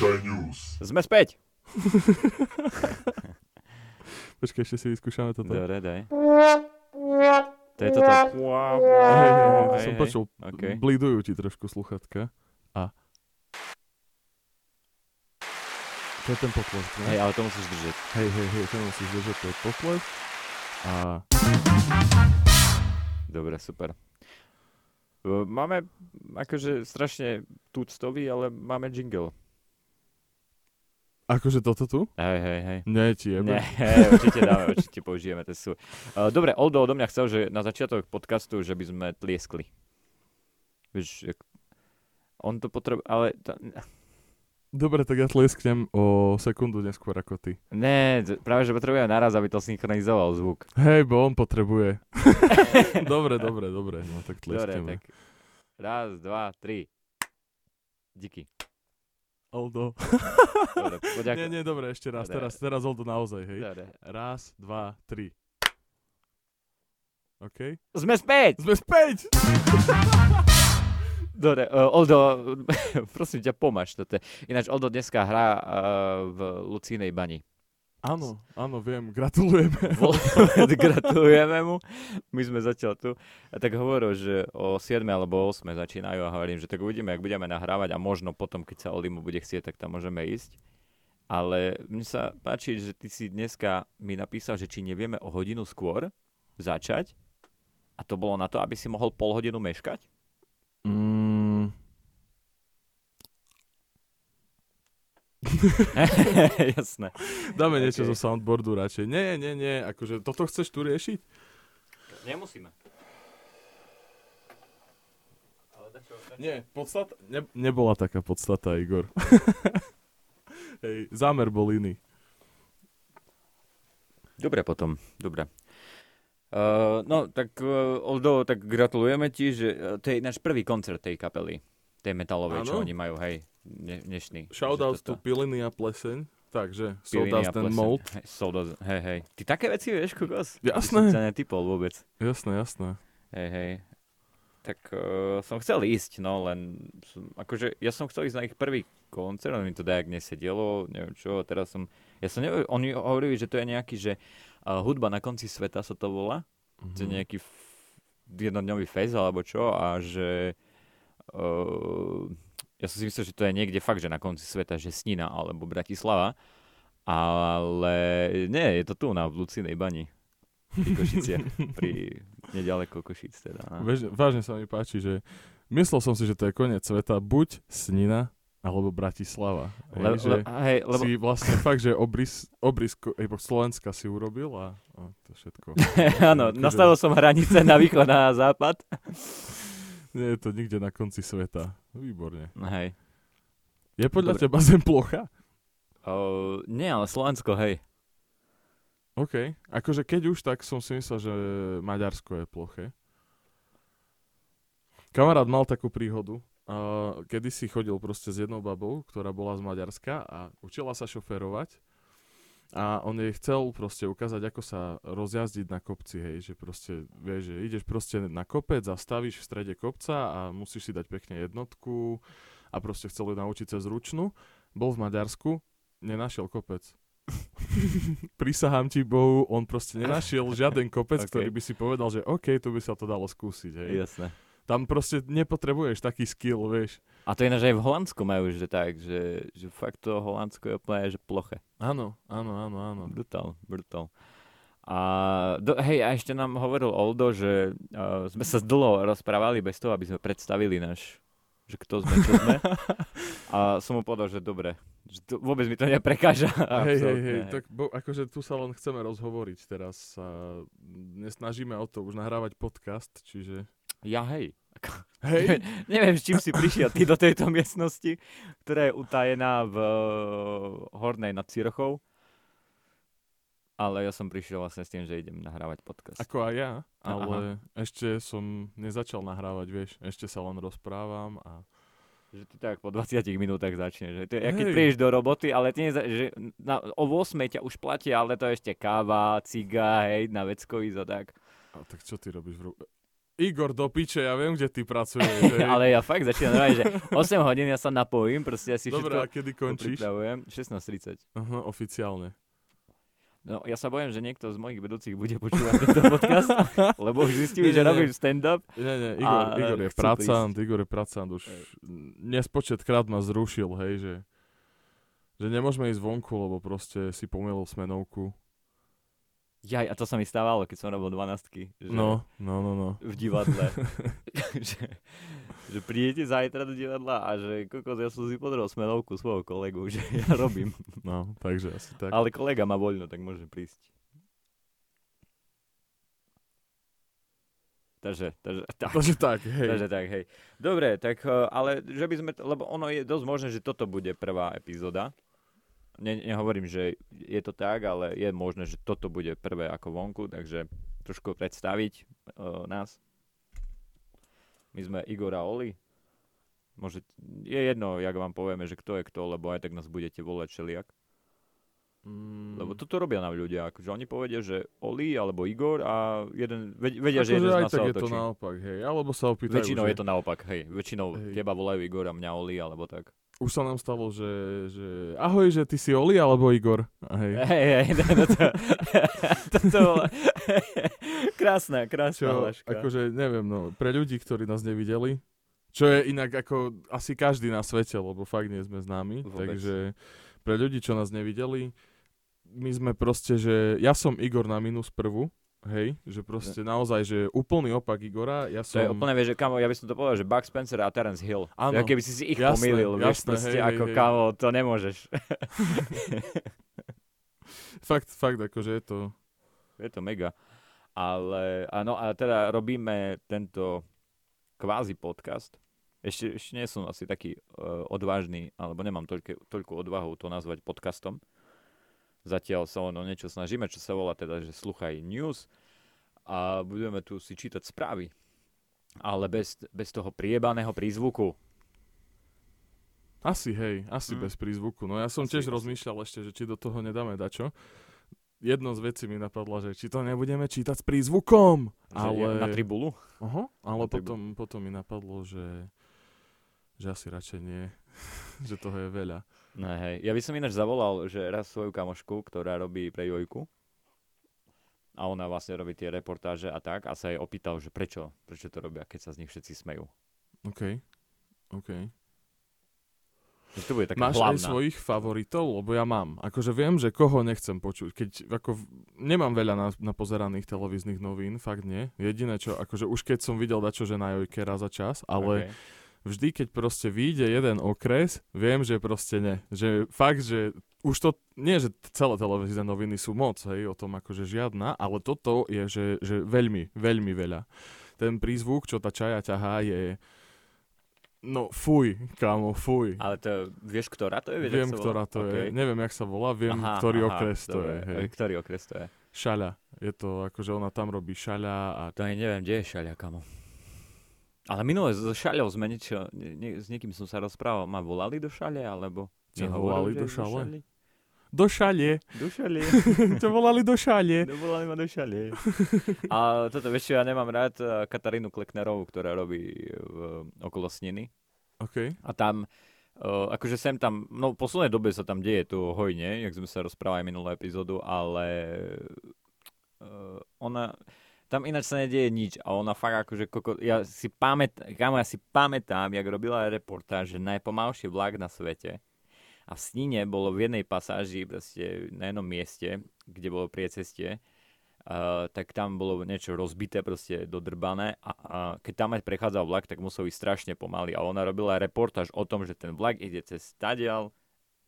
Sky News. Sme späť. Počkaj, ešte si vyskúšame toto. Dobre, daj. To je toto. Hej, hej, hej, Hej, som hej. počul, OK. blidujú ti trošku sluchatka. A. To je ten potlesk, ne? Hej, ale to musíš držať. Hej, hej, hej, to musíš držať, to je potlesk. A Dobre, super. Máme akože strašne tuctový, ale máme jingle. Akože toto tu? Hej, hej, hej. Nie, ti jebe. Nie, určite dáme, určite použijeme, to sú. Uh, dobre, Oldo odo mňa chcel, že na začiatok podcastu, že by sme tlieskli. Vieš, jak- on to potrebuje, ale to, Dobre, tak ja tlesknem o sekundu neskôr ako ty. ne, práve, že potrebujeme naraz, aby to synchronizoval zvuk. Hej, bo on potrebuje. dobre, dobre, dobre, no tak Dobre, tleskneme. tak raz, dva, tri. Díky. Oldo. Dobre. Nie, nie, dobre, ešte raz, teraz, teraz Oldo naozaj, hej. Dobre. Raz, dva, tri. OK? Sme späť! Sme späť! Dobre, uh, Oldo, prosím ťa, pomáš toto. Ináč Oldo dneska hrá uh, v Lucínej bani. Áno, áno, viem, gratulujeme. Gratulujeme mu. My sme zatiaľ tu. A tak hovoril, že o 7 alebo 8 začínajú a hovorím, že tak uvidíme, ak budeme nahrávať a možno potom, keď sa Olimu bude chcieť, tak tam môžeme ísť. Ale mne sa páči, že ty si dneska mi napísal, že či nevieme o hodinu skôr začať. A to bolo na to, aby si mohol pol hodinu meškať? Mm, Jasné. dáme niečo OK. zo soundboardu radšej. Nie, nie, nie, akože toto chceš tu riešiť? Nemusíme. Nie, podstata, ne, nebola taká podstata, Igor. Hej, zámer bol iný. Dobre potom, dobre. Uh, no, tak uh, Oldo, tak gratulujeme ti, že uh, to je náš prvý koncert tej kapely, tej metalovej, čo oni majú, hej, dne, dnešný. Shoutout Že to. Piliny a Pleseň. Takže, a and. Mold. Hej, Sodas, hej, hej. Ty také veci vieš, kokos? Jasné. Som sa netypol vôbec. Jasné, jasné. Hej, hej. Tak uh, som chcel ísť, no len som, akože ja som chcel ísť na ich prvý koncert, ale mi to dajak nesedelo, neviem čo, teraz som, ja som neviem, oni hovorili, že to je nejaký, že uh, hudba na konci sveta sa to volá, Mhm. to je nejaký f- jednodňový fest alebo čo a že uh, ja som si myslel, že to je niekde fakt, že na konci sveta, že Snina alebo Bratislava, ale nie, je to tu na Lucinej bani. Pri Košiciach, pri nedaleko Košic teda. No. Vež, vážne sa mi páči, že myslel som si, že to je koniec sveta, buď Snina, alebo Bratislava. Hej, Le, že le, hej, lebo, si vlastne fakt, že obrys, obrys Slovenska si urobil a, a to všetko. áno, Akože- nastavil som hranice na východ a na západ. Nie je to nikde na konci sveta. Výborne. Hej. Je podľa Dobre. teba zem plocha? Uh, nie, ale Slovensko, hej. OK. Akože keď už, tak som si myslel, že Maďarsko je ploché. Kamarát mal takú príhodu, uh, kedy si chodil proste s jednou babou, ktorá bola z Maďarska a učila sa šoferovať a on jej chcel proste ukázať, ako sa rozjazdiť na kopci, hej, že proste, vieš, že ideš proste na kopec a stavíš v strede kopca a musíš si dať pekne jednotku a proste chcel ju naučiť cez ručnu. Bol v Maďarsku, nenašiel kopec. Prisahám ti Bohu, on proste nenašiel žiaden kopec, Ok. ktorý by si povedal, že OK, tu by sa to dalo skúsiť, hej. Jasné. Tam proste nepotrebuješ taký skill, vieš. A to ináč aj v Holandsku majú, že tak, že, že fakt to Holandsko je úplne, že ploché. Áno, áno, áno, áno. Brutál, brutál. A do, hej, a ešte nám hovoril Oldo, že uh, sme sa dlho rozprávali bez toho, aby sme predstavili náš, že kto sme, čo sme. a som mu povedal, že dobre, že to, vôbec mi to neprekáža. Hej, hej, hej, tak bo, akože tu sa len chceme rozhovoriť teraz sa nesnažíme o to už nahrávať podcast, čiže... Ja hej. Hej, Neviem, s čím si prišiel ty do tejto miestnosti, ktorá je utajená v uh, Hornej nad Cirochou. Ale ja som prišiel vlastne s tým, že idem nahrávať podcast. ako aj ja, ale ešte som nezačal nahrávať, vieš, ešte sa len rozprávam a... Že ty tak po 20 minútach začneš. Že to je, keď prídeš do roboty, ale ty neza, že na, o 8 ťa už platia, ale to je ešte káva, ciga, hej, na vecko ísť a tak. a tak čo ty robíš v... Ru- Igor, do piče, ja viem, kde ty pracuješ. ale ja fakt začínam normálne, že 8 hodín ja sa napojím, proste ja si Dobre, a všetko kedy končíš? pripravujem. 16.30. Aha, oficiálne. No, ja sa bojím, že niekto z mojich vedúcich bude počúvať tento podcast, lebo už zistili, že robím stand-up. Nie, nie, Igor, A, Igor je pracant, Igor je pracant, už nespočet krát ma zrušil, hej, že, že nemôžeme ísť vonku, lebo proste si pomýlil smenovku. Jaj, a to sa mi stávalo, keď som robil 12 že No, no, no, no. v divadle. že, že prídete zajtra do divadla a že kokos, ja som si pozrel smelovku svojho kolegu, že ja robím. No, takže asi tak. Ale kolega má voľno, tak môže prísť. Takže, takže, tak. Takže tak, hej. Takže tak, hej. Dobre, tak, eh, ale že by sme, lebo ono je dosť možné, že toto bude prvá epizóda. Ne, nehovorím, že je to tak, ale je možné, že toto bude prvé ako vonku, takže trošku predstaviť uh, nás. My sme Igor a Oli. Môže, je jedno, jak vám povieme, že kto je kto, lebo aj tak nás budete volať všelijak. Mm, Lebo toto robia nám ľudia, akože oni povedia, že Oli alebo Igor a jeden, ved- vedia, že akože jeden z nás sa tak je to otočí. naopak, hej. Alebo sa opýtajú, Väčšinou že... je to naopak, hej. Väčšinou Hej. teba volajú Igor a mňa Oli, alebo tak. Už sa nám stalo, že, že ahoj, že ty si Oli alebo Igor. A hej. Hej, hej, no, no to, toto bola krásna, krásna Čo, hláška. akože neviem, no, pre ľudí, ktorí nás nevideli, čo je inak ako asi každý na svete, lebo fakt nie sme známi, Vôbec. takže pre ľudí, čo nás nevideli, my sme proste, že ja som Igor na minus prvú, hej, že proste naozaj, že úplný opak Igora, ja To som... je úplne, vieš, že kamo, ja by som to povedal, že Buck Spencer a Terence Hill. Áno. Ja keby si si ich Jasné, pomýlil, vieš, jasné, proste hej, ako hej. kamo, to nemôžeš. Fakt, fakt, akože je to... Je to mega. Ale, áno, a teda robíme tento kvázi podcast. Ešte, ešte nie som asi taký uh, odvážny, alebo nemám toľko, toľko odvahu to nazvať podcastom. Zatiaľ sa len o niečo snažíme, čo sa volá teda, že sluchaj news a budeme tu si čítať správy. Ale bez, bez toho priebaného prízvuku. Asi, hej, asi Mm. bez prízvuku. No ja som Asi, tiež asi. rozmýšľal ešte, že či do toho nedáme dačo. Jedno z vecí mi napadla, že či to nebudeme čítať s prízvukom. Že Ale, Na tribulu. Aha, ale Na potom, potom mi napadlo, že, že asi radšej nie. že toho je veľa. No hej, ja by som ináč zavolal, že raz svoju kamošku, ktorá robí pre Jojku a ona vlastne robí tie reportáže a tak a sa jej opýtal, že prečo, prečo to robia, keď sa z nich všetci smejú. OK. OK. Že to bude taká Máš hlavná. aj svojich favoritov? Lebo ja mám. Akože viem, že koho nechcem počuť. Keď ako, nemám veľa na, na pozeraných televíznych novín, fakt nie. Jediné čo, akože už keď som videl dačo, že na Jojke raz za čas, ale Okay. Vždy, keď proste vyjde jeden okres, viem, že proste ne. Že fakt, že už to, nie, že celé televízne noviny sú moc, hej, o tom akože žiadna, ale toto je, že, že veľmi, veľmi veľa. Ten prízvuk, čo tá čaja ťahá, je no fuj, kámo, fuj. Ale to, vieš, ktorá to je? Vieš, Viem, ktorá to je. OK. Neviem, jak sa volá, viem, Aha, ktorý aha, okres to dobre. je. Hej. Ej, Ktorý okres to je? Šaľa. Je to, akože ona tam robí šaľa a To ani neviem, kde je šaľa, kamo. Ale minule so šaľou sme niečo, nie, nie, s niekým som sa rozprával, ma volali do šale, alebo... Ťa volali do šale? do šalie. Do šale. Ťa volali do šalie. Dovolali ma do šalie. A toto, vieš čo, ja nemám rád eh, Katarínu Kleknerovú, ktorá robí v, okolo Sniny. OK. A tam, uh, akože sem tam, no v poslednej dobe sa tam deje to hojne, jak sme sa rozprávali minulú epizódu, ale uh, ona, tam ináč sa nedieje nič a ona fakt akože, koko, ja si pamätám, ja si pamätám, jak robila reportáž, že najpomalší vlak na svete a v Snine bolo v jednej pasáži, proste na jednom mieste, kde bolo priecestie, Uh, tak tam bolo niečo rozbité, proste dodrbané a, a keď tam aj prechádzal vlak, tak musel ísť strašne pomaly a ona robila reportáž o tom, že ten vlak ide cez stadial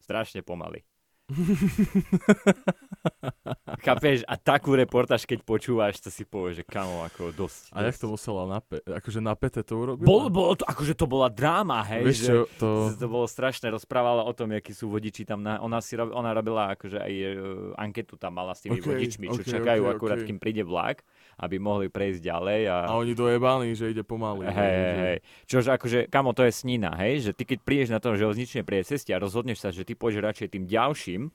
strašne pomaly. Chápeš? A takú reportáž, keď počúvaš, to si povieš, že kamo, ako dosť. A jak to musela nape... Akože na pete to urobila? Bolo, bolo to, akože to bola dráma, hej, Vieš že čo, to... to bolo strašné, rozprávala o tom, akí sú vodiči tam, na, ona, si rob, ona robila akože aj uh, anketu tam mala s tými Ok, vodičmi, čo ok, čakajú ok, akurát, ok. kým príde vlak, aby mohli prejsť ďalej a... A oni dojebaní, že ide pomaly. Hej, hej, hej. Čože akože, kamo, to je snina, hej, že ty keď prídeš na tom železničnej prieceste a rozhodneš sa, že ty pôjdeš radšej tým ďalším,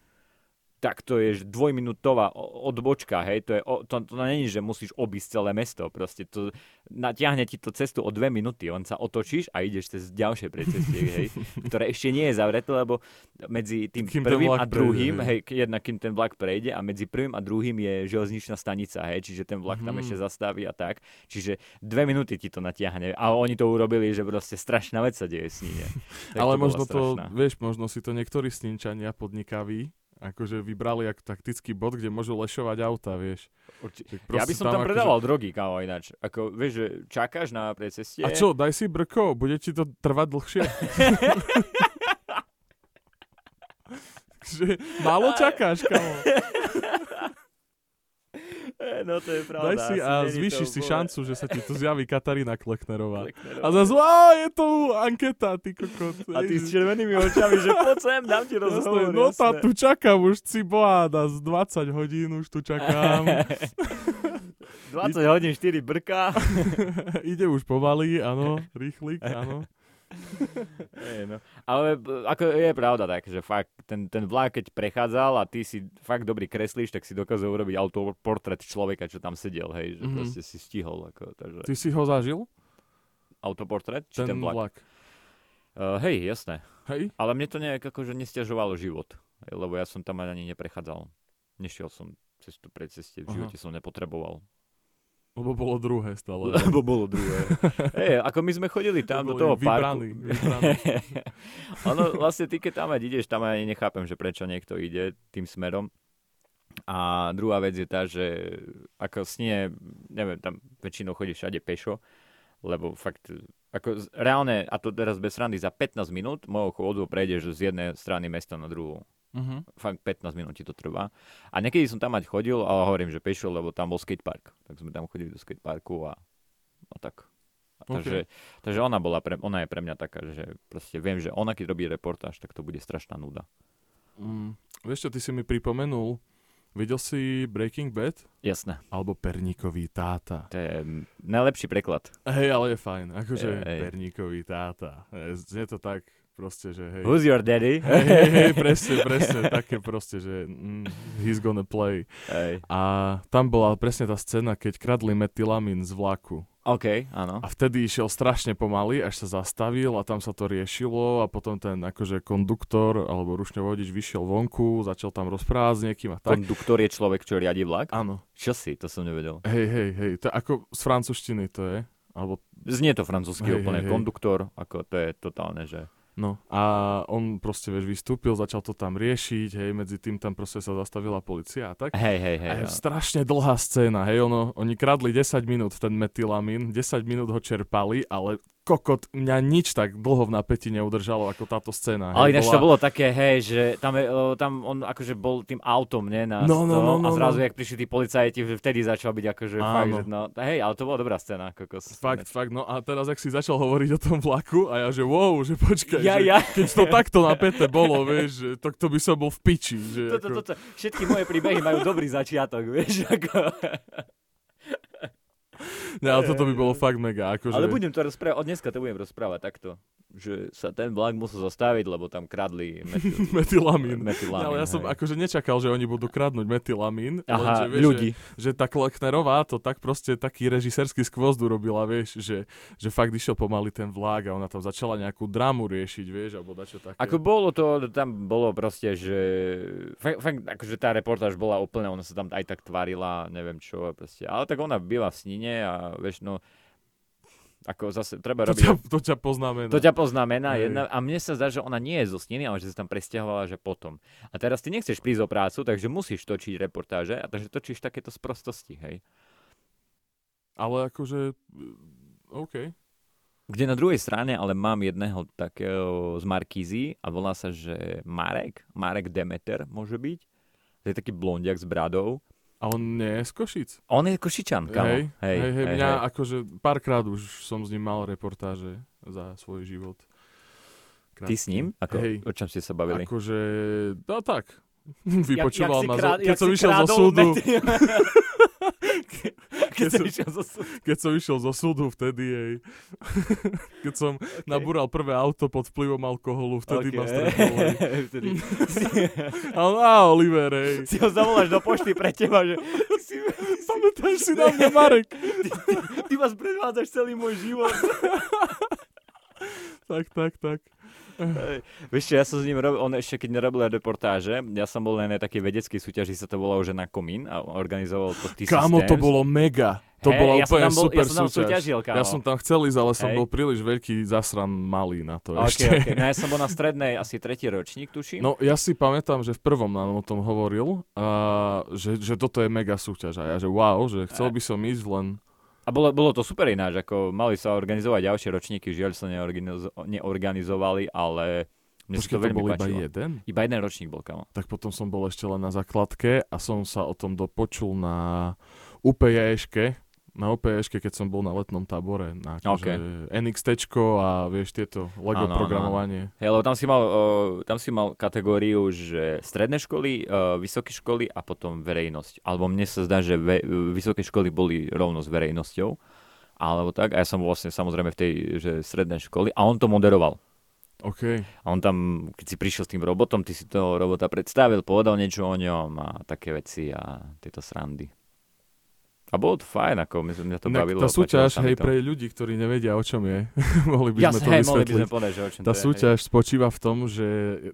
tak to je dvojminútová odbočka, hej, to, je, to, to není, že musíš obísť celé mesto, proste to natiahne ti to cestu o dve minúty, on sa otočíš a ideš cez ďalšie predcestie, hej, ktoré ešte nie je zavreté, lebo medzi tým Kým prvým a druhým, prejde, hej, jednak kým ten vlak prejde a medzi prvým a druhým je železničná stanica, hej, čiže ten vlak tam Mhm. ešte zastaví a tak, čiže dve minúty ti to natiahne a oni to urobili, že proste strašná vec sa deje s ním. Ale možno to, vieš, možno si to niektorí sníčania podnikaví akože vybrali ako taktický bod, kde môžu lešovať auta, vieš. Ja by som tam akože- predával drogy, kámo, ináč. Ako, vieš, že čakáš na predcestie. A čo, daj si brko, bude ti to trvať dlhšie. že málo čakáš, kamo. No to je pravda. Daj si a zvýšiš si šancu, že sa ti tu zjaví Katarína Kleknerová. Kleknerová. A zase, á, je to anketa, ty kokot. A ty s červenými očami, že poď sem, dám ti Jasné, rozhovor. no tá, tu čakám už si boháda z 20 hodín, už tu čakám. 20 hodín, 4 brka. Ide už pomaly, áno, rýchlik, áno. Ej, no. Ale ako je pravda tak, že fakt ten, ten vlak, keď prechádzal a ty si fakt dobrý kreslíš, tak si dokázal urobiť autoportrét človeka, čo tam sedel, hej, že Mhm. proste si stihol. Ako, takže Ty si ho zažil? autoportrét, či Ten, ten, vlak? vlak. Uh, hej, jasné. Hej? Ale mne to nejak akože nestiažovalo život, hej, lebo ja som tam ani neprechádzal. Nešiel som cez tú predcestie, v Aha. živote som nepotreboval. Lebo bolo druhé stále. Lebo bolo druhé. Hej, ako my sme chodili tam do boli toho vybraní, parku. vybraní. ono, vlastne ty, keď tam aj ideš, tam aj nechápem, že prečo niekto ide tým smerom. A druhá vec je tá, že ako snie, neviem, tam väčšinou chodí všade pešo, lebo fakt, ako reálne, a to teraz bez srandy, za 15 minút mojou chodu prejdeš z jednej strany mesta na druhú Mhm. fakt 15 minút ti to trvá. A niekedy som tam mať chodil, ale hovorím, že pešo, lebo tam bol skatepark. Tak sme tam chodili do skateparku a no tak. A takže, takže ona, bola pre, ona je pre mňa taká, že proste viem, že ona keď robí reportáž, tak to bude strašná nuda. Mm, vieš čo, ty si mi pripomenul, videl si Breaking Bad? Jasné. Alebo Perníkový táta. To je najlepší preklad. Hej, ale je fajn. Akože hej. Perníkový táta. Znie to tak proste, že hej. Who's your daddy? Hej, hej, hej, presne, presne, také proste, že mm, he's gonna play. Hej. A tam bola presne tá scéna, keď kradli metylamín z vlaku. OK, áno. A vtedy išiel strašne pomaly, až sa zastavil a tam sa to riešilo a potom ten akože konduktor alebo rušňovodič vyšiel vonku, začal tam rozprávať s niekým a tak. Konduktor je človek, čo riadi vlak? Áno. Čo si? To som nevedel. Hej, hej, hej, to je ako z francúzštiny to je. Alebo Znie to francúzsky Hej, úplne. hej, hej. Konduktor, ako to je totálne, že... No a on proste, vieš, vystúpil, začal to tam riešiť, hej, medzi tým tam proste sa zastavila policia a tak. Hej, hej, hej. A je áno. strašne dlhá scéna, hej, ono, oni kradli 10 minút ten metylamín, 10 minút ho čerpali, ale kokot, mňa nič tak dlho v napätí neudržalo ako táto scéna. Ale ináč to bolo také, hej, že tam, je, tam on akože bol tým autom, nie? Na No, no, to, no, a no, zrazu, no. jak prišli tí policajti, vtedy začal byť akože Áno. fakt, že no, hej, ale to bola dobrá scéna. Kokos. Fakt, fakt, no a teraz, ak si začal hovoriť o tom vlaku a ja, že wow, že počkaj, Ja, že ja. keď to takto napäté bolo, vieš, že to, to by som bol v piči. Že Toto, ako... toto, všetky moje príbehy majú dobrý začiatok, vieš, ako... Ne, ale toto by bolo fakt mega. Akože... Ale budem to rozprávať, od dneska to budem rozprávať takto, že sa ten vlak musel zastaviť, lebo tam kradli metyl, metylamín. metylamín. Ale ja som hej. akože nečakal, že oni budú kradnúť metylamín. Aha, lenže, vieš, ľudí. Že, že tá Klecknerová to tak proste taký režisérsky skvost urobila, vieš, že, že fakt išiel pomaly ten vlák a ona tam začala nejakú dramu riešiť, vieš, alebo dačo také. Ako bolo to, tam bolo proste, že fakt, fakt akože tá reportáž bola úplne, ona sa tam aj tak tvarila, neviem čo, proste. ale tak ona byla v snine a vieš, no, ako zase treba to, robiť... ťa, to ťa poznamená. To ťa poznamená Hej. jedna, a mne sa zdá, že ona nie je zo Sniny, ale že sa tam presťahovala, že potom. A teraz ty nechceš prísť o prácu, takže musíš točiť reportáže, a takže točíš takéto sprostosti, hej. Ale akože, OK. Kde na druhej strane ale mám jedného takého z Markízy a volá sa, že Marek, Marek Demeter môže byť. To je taký blondiak s bradou. A on nie je z Košic. On je Košičan, kamo. Hej, hej, hej, hej, mňa hej. akože párkrát už som s ním mal reportáže za svoj život. Ty s ním? Ako, Hej. O čom ste sa bavili? Akože, no tak. Vypočúval si ma, krá- keď jak som išiel zo súdu. Keď som išiel zo súdu. Keď som išiel zo súdu, vtedy jej. Keď som okay. nabúral prvé auto pod vplyvom alkoholu, vtedy ma stretol. Vtedy. A Oliver, hej. si ho zavoláš do pošty pre teba, že ty, si, Pamätáš si na mňa, Marek? ty ma sprevádzaš celý môj život. Tak, tak, tak. Vieš čo, ja som s ním robil, on ešte keď nerobil reportáže, ja som bol len na takej vedeckej súťaži, sa to volalo, že na komín a organizoval to T Kámo, to bolo mega. To Hej, bola ja som úplne bol, super ja som tam súťaž. súťažil, kámo. Ja som tam chcel ísť, ale som Hej. bol príliš veľký zasran malý na to Okay, ešte. okay. No ja som bol na strednej asi tretí ročník, tuším. No ja si pamätám, že v prvom nám o tom hovoril, a že, že toto je mega súťaž. A ja, že wow, že chcel by som ísť len... A bolo, bolo to super ináč, ako mali sa organizovať ďalšie ročníky, žiaľ sa neorganizo- neorganizovali, ale mne Počkej, to to veľmi bol iba páčilo. jeden? Iba jeden ročník bol, kamo. Tak potom som bol ešte len na základke a som sa o tom dopočul na UPJŠke, na UPJŠke, keď som bol na letnom tábore, na akože NXT a vieš tieto Lego áno. programovanie. Hej, lebo tam si mal, o, tam si mal kategóriu, že stredné školy, o, vysoké školy a potom verejnosť. Alebo mne sa zdá, že ve, vysoké školy boli rovno s verejnosťou. Alebo tak. A ja som vlastne samozrejme v tej že strednej školy a on to moderoval. OK. A on tam, keď si prišiel s tým robotom, ty si toho robota predstavil, povedal niečo o ňom a také veci a tieto srandy. A bolo to fajn, ako mňa, mňa to Inak bavilo. tá súťaž, hej, to. pre ľudí, ktorí nevedia, o čom je, mohli by Ja, sme to hej, mohli by vysvetliť. sme povedať, že o čom Tá to je, súťaž spočíva v tom, že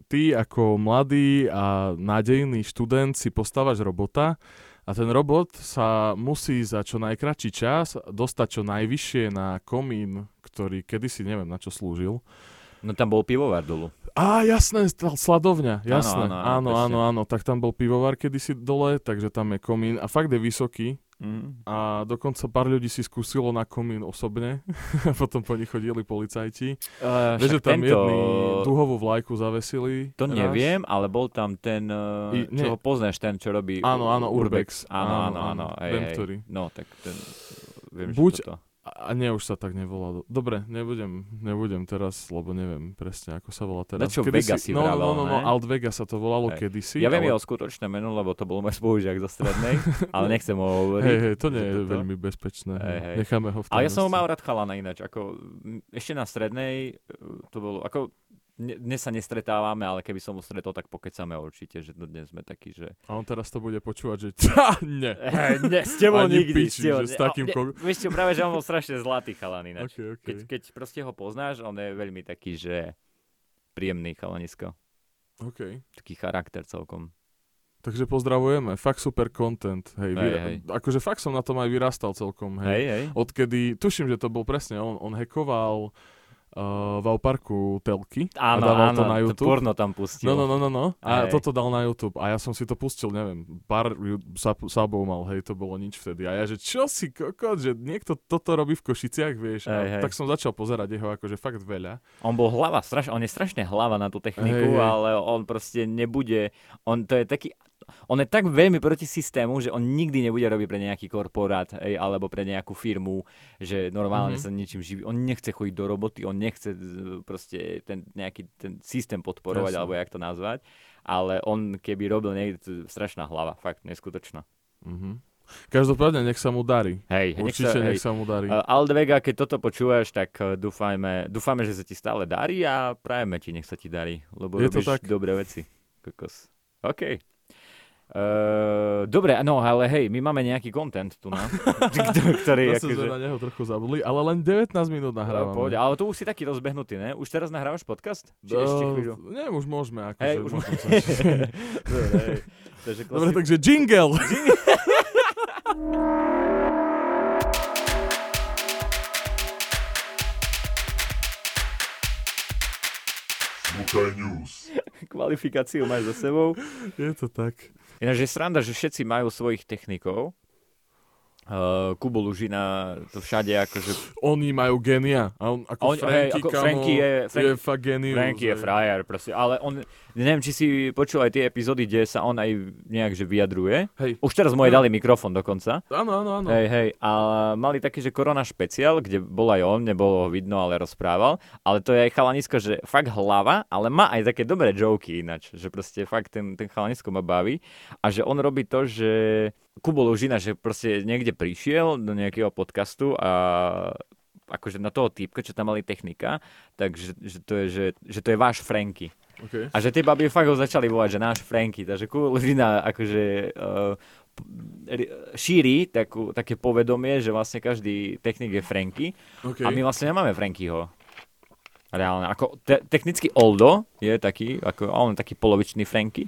ty ako mladý a nádejný študent si postávaš robota a ten robot sa musí za čo najkračší čas dostať čo najvyššie na komín, ktorý kedysi neviem na čo slúžil. No tam bol pivovar dolu. Á, jasné, sl- sladovňa, Áno, jasné. áno, áno, áno, áno, áno, tak tam bol pivovar kedysi dole, takže tam je komín a fakt je vysoký. Mm. A dokonca pár ľudí si skúsilo na komín osobne a potom po nich chodili policajti. Uh, Vieš, že tam tento, jedni duhovú vlajku zavesili. To raz. neviem, ale bol tam ten, uh, I- nie. čo ho poznáš, ten, čo robí Áno, áno, Urbex. Urbex. Áno, áno, Áno, áno. áno. Hej, Viem, hej. ktorý. No, tak ten, viem, Buď- že toto. A nie, už sa tak nevolá. Dobre, nebudem, nebudem teraz, lebo neviem presne, ako sa volá teraz. Dačo Vega si no, no, vravel, no, no, ne? Alt Vega sa to volalo Hej. kedysi. Ja viem ale... jeho skutočné meno, lebo to bol môj spolužiak zo strednej, ale nechcem ho hovoriť. Hej, hej, to nie je toto. veľmi bezpečné. Hej, hej. Necháme ho v Ale ja som ho mal rád chalana ináč, ako ešte na strednej, e, to bolo, ako dnes sa nestretávame, ale keby som ho stretol, tak pokecame určite, že dnes sme takí, že A on teraz to bude počúvať, že nie. Eh, ne, s tebou Ani nikdy. piči, s tebou, že s takým ne, ko- Vieš čo, práve, že on bol strašne zlatý chalan ináč. Okay, okay. Keď, keď proste ho poznáš, on je veľmi taký, že príjemný chalanisko. okay. Taký charakter celkom. Takže pozdravujeme, fakt super content. Hej, Hej, hej. Akože fakt som na tom aj vyrastal celkom. Hej. Hej, hej. Odkedy, tuším, že to bol presne, on, on hackoval uh, v parku telky a Áno, dával áno, to na to YouTube. porno tam pustil. No, no, no, no, no. A Hej. toto dal na YouTube. A ja som si to pustil, neviem, pár subov mal, hej, to bolo nič vtedy. A ja, že čo si kokot, že niekto toto robí v Košiciach, vieš. A Hej, hej. tak som začal pozerať jeho akože fakt veľa. On bol hlava, straš, on je strašne hlava na tú techniku, hej. ale on proste nebude, on to je taký, on je tak veľmi proti systému, že on nikdy nebude robiť pre nejaký korporát ej, alebo pre nejakú firmu, že normálne Mhm. sa ničím živí. On nechce chodiť do roboty, on nechce z- proste ten nejaký ten systém podporovať, Jasne. alebo jak to nazvať, ale on keby robil niekde, to strašná hlava, fakt neskutočná. Mhm. Každopádne, nech sa mu darí. Hej, nech Určite sa, hej, nech sa mu darí. Uh, Aldvega, keď toto počúvaš, tak uh, dúfajme, dúfajme, že sa ti stále darí a prajeme ti, nech sa ti darí, lebo Je to robíš tak. dobré veci. Kokos. OK. Uh, dobre, no ale hej, my máme nejaký content tu, na, ktorý Zase akože... na neho trochu zabudli, ale len 19 minút nahrávame. Poď, ale tu už si taký rozbehnutý, ne? Už teraz nahrávaš podcast? Či ešte chvíľu? Nie, už môžeme. Akože, Hej, už môžeme môžeme. sa- Dobre, hej. Takže Dobre, takže jingle. News. kvalifikáciu máš za sebou. Je to tak. Ináč je sranda, že všetci majú svojich technikov. Uh, Kubo Lužina, to všade akože... Oni majú genia. A on, ako On- Franky, hej, ako kamo, Franky je- Franky- je fakt genius. Franky je frajer, proste. Ale on, neviem, či si počul aj tie epizódy, kde sa on aj nejak že vyjadruje. Hej. Už teraz mu aj dali mikrofón dokonca. Áno, áno, áno. Hej, hej. A mali taký, že korona špeciál, kde bol aj on, nebolo ho vidno, ale rozprával. Ale to je aj chalanisko, že fakt hlava, ale má aj také dobré joky ináč. Že proste fakt ten, ten chalanisko ma baví. A že on robí to, že Kubo Lužina, že proste niekde prišiel do nejakého podcastu a akože na toho týpka, čo tam mali technika, takže že to je, že, že to je váš Franky. Okay. A že tie baby fakt ho začali volať, že náš Franky, takže Kubo Lužina akože uh, šíri takú, také povedomie, že vlastne každý technik je Franky Okay. a my vlastne nemáme Frankyho. Reálne. Ako te- technicky Oldo je taký, ako, on taký polovičný Franky.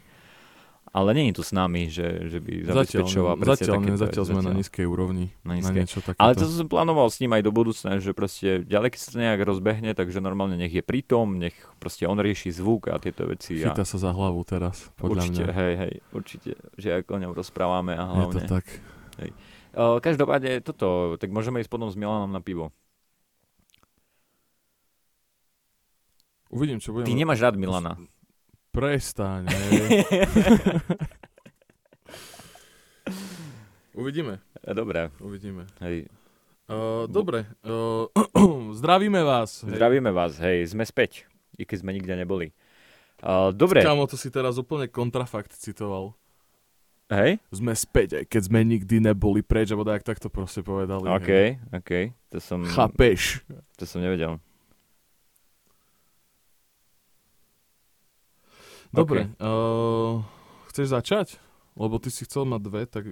Ale je tu s nami, že, že by zabezpečoval Zatiaľ, zatiaľ, ne, zatiaľ sme na nízkej úrovni. Na Na nízkej. niečo takéto. Ale to som plánoval s ním aj do budúcna, že proste ďalej, keď sa to nejak rozbehne, takže normálne nech je pritom, nech proste on rieši zvuk a tieto veci. A Chytá sa za hlavu teraz, podľa určite, mňa. hej, hej, určite, že ako o ňom rozprávame a Je to hlavne. tak. Uh, každopádne toto, tak môžeme ísť potom s Milanom na pivo. Uvidím, čo budem... Ty nemáš rád Milana. Prestaň. Uvidíme, Dobre, uvidíme. hej. Uh, dobre, uh, zdravíme vás. hej. Zdravíme vás, hej, sme späť, i keď sme nikde neboli. Uh, dobre, Kámo, to si teraz úplne kontrafakt citoval. hej, Sme späť, aj keď sme nikdy neboli preč, alebo tak takto proste povedali. OK, hej. OK, to som, Chápeš? to som nevedel. Dobre, uh, chceš začať? Lebo ty si chcel mať dve, tak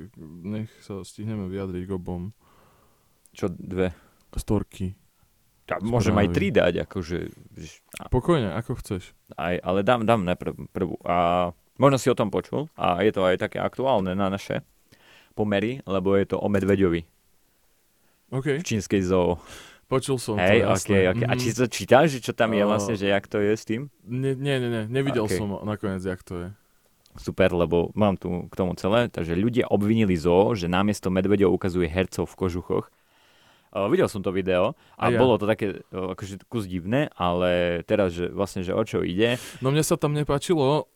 nech sa stihneme vyjadriť k obom. Čo dve? Storky. Ja, môžem aj tri dať, akože, Pokojne, ako chceš. aj, ale dám, dám najprv prvú. A možno si o tom počul a je to aj také aktuálne na naše pomery, lebo je to o medveďovi OK, v čínskej zoo. Počul som Hej, to, jasné. ok. A Mhm. či to čítaš, že čo tam je vlastne, že jak to je s tým? Nie, nie, nie, nevidel OK. som nakoniec, jak to je. Super, lebo mám tu k tomu celé. Takže ľudia obvinili zoo, že namiesto medveďov ukazuje hercov v kožuchoch. Uh, videl som to video a, A ja. bolo to také uh, akože kus divné, ale teraz, že vlastne, že o čo ide, No mne sa tam nepáčilo uh,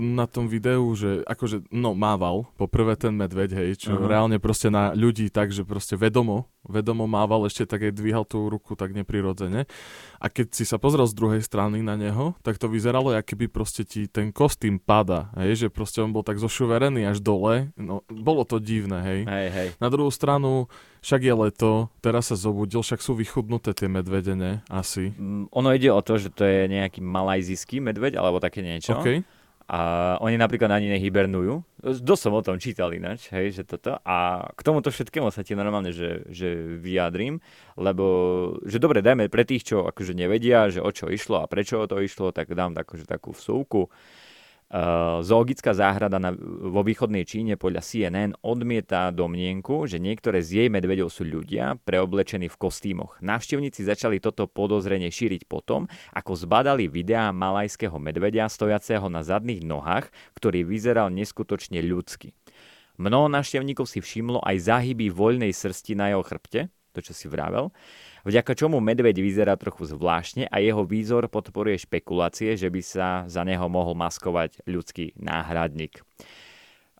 na tom videu, že akože, no mával, poprvé ten medveď, hej, čo Aha. reálne proste na ľudí tak, že proste vedomo, vedomo mával, ešte tak aj dvíhal tú ruku tak neprirodzene. A keď si sa pozrel z druhej strany na neho, tak to vyzeralo, ako keby proste ti ten kostým pada, hej, že proste on bol tak zošuverený až dole, no bolo to divné, hej. hej, hej, Na druhú stranu, však je leto, teraz sa zobudil, však sú vychudnuté tie medvede, ne? Asi. Mm, ono ide o to, že to je nejaký malajzijský medveď alebo také niečo. OK. A oni napríklad ani nehibernujú. Dosť som o tom čítal ináč, hej, že toto. A k tomuto všetkému sa ti normálne, že, že vyjadrím, lebo, že dobre, dajme pre tých, čo akože nevedia, že o čo išlo a prečo o to išlo, tak dám akože takú vsúvku. Uh, zoologická záhrada na, vo východnej Číne podľa CNN odmieta domnienku, že niektoré z jej medveďov sú ľudia preoblečení v kostýmoch. Návštevníci začali toto podozrenie šíriť potom, ako zbadali videá malajského medveďa stojaceho na zadných nohách, ktorý vyzeral neskutočne ľudsky. Mnoho návštevníkov si všimlo aj záhyby voľnej srsti na jeho chrbte, to čo si vravel, vďaka čomu medveď vyzerá trochu zvláštne a jeho výzor podporuje špekulácie, že by sa za neho mohol maskovať ľudský náhradník.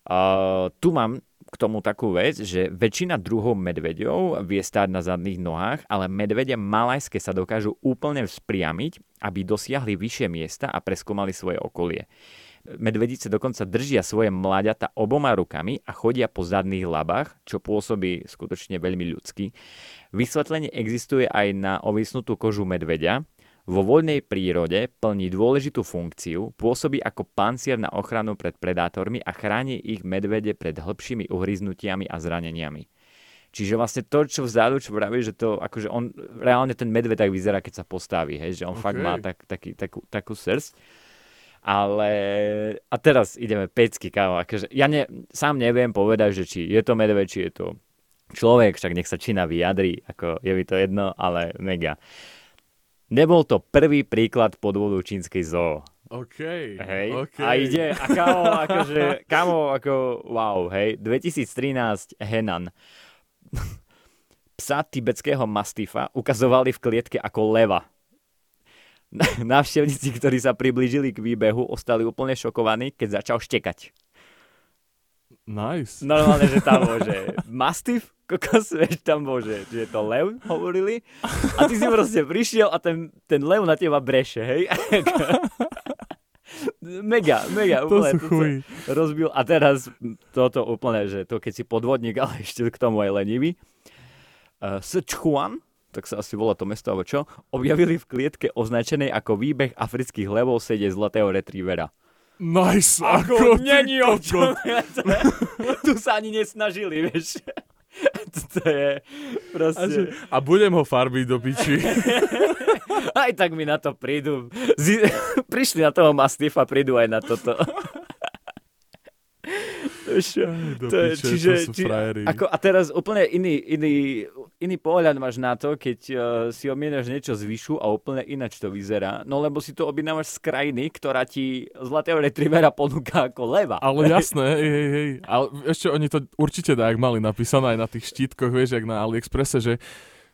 Uh, tu mám k tomu takú vec, že väčšina druhov medveďov vie stáť na zadných nohách, ale medvede malajské sa dokážu úplne vzpriamiť, aby dosiahli vyššie miesta a preskúmali svoje okolie. Medvedice dokonca držia svoje mláďata oboma rukami a chodia po zadných labách, čo pôsobí skutočne veľmi ľudsky. Vysvetlenie existuje aj na ovisnutú kožu medveďa. Vo voľnej prírode plní dôležitú funkciu, pôsobí ako pancier na ochranu pred predátormi a chráni ich medvede pred hĺbšími uhryznutiami a zraneniami. Čiže vlastne to, čo vzadu, čo vraví, že to, akože on, reálne ten medveď tak vyzerá, keď sa postaví, hej, že on okay. fakt má tak, taký, takú, takú srst. Ale, a teraz ideme pecky, kámo, akože ja ne, sám neviem povedať, že či je to medveď, či je to človek, však nech sa Čína vyjadrí, ako je mi to jedno, ale mega. Nebol to prvý príklad podvodu čínskej zoo. OK. Hej, OK. a ide, a kamo, akože, kamo, ako, wow, hej, 2013 Henan. Psa tibetského mastifa ukazovali v klietke ako leva. Návštevníci, ktorí sa priblížili k výbehu, ostali úplne šokovaní, keď začal štekať. Nice. Normálne, že tam bol, že mastif, kokos, vieš, tam bol, že, to lev, hovorili. A ty si proste prišiel a ten, ten lev na teba breše, hej. Mega, mega, To úplne. to sa chuj. rozbil. A teraz toto úplne, že to keď si podvodník, ale ešte k tomu aj lenivý. Uh, Sichuan, tak sa asi volá to mesto, alebo čo, objavili v klietke označenej ako výbeh afrických levov sedie zlatého retrievera. Nice, ako, Ako, ty není o čom. tu sa ani nesnažili, vieš. to je A, že, proste... a budem ho farbiť do piči. Aj tak mi na to prídu. Zi- prišli na toho Mastifa, prídu aj na toto. To je, piče, čiže, to či, ako, a teraz úplne iný, iný, iný pohľad máš na to, keď uh, si objednáš niečo z Vyšu a úplne inač to vyzerá. No lebo si to objednávaš z krajiny, ktorá ti zlatého retrievera ponúka ako leva. Ale jasné, hej, hej, hej. Ale ešte oni to určite tak mali napísané aj na tých štítkoch, vieš, jak na AliExpresse, že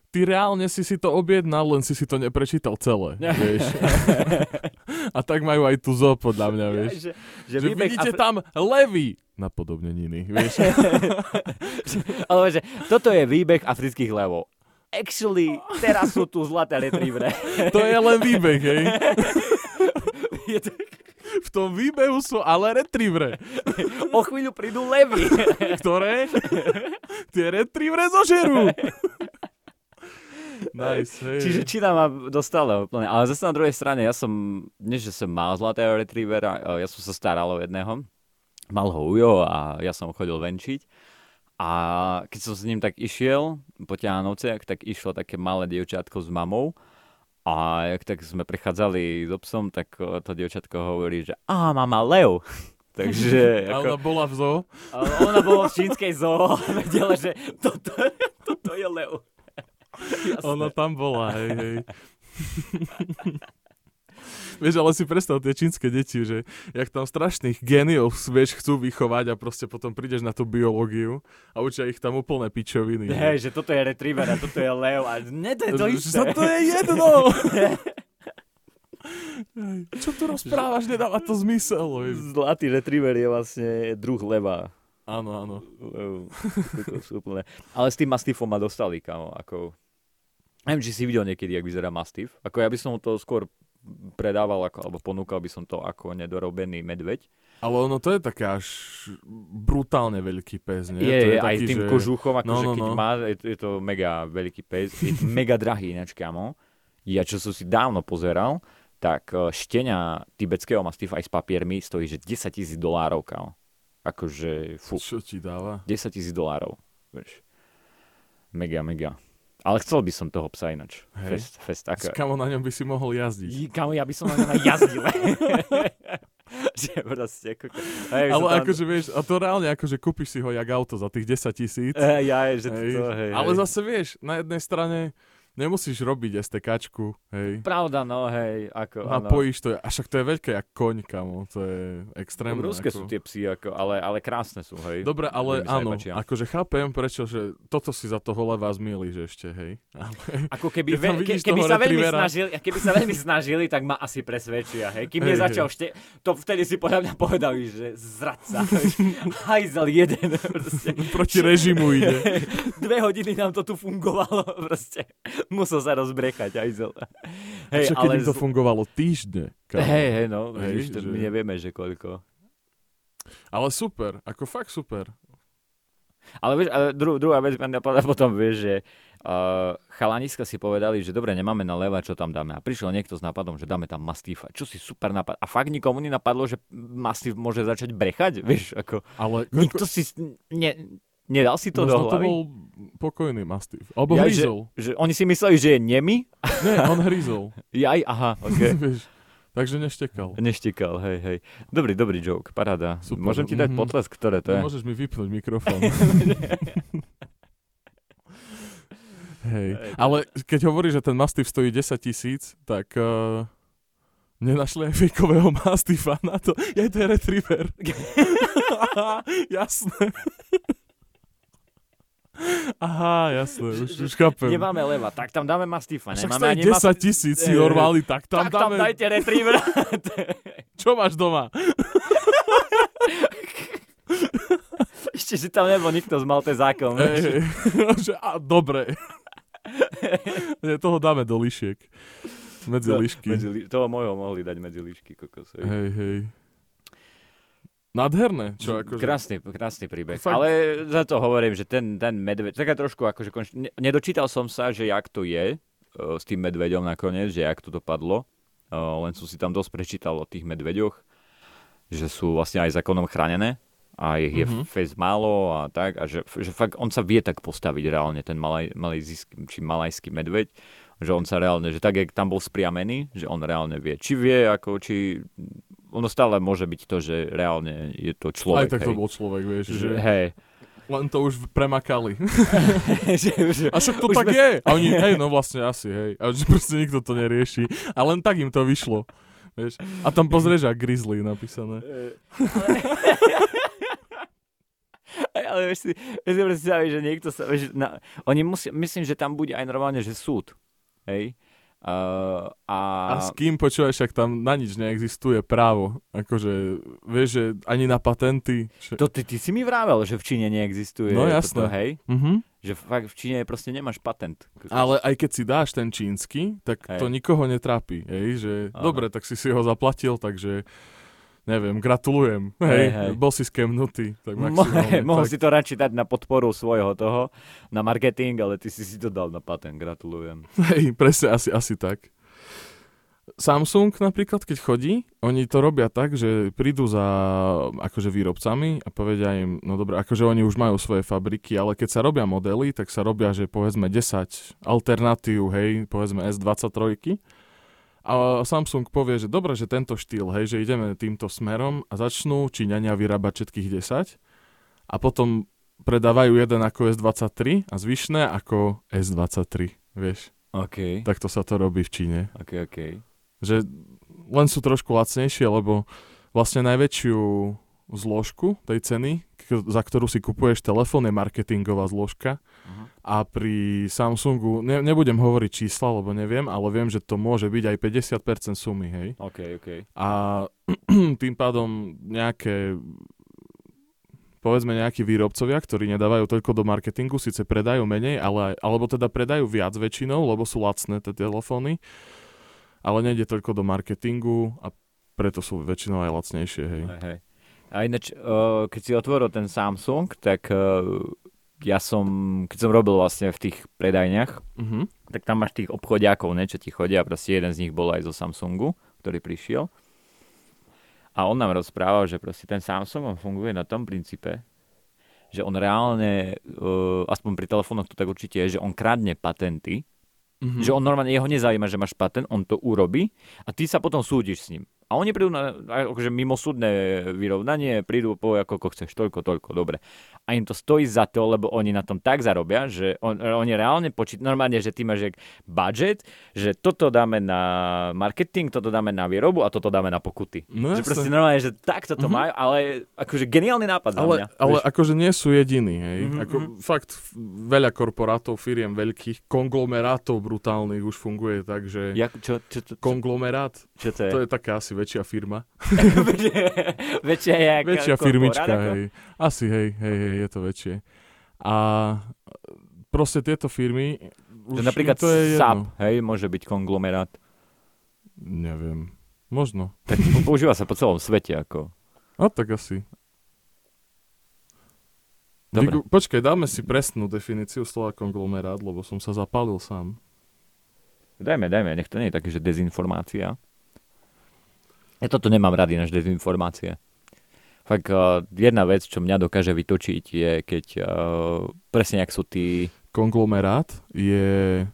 ty reálne si si to objednal, len si si to neprečítal celé, vieš. A tak majú aj tu zo, podľa mňa, vieš. že, že, Že výbeh vidíte Afri- tam levy napodobneniny, vieš. Ale že toto je výbeh afrických levov. Actually, teraz sú tu zlaté retrievere. To je len výbeh, hej. V tom výbehu sú ale retrievere, o chvíľu prídu levy. ktoré tie retrievere zožerú. Nice, hej. Čiže Čína ma dostala úplne. Ale zase na druhej strane, ja som, nie že som mal zlatého retrievera, ja som sa staral o jedného. Mal ho Ujo a ja som ho chodil venčiť. A keď som s ním tak išiel po ťahanovciach, tak išlo také malé dievčatko s mamou. A jak tak sme prechádzali s obsom, tak eh, to dievčatko hovorí, že a mama Leo. Takže A ona ako, bola v zoo. ona bola v čínskej zoo a vedela, že toto, toto je Leo. Jasné. Ona tam bola, hej, hej. Vieš, ale si predstav tie čínske deti, že jak tam strašných geniov, vieš, chcú vychovať a proste potom prídeš na tú biológiu a učia ich tam úplné pičoviny. Hej, že toto je retriever a toto je Leo a ne, to je to isté. to je jedno! Čo tu rozprávaš, nedáva to zmysel. vieš. Zlatý retriever je vlastne druh leva. Áno, áno. Úplne. Ale s tým mastifom ma dostali, kamo, ako... Neviem, či si videl niekedy, jak vyzerá mastif. Ako ja by som to skôr predával, ako, alebo ponúkal by som to ako nedorobený medveď. Ale ono to je také až brutálne veľký pes, nie? Je, to je, aj taký, tým že... kožuchom, akože No, no, keď no. má, je, to- je to mega veľký pes, je to mega drahý ináč, kamo. Ja čo som si dávno pozeral, tak eh, štenia tibetského mastifa aj s papiermi stojí, že 10 tisíc dolárov, kamo. Akože, fú, Čo ti dáva? 10 tisíc dolárov, vieš. Mega, mega. Ale chcel by som toho psa ináč. Hej. Fest, fest, ako... Kamo na ňom by si mohol jazdiť. Kamo, ja by som na ňom aj jazdil. že proste, ako... Hej, Ale tam- akože vieš, a to reálne akože kúpiš si ho jak auto za tých 10 tisíc. Eh, ja, že Hej. to, hej, Ale hej. zase vieš, na jednej strane nemusíš robiť STKčku, hej. Pravda, no hej, ako, áno. Napojíš to, a však to je veľké jak koň, kamo, to je extrémne. Obrovské ako... sú tie psy, ako, ale, ale krásne sú, hej. Dobre, ale áno, akože chápem, prečo, že toto si za toho leva zmieliš ešte, hej. Ale Ako keby, ve, ke, keby, sa veľmi snažili, keby sa veľmi snažili, tak ma asi presvedčia, hej. Kým Hej, nezačal šte... To vtedy si podľa mňa povedali, že zradca. Hajzel jeden. Proste. proti režimu ide. Dve hodiny nám to tu fungovalo, proste. Musel sa rozbrechať, hajzel. Hej, Čo keď im to z- fungovalo týždne, kámo. Hej, hej, no, Hej, že- my nevieme, že koľko. Ale super, ako fakt super. Ale vieš, ale dru, druhá vec ma napadla potom, vieš, že uh, chalaniska si povedali, že dobre, nemáme na leva, čo tam dáme. A prišiel niekto s nápadom, že dáme tam mastífa. Čo si super nápad. A fakt nikomu nenapadlo, že mastíf môže začať brechať, vieš, ako... Ale Nikto si... Ne, nedal si to Možno do to hlavy? bol pokojný mastív. Alebo Ja, hryzol. Že oni si mysleli, že je nemi? Nie, on hryzol. Jaj, aha, ok. Vieš, takže neštekal. Neštekal, hej, hej. Dobrý, dobrý joke, paráda. Super, Môžem ti dať mhm. potlesk, ktoré to je? Môžeš mi vypnúť mikrofón. Hej, ale keď hovoríš, že ten mastív stojí 10 tisíc, tak uh, nenašli aj fejkového mastífa na to. Je to je retriever. Jasné. Aha, jasné, už, už chápem. Nemáme leva, tak tam dáme mastifa. Však Nemáme stojí ani 10 mas- tisíc, si normálny, tak tam tak tam dáme... dajte retrievera. Čo máš doma? Ešte, že tam nebol nikto z Maltezákom. Že, a, dobre. Nie, toho dáme do lišiek. Medzi lišky. Medzi, toho môjho mohli dať medzi líšky, kokos. hej. Hej, hej. Nádherné, čo akože... Krásny, krásny príbeh. Fakt. Ale za to hovorím, že ten, ten medveď, taká trošku akože, konč... ne- nedočítal som sa, že jak to je uh, s tým medveďom nakoniec, že jak to dopadlo. Uh, len som si tam dosť prečítal o tých medveďoch, že sú vlastne aj zákonom chránené a ich je Mhm. mm-hmm. fest málo a tak a že, že fakt on sa vie tak postaviť reálne, ten malaj, malajzijský, či malajský medveď, že on sa reálne, že tak, jak tam bol spriamený, že on reálne vie, či vie, ako, či ono stále môže byť to, že reálne je to človek. Aj tak hej. to bol človek, vieš, že, že... hej. Len to už premakali. že, že, A však to tak sme- je. A oni, hej, no vlastne asi, hej. A že proste nikto to nerieši. A len tak im to vyšlo. Vieš. A tam pozrieš, a Grizzly napísané. Ale vieš si, vieš si predstaviť, že niekto sa, vieš, na, oni musia, myslím, že tam bude aj normálne, že súd. Hej? Uh, a, A s kým počúvaš, však tam na nič neexistuje právo. Akože, vieš, že ani na patenty. Že... to ty, ty si mi vravel, že v Číne neexistuje No, toto, jasné. hej? Mhm. Že fakt v Číne proste nemáš patent. Ale aj keď si dáš ten čínsky, tak Hej. to nikoho netrápi. Hej, že dobre, tak si si ho zaplatil, takže neviem, gratulujem. Hej, Hej, hej. bol si skemnutý. Tak Mo- maximálne. mohol tak. si to radšej dať na podporu svojho toho, na marketing, ale ty si si to dal na patent, gratulujem. Hej, presne, asi, asi tak. Samsung napríklad, keď chodí, oni to robia tak, že prídu za akože výrobcami a povedia im, no dobre, akože oni už majú svoje fabriky, ale keď sa robia modely, tak sa robia, že povedzme 10 alternatív, hej, povedzme S23. A Samsung povie, že dobre, že tento štýl, hej, že ideme týmto smerom a začnú Číňania vyrábať všetkých 10 a potom predávajú jeden ako S23 a zvyšné ako S23, vieš. OK, Takto sa to robí v Číne. OK, OK. Že len sú trošku lacnejšie, lebo vlastne najväčšiu zložku tej ceny, za ktorú si kupuješ telefón, je marketingová zložka. Uh-huh. A pri Samsungu, ne, nebudem hovoriť čísla, lebo neviem, ale viem, že to môže byť aj 50% sumy, hej. OK, OK. A tým pádom nejaké povedzme nejakí výrobcovia, ktorí nedávajú toľko do marketingu, síce predajú menej, ale, alebo teda predajú viac väčšinou, lebo sú lacné tie telefóny, ale nejde toľko do marketingu a preto sú väčšinou aj lacnejšie, hej. Hej. A ináč, uh, keď si otvoril ten Samsung, tak uh, ja som, keď som robil vlastne v tých predajniach, Mhm. tak tam máš tých obchodiakov, ne, čo ti chodia, proste jeden z nich bol aj zo Samsungu, ktorý prišiel. A on nám rozprával, že proste ten Samsung on funguje na tom princípe, že on reálne, uh, aspoň pri telefónoch to tak určite je, že on kradne patenty, Mhm. že on normálne, jeho nezaujíma, že máš patent, on to urobí a ty sa potom súdiš s ním. A oni prídu na akože mimosúdne vyrovnanie, prídu po ako, ako chceš, toľko, toľko, dobre. A im to stojí za to, lebo oni na tom tak zarobia, že on, oni reálne počítajú, normálne, že ty máš jak budget, že toto dáme na marketing, toto dáme na výrobu a toto dáme na pokuty. No že proste normálne, že takto to Mhm. majú, ale akože geniálny nápad za Ale, mňa. ale vieš. akože nie sú jediní, hej. Mhm, Ako, mhm. Fakt veľa korporátov, firiem veľkých, konglomerátov brutálnych už funguje tak, že Jak, čo, čo, čo, čo, konglomerát, čo to je? to je taká asi väčšia firma. väčšia jak Väčšia firmička, hej. Asi, hej, hej, hej, je to väčšie. A proste tieto firmy... Už napríklad to je SAP, jedno. hej, môže byť konglomerát. Neviem. Možno. Tak používa sa po celom svete ako. No tak asi. Dobre. Vygu- Počkaj, dáme si presnú definíciu slova konglomerát, lebo som sa zapálil sám. Dajme, dajme, nech to nie je také, že dezinformácia. Ja toto nemám rady, než dezinformácie. Fakt, uh, jedna vec, čo mňa dokáže vytočiť, je keď uh, presne jak sú tí... Konglomerát je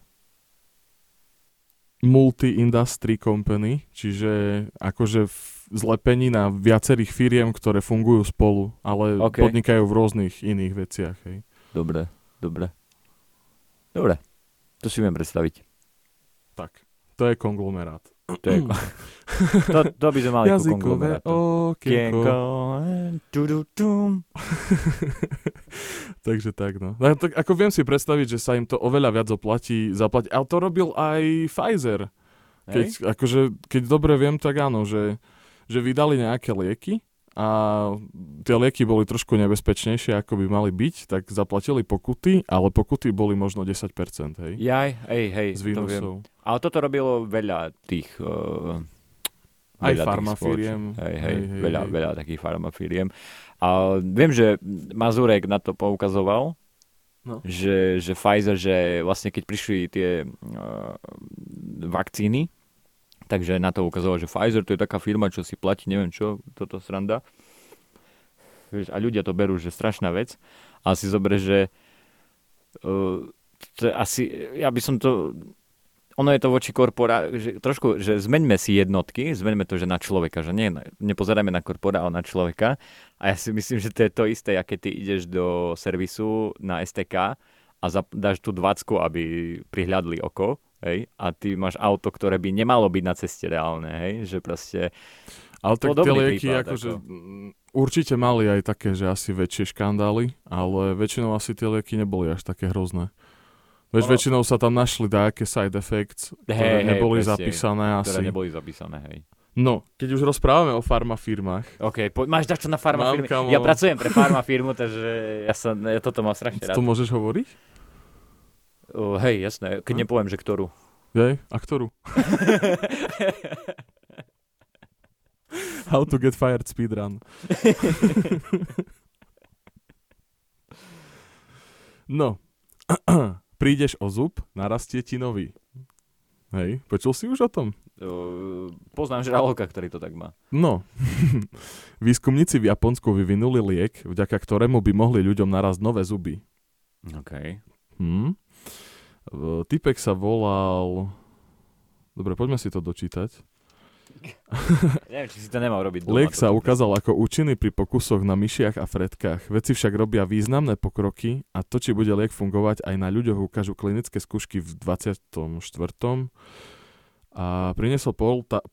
multi-industry company, čiže akože v zlepenina viacerých firiem, ktoré fungujú spolu, ale OK. podnikajú v rôznych iných veciach. Hej. Dobre, dobre. Dobre, to si viem predstaviť. Tak, to je konglomerát. To, je, to, to by sme mali Jazykové okienko. Takže tak, no. no tak ako viem si predstaviť, že sa im to oveľa viac oplatí zaplatiť. Ale to robil aj Pfizer. Keď, Hej? akože, keď dobre viem, tak áno, že, že vydali nejaké lieky a tie lieky boli trošku nebezpečnejšie, ako by mali byť, tak zaplatili pokuty, ale pokuty boli možno 10%, hej? Jaj, hej, hej, Z to viem. Ale toto robilo veľa tých uh, Aj veľa farmafíriem. hej, Hej, hej, veľa, hej. veľa takých farmafíriem. A viem, že Mazurek na to poukazoval, No. že, že Pfizer, že vlastne keď prišli tie uh, vakcíny, takže na to ukazoval, že Pfizer to je taká firma, čo si platí, neviem čo, toto sranda. A ľudia to berú, že strašná vec. A si zober, že uh, to asi, ja by som to, ono je to voči korporá, že trošku, že zmeňme si jednotky, zmeňme to, že na človeka, že nie, nepozerajme na korporá, ale na človeka. A ja si myslím, že to je to isté, aké ty ideš do servisu na STK a dáš tú dvacku, aby prihľadli oko, hej, a ty máš auto, ktoré by nemalo byť na ceste reálne, hej, že proste, Ale tak tie lieky prípad, akože ako. určite mali aj také, že asi väčšie škandály, ale väčšinou asi tie lieky neboli až také hrozné. Veď Ono- väčšinou sa tam našli nejaké side effects, ktoré hej, neboli presne, zapísané ktoré asi. neboli zapísané, hej. No, keď už rozprávame o farmafirmách, OK, po, máš dačo na kamo. Ja pracujem pre farmafirmu, takže ja, sa, ja toto mám strašne rád. to môžeš hovoriť? Uh, hej, jasné, keď Hm? nepoviem, že ktorú. Jej? A ktorú? How to get fired speedrun. no. Prídeš o zub, narastie ti nový. Hej, počul si už o tom? Uh, poznám žraloka, ktorý to tak má. No. Výskumníci v Japonsku vyvinuli liek, vďaka ktorému by mohli ľuďom narazť nové zuby. OK. Hm? Typek sa volal... Dobre, poďme si to dočítať. Neviem, či si to nemal robiť doma. Liek sa ukázal ako účinný pri pokusoch na myšiach a fretkách. Vedci však robia významné pokroky a to, či bude liek fungovať aj na ľuďoch, ukážu klinické skúšky v 24. A priniesol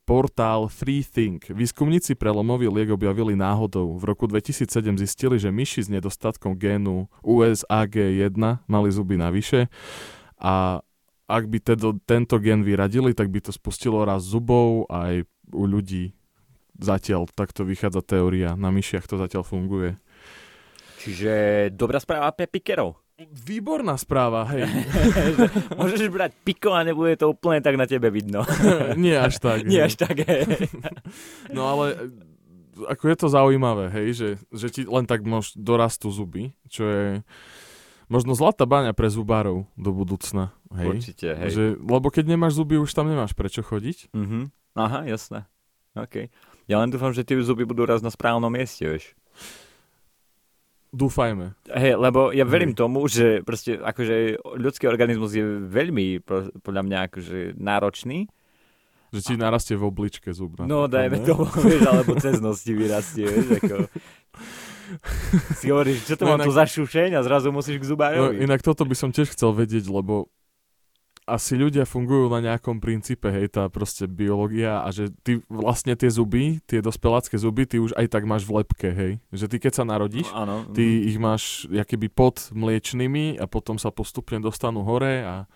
portál FreeThink. Výskumníci prelomový liek objavili náhodou. V roku 2007 zistili, že myši s nedostatkom génu USAG1 mali zuby navyše a ak by teda tento gen vyradili, tak by to spustilo raz zubov aj u ľudí. Zatiaľ takto vychádza teória. Na myšiach to zatiaľ funguje. Čiže dobrá správa pre pikerov. Výborná správa, hej. Že Môžeš brať piko a nebude to úplne tak na tebe vidno. Nie až tak. Nie hej. až tak, hej. No ale e, ako je to zaujímavé, hej, že, že ti len tak mož dorastú zuby, čo je možno zlatá baňa pre zubárov do budúcna. Hej. Určite, hej. Že, lebo keď nemáš zuby, už tam nemáš prečo chodiť. Mhm. Aha, jasné. OK. Ja len dúfam, že tie zuby budú raz na správnom mieste, vieš. Dúfajme. Hej, lebo ja verím Hej. tomu, že proste akože ľudský organizmus je veľmi podľa mňa akože náročný. Že ti narastie v obličke zub. No dajme ne? tomu, vieš, alebo cez nos ti vyrastie, vieš, ako... Si hovoríš, čo to No mám inak- tu za šušeň a zrazu musíš k No, zubárovi. inak toto by som tiež chcel vedieť, lebo asi ľudia fungujú na nejakom princípe, hej, tá proste biológia a že ty vlastne tie zuby, tie dospelácké zuby, ty už aj tak máš v lepke, hej. Že ty keď sa narodíš, No, áno. ty ich máš keby pod mliečnými a potom sa postupne dostanú hore a,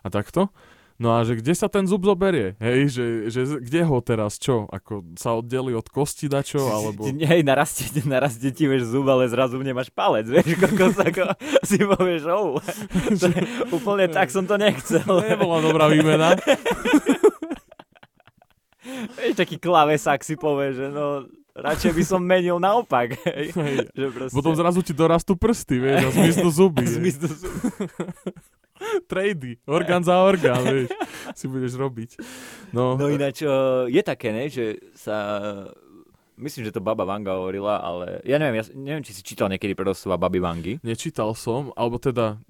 a takto. No a že kde sa ten zub zoberie? Hej, že, že kde ho teraz čo? Ako sa oddeli od kosti dačo? Alebo... Hej, narastie, narastie ti vieš zub, ale zrazu nemáš palec, vieš, kokos, ako si povieš, oh, to, je- úplne tak som to nechcel. Nebola dobrá výmena. Vieš, taký klavesák si povie, že no, radšej by som menil naopak, hej. Že proste, Potom zrazu ti dorastú prsty, vieš, a zmiznú zuby. Zmiznú zub. Trady, orgán za orgán, vieš, si budeš robiť. No, No ináč, uh, je také, ne, že sa... Myslím, že to Baba Vanga hovorila, ale ja neviem, ja neviem, či si čítal niekedy prodoslova Baby Vangy. nečítal som, alebo teda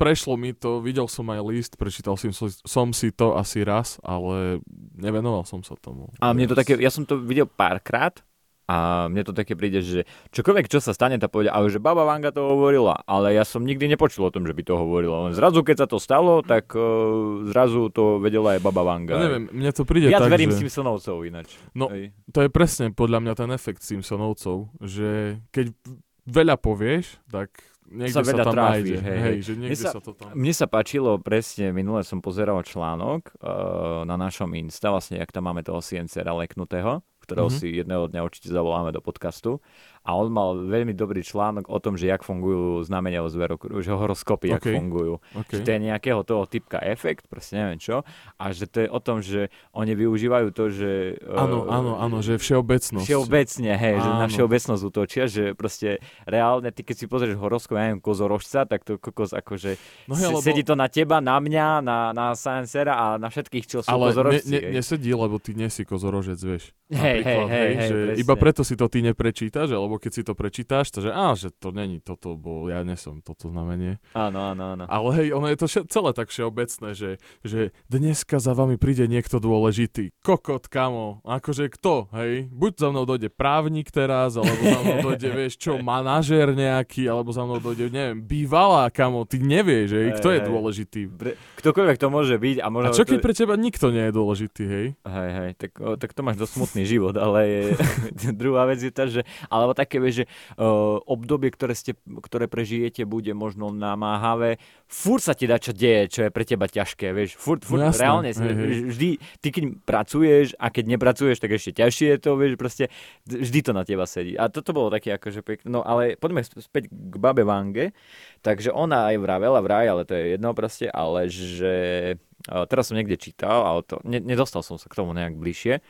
prešlo mi to, videl som aj list, prečítal som, som si to asi raz, ale nevenoval som sa tomu. A mne to také, ja som to videl párkrát a mne to také príde, že čokoľvek, čo sa stane, tá povedia, ale že Baba Vanga to hovorila, ale ja som nikdy nepočul o tom, že by to hovorila. Len zrazu, keď sa to stalo, tak uh, zrazu to vedela aj Baba Vanga. Ja neviem, mne to príde Viac tak, verím že... Simpsonovcov ináč. No, Hej. to je presne podľa mňa ten efekt Simpsonovcov, že keď veľa povieš, tak niekde Sa sa, tam tráfiš, nájde. hej, Hej, že niekde sa- sa, to tam... Mne sa páčilo presne, minule som pozeral článok uh, na našom Insta, vlastne, jak tam máme toho Siencera leknutého, ktorého Mhm. si jedného dňa určite zavoláme do podcastu. A on mal veľmi dobrý článok o tom, že jak fungujú znamenia o zverokruhu, že horoskopy, jak OK. fungujú. Okay. Že to je nejakého toho typka efekt, proste neviem čo. A že to je o tom, že oni využívajú to, že... Áno, eh, áno, áno, že všeobecnosť. Všeobecne, hej, že na Áno. všeobecnosť útočia, že proste reálne, ty keď si pozrieš horoskop, ja neviem, kozorožca, tak to kokos akože No hej, lebo... sedí to na teba, na mňa, na, na Sciencera a na všetkých, čo sú Ale ne, kozorožci. ne, hej. nesedí, lebo ty nie si kozorožec, vieš. Hej, hej, hej, hej, že presne. iba preto si to ty neprečítaš, alebo keď si to prečítaš, to že á, že to není toto, bo ja nesom toto znamenie. Áno, áno, áno. Ale hej, ono je to vše, celé tak všeobecné, že, že dneska za vami príde niekto dôležitý. Kokot, kamo. Akože kto, hej? Buď za mnou dojde právnik teraz, alebo za mnou dojde, vieš čo, manažér nejaký, alebo za mnou dojde, neviem, bývalá, kamo. Ty nevieš, hej? Kto je dôležitý? Pre, ktokoľvek to môže byť a A možno... čo to- keď pre teba nikto nie je dôležitý, hej? Hej, hej, tak, o, tak to máš dosť smutný život, ale je, druhá vec je tá, že, alebo také, vieš, že o, obdobie, ktoré, ste, ktoré prežijete, bude možno namáhavé, furt sa ti dá čo deje, čo je pre teba ťažké, vieš, furt, furt No jasné, reálne, hej. vždy, ty keď pracuješ a keď nepracuješ, tak ešte ťažšie je to, vieš, proste vždy to na teba sedí. A toto bolo také akože pekné, no ale poďme späť k babe Vange, takže ona aj vravela vraj, ale to je jedno proste, ale že a teraz som niekde čítal, ale to, ne, nedostal som sa k tomu nejak bližšie,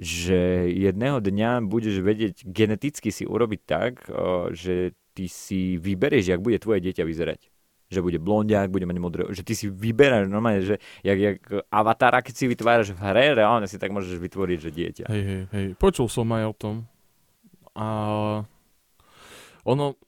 že jedného dňa budeš vedieť geneticky si urobiť tak, že ty si vyberieš, jak bude tvoje dieťa vyzerať. Že bude blondiak, bude mať modré, že ty si vyberáš normálne, že jak, jak avatara, keď si vytváraš v hre, reálne si tak môžeš vytvoriť, že dieťa. Hej, hej, hej. Počul som aj o tom. A ono...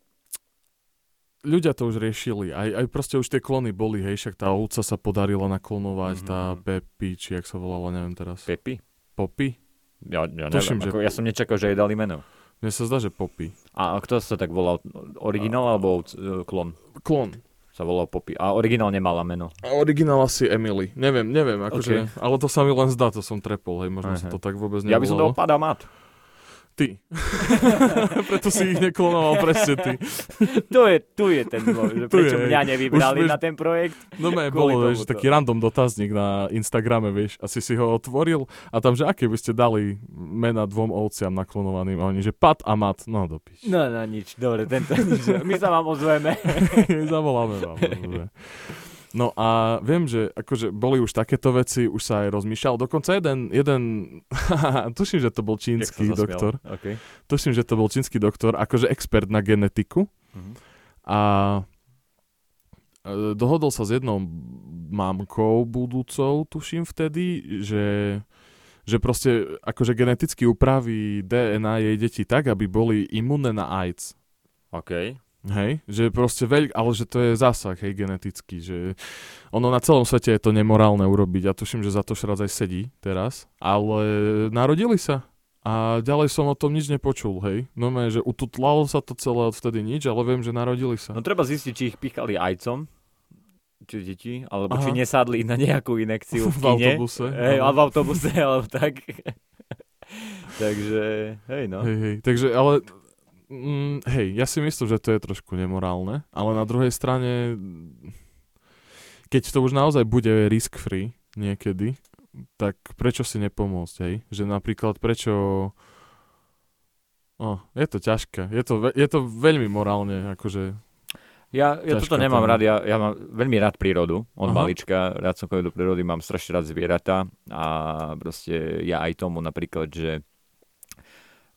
Ľudia to už riešili. Aj, aj proste už tie klony boli, hej, však tá ovca sa podarila naklonovať, Mhm. tá Peppy, či jak sa volala, neviem teraz. Pepi? Poppy? Ja, ja Tuším, neviem, že- ako, ja som nečakal, že jej dali meno. Mne sa zdá, že Poppy. A kto sa tak volal? Originál alebo ovc- e, klon? Klon. Sa volal Poppy. A originál nemala meno. A originál asi Emily. Neviem, neviem, akože, ale to sa mi len zdá, to som trepol, hej, možno sa Aha. to tak vôbec Ja by som nevolalo. dal Padamat. Ty. Preto si ich neklonoval presne ty. tu je, tu je ten dôvod, že prečo je. mňa nevybrali Už na ten projekt. No me, bolo, vieš, taký random dotazník na Instagrame, vieš, asi si ho otvoril a tam, že aké by ste dali mena dvom ovciam naklonovaným a oni, že Pat a Mat, no dopíš. No, no, nič, dobre, tento nič. My sa vám ozveme. Zavoláme vám. dobre. No a viem, že akože boli už takéto veci, už sa aj rozmýšľal. Dokonca jeden, jeden tuším, že to bol čínsky doktor. Okay. Tuším, že to bol čínsky doktor, akože expert na genetiku. Mhm. A e, dohodol sa s jednou mamkou budúcou, tuším vtedy, že, že proste akože geneticky upraví DNA jej deti tak, aby boli imunné na AIDS. OK. Hej, že proste veľk, ale že to je zásah, hej, genetický, že ono na celom svete je to nemorálne urobiť a tuším, že za to Šrac aj sedí teraz, ale narodili sa a ďalej som o tom nič nepočul, hej. No že ututlalo sa to celé odvtedy nič, ale viem, že narodili sa. No treba zistiť, či ich pichali ajcom, či deti, alebo či Aha. nesadli na nejakú inekciu v, v autobuse. Hej, áno. a v autobuse, alebo tak. Takže, hej no. Hej, hej, takže ale mm, hej, ja si myslím, že to je trošku nemorálne, ale na druhej strane keď to už naozaj bude risk free niekedy, tak prečo si nepomôcť, hej? Že napríklad prečo Oh, je to ťažké. Je to, ve- je to veľmi morálne, akože... Ja, ja toto nemám rád, ja, ja mám veľmi rád prírodu, od Aha. malička, rád som chodil do prírody, mám strašne rád zvieratá a proste ja aj tomu napríklad, že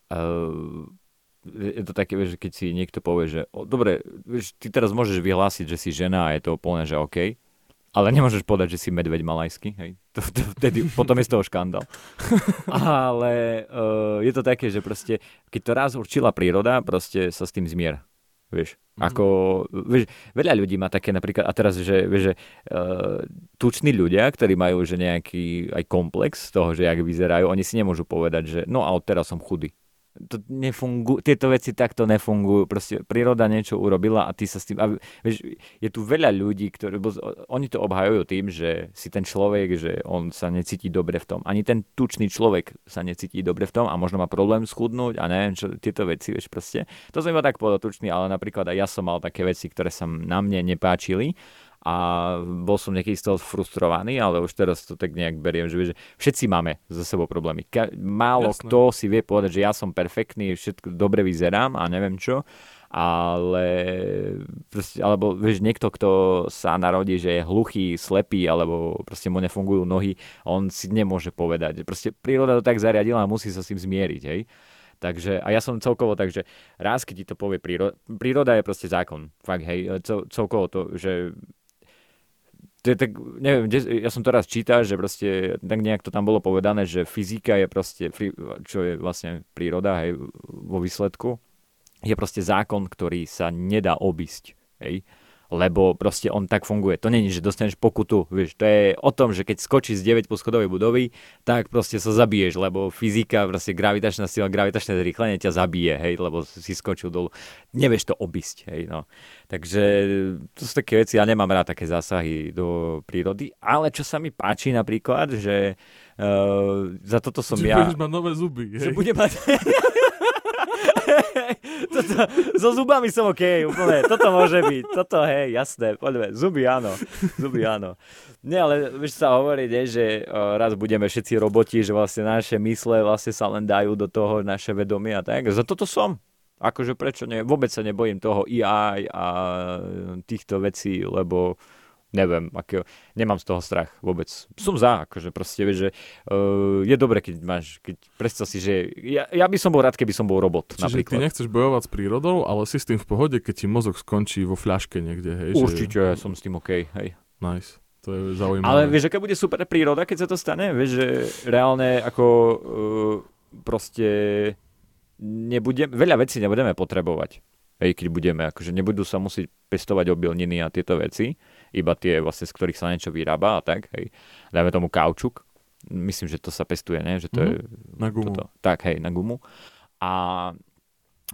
uh, je to také, vieš, že keď si niekto povie, že o, dobre, vieš, ty teraz môžeš vyhlásiť, že si žena a je to úplne, že OK, ale nemôžeš povedať, že si medveď malajský, hej. To, to, vtedy, potom je z toho škandál. Ale uh, je to také, že proste, keď to raz určila príroda, proste sa s tým zmier. Vieš, Mhm. ako, vieš, veľa ľudí má také napríklad, a teraz, že, vieš, že uh, tuční ľudia, ktorí majú že nejaký aj komplex toho, že jak vyzerajú, oni si nemôžu povedať, že no a odteraz som chudý. To nefungu, tieto veci takto nefungujú. Proste príroda niečo urobila a ty sa s tým... A, vieš, je tu veľa ľudí, ktorí... Oni to obhajujú tým, že si ten človek, že on sa necíti dobre v tom. Ani ten tučný človek sa necíti dobre v tom a možno má problém schudnúť a neviem čo, tieto veci, vieš proste. To som iba tak povedal tučný, ale napríklad aj ja som mal také veci, ktoré sa na mne nepáčili a bol som niekedy z toho frustrovaný, ale už teraz to tak nejak beriem, že, že všetci máme za sebou problémy. Ka- málo Jasné. kto si vie povedať, že ja som perfektný, všetko dobre vyzerám a neviem čo, ale proste, alebo vieš, niekto, kto sa narodí, že je hluchý, slepý, alebo proste mu nefungujú nohy, on si nemôže povedať. Proste príroda to tak zariadila a musí sa s tým zmieriť, hej. Takže, a ja som celkovo tak, že raz, keď ti to povie príroda, príroda je proste zákon. Fakt, hej, cel, celkovo to, že to je tak, neviem, ja som to raz čítal, že proste tak nejak to tam bolo povedané, že fyzika je proste, čo je vlastne príroda, hej, vo výsledku, je proste zákon, ktorý sa nedá obísť, hej, lebo proste on tak funguje. To není, že dostaneš pokutu, vieš, to je o tom, že keď skočíš z 9 poschodovej budovy, tak proste sa zabiješ, lebo fyzika, proste gravitačná sila, gravitačné zrýchlenie ťa zabije, hej, lebo si skočil dolu. Nevieš to obísť, hej, no. Takže to sú také veci, ja nemám rád také zásahy do prírody, ale čo sa mi páči napríklad, že uh, za toto som Že ja... budeš mať nové zuby, Že hej? bude mať... toto, so zubami som OK, úplne. Toto môže byť. Toto, hej, jasné. Poďme. Zuby áno. Zuby áno. Nie, ale vieš sa hovorí, nie, že raz budeme všetci roboti, že vlastne naše mysle vlastne sa len dajú do toho naše vedomie a tak. Za toto som. Akože prečo nie? Vôbec sa nebojím toho AI a týchto vecí, lebo neviem, akého, nemám z toho strach vôbec. Som za, akože proste, vieš, že uh, je dobre, keď máš, keď predstav si, že ja, ja by som bol rád, keby som bol robot, Čiže ty napríklad. nechceš bojovať s prírodou, ale si s tým v pohode, keď ti mozog skončí vo fľaške niekde, hej? Určite, ja som s tým OK, hej. Nice. To je zaujímavé. Ale vieš, aká bude super príroda, keď sa to stane? Vieš, že reálne ako uh, proste nebudem, veľa vecí nebudeme potrebovať. Hej, keď budeme, akože nebudú sa musieť pestovať obilniny a tieto veci, iba tie vlastne, z ktorých sa niečo vyrába a tak, hej. Dajme tomu kaučuk. Myslím, že to sa pestuje, ne? Že to Mhm. je Na gumu. toto. Tak, hej, na gumu. A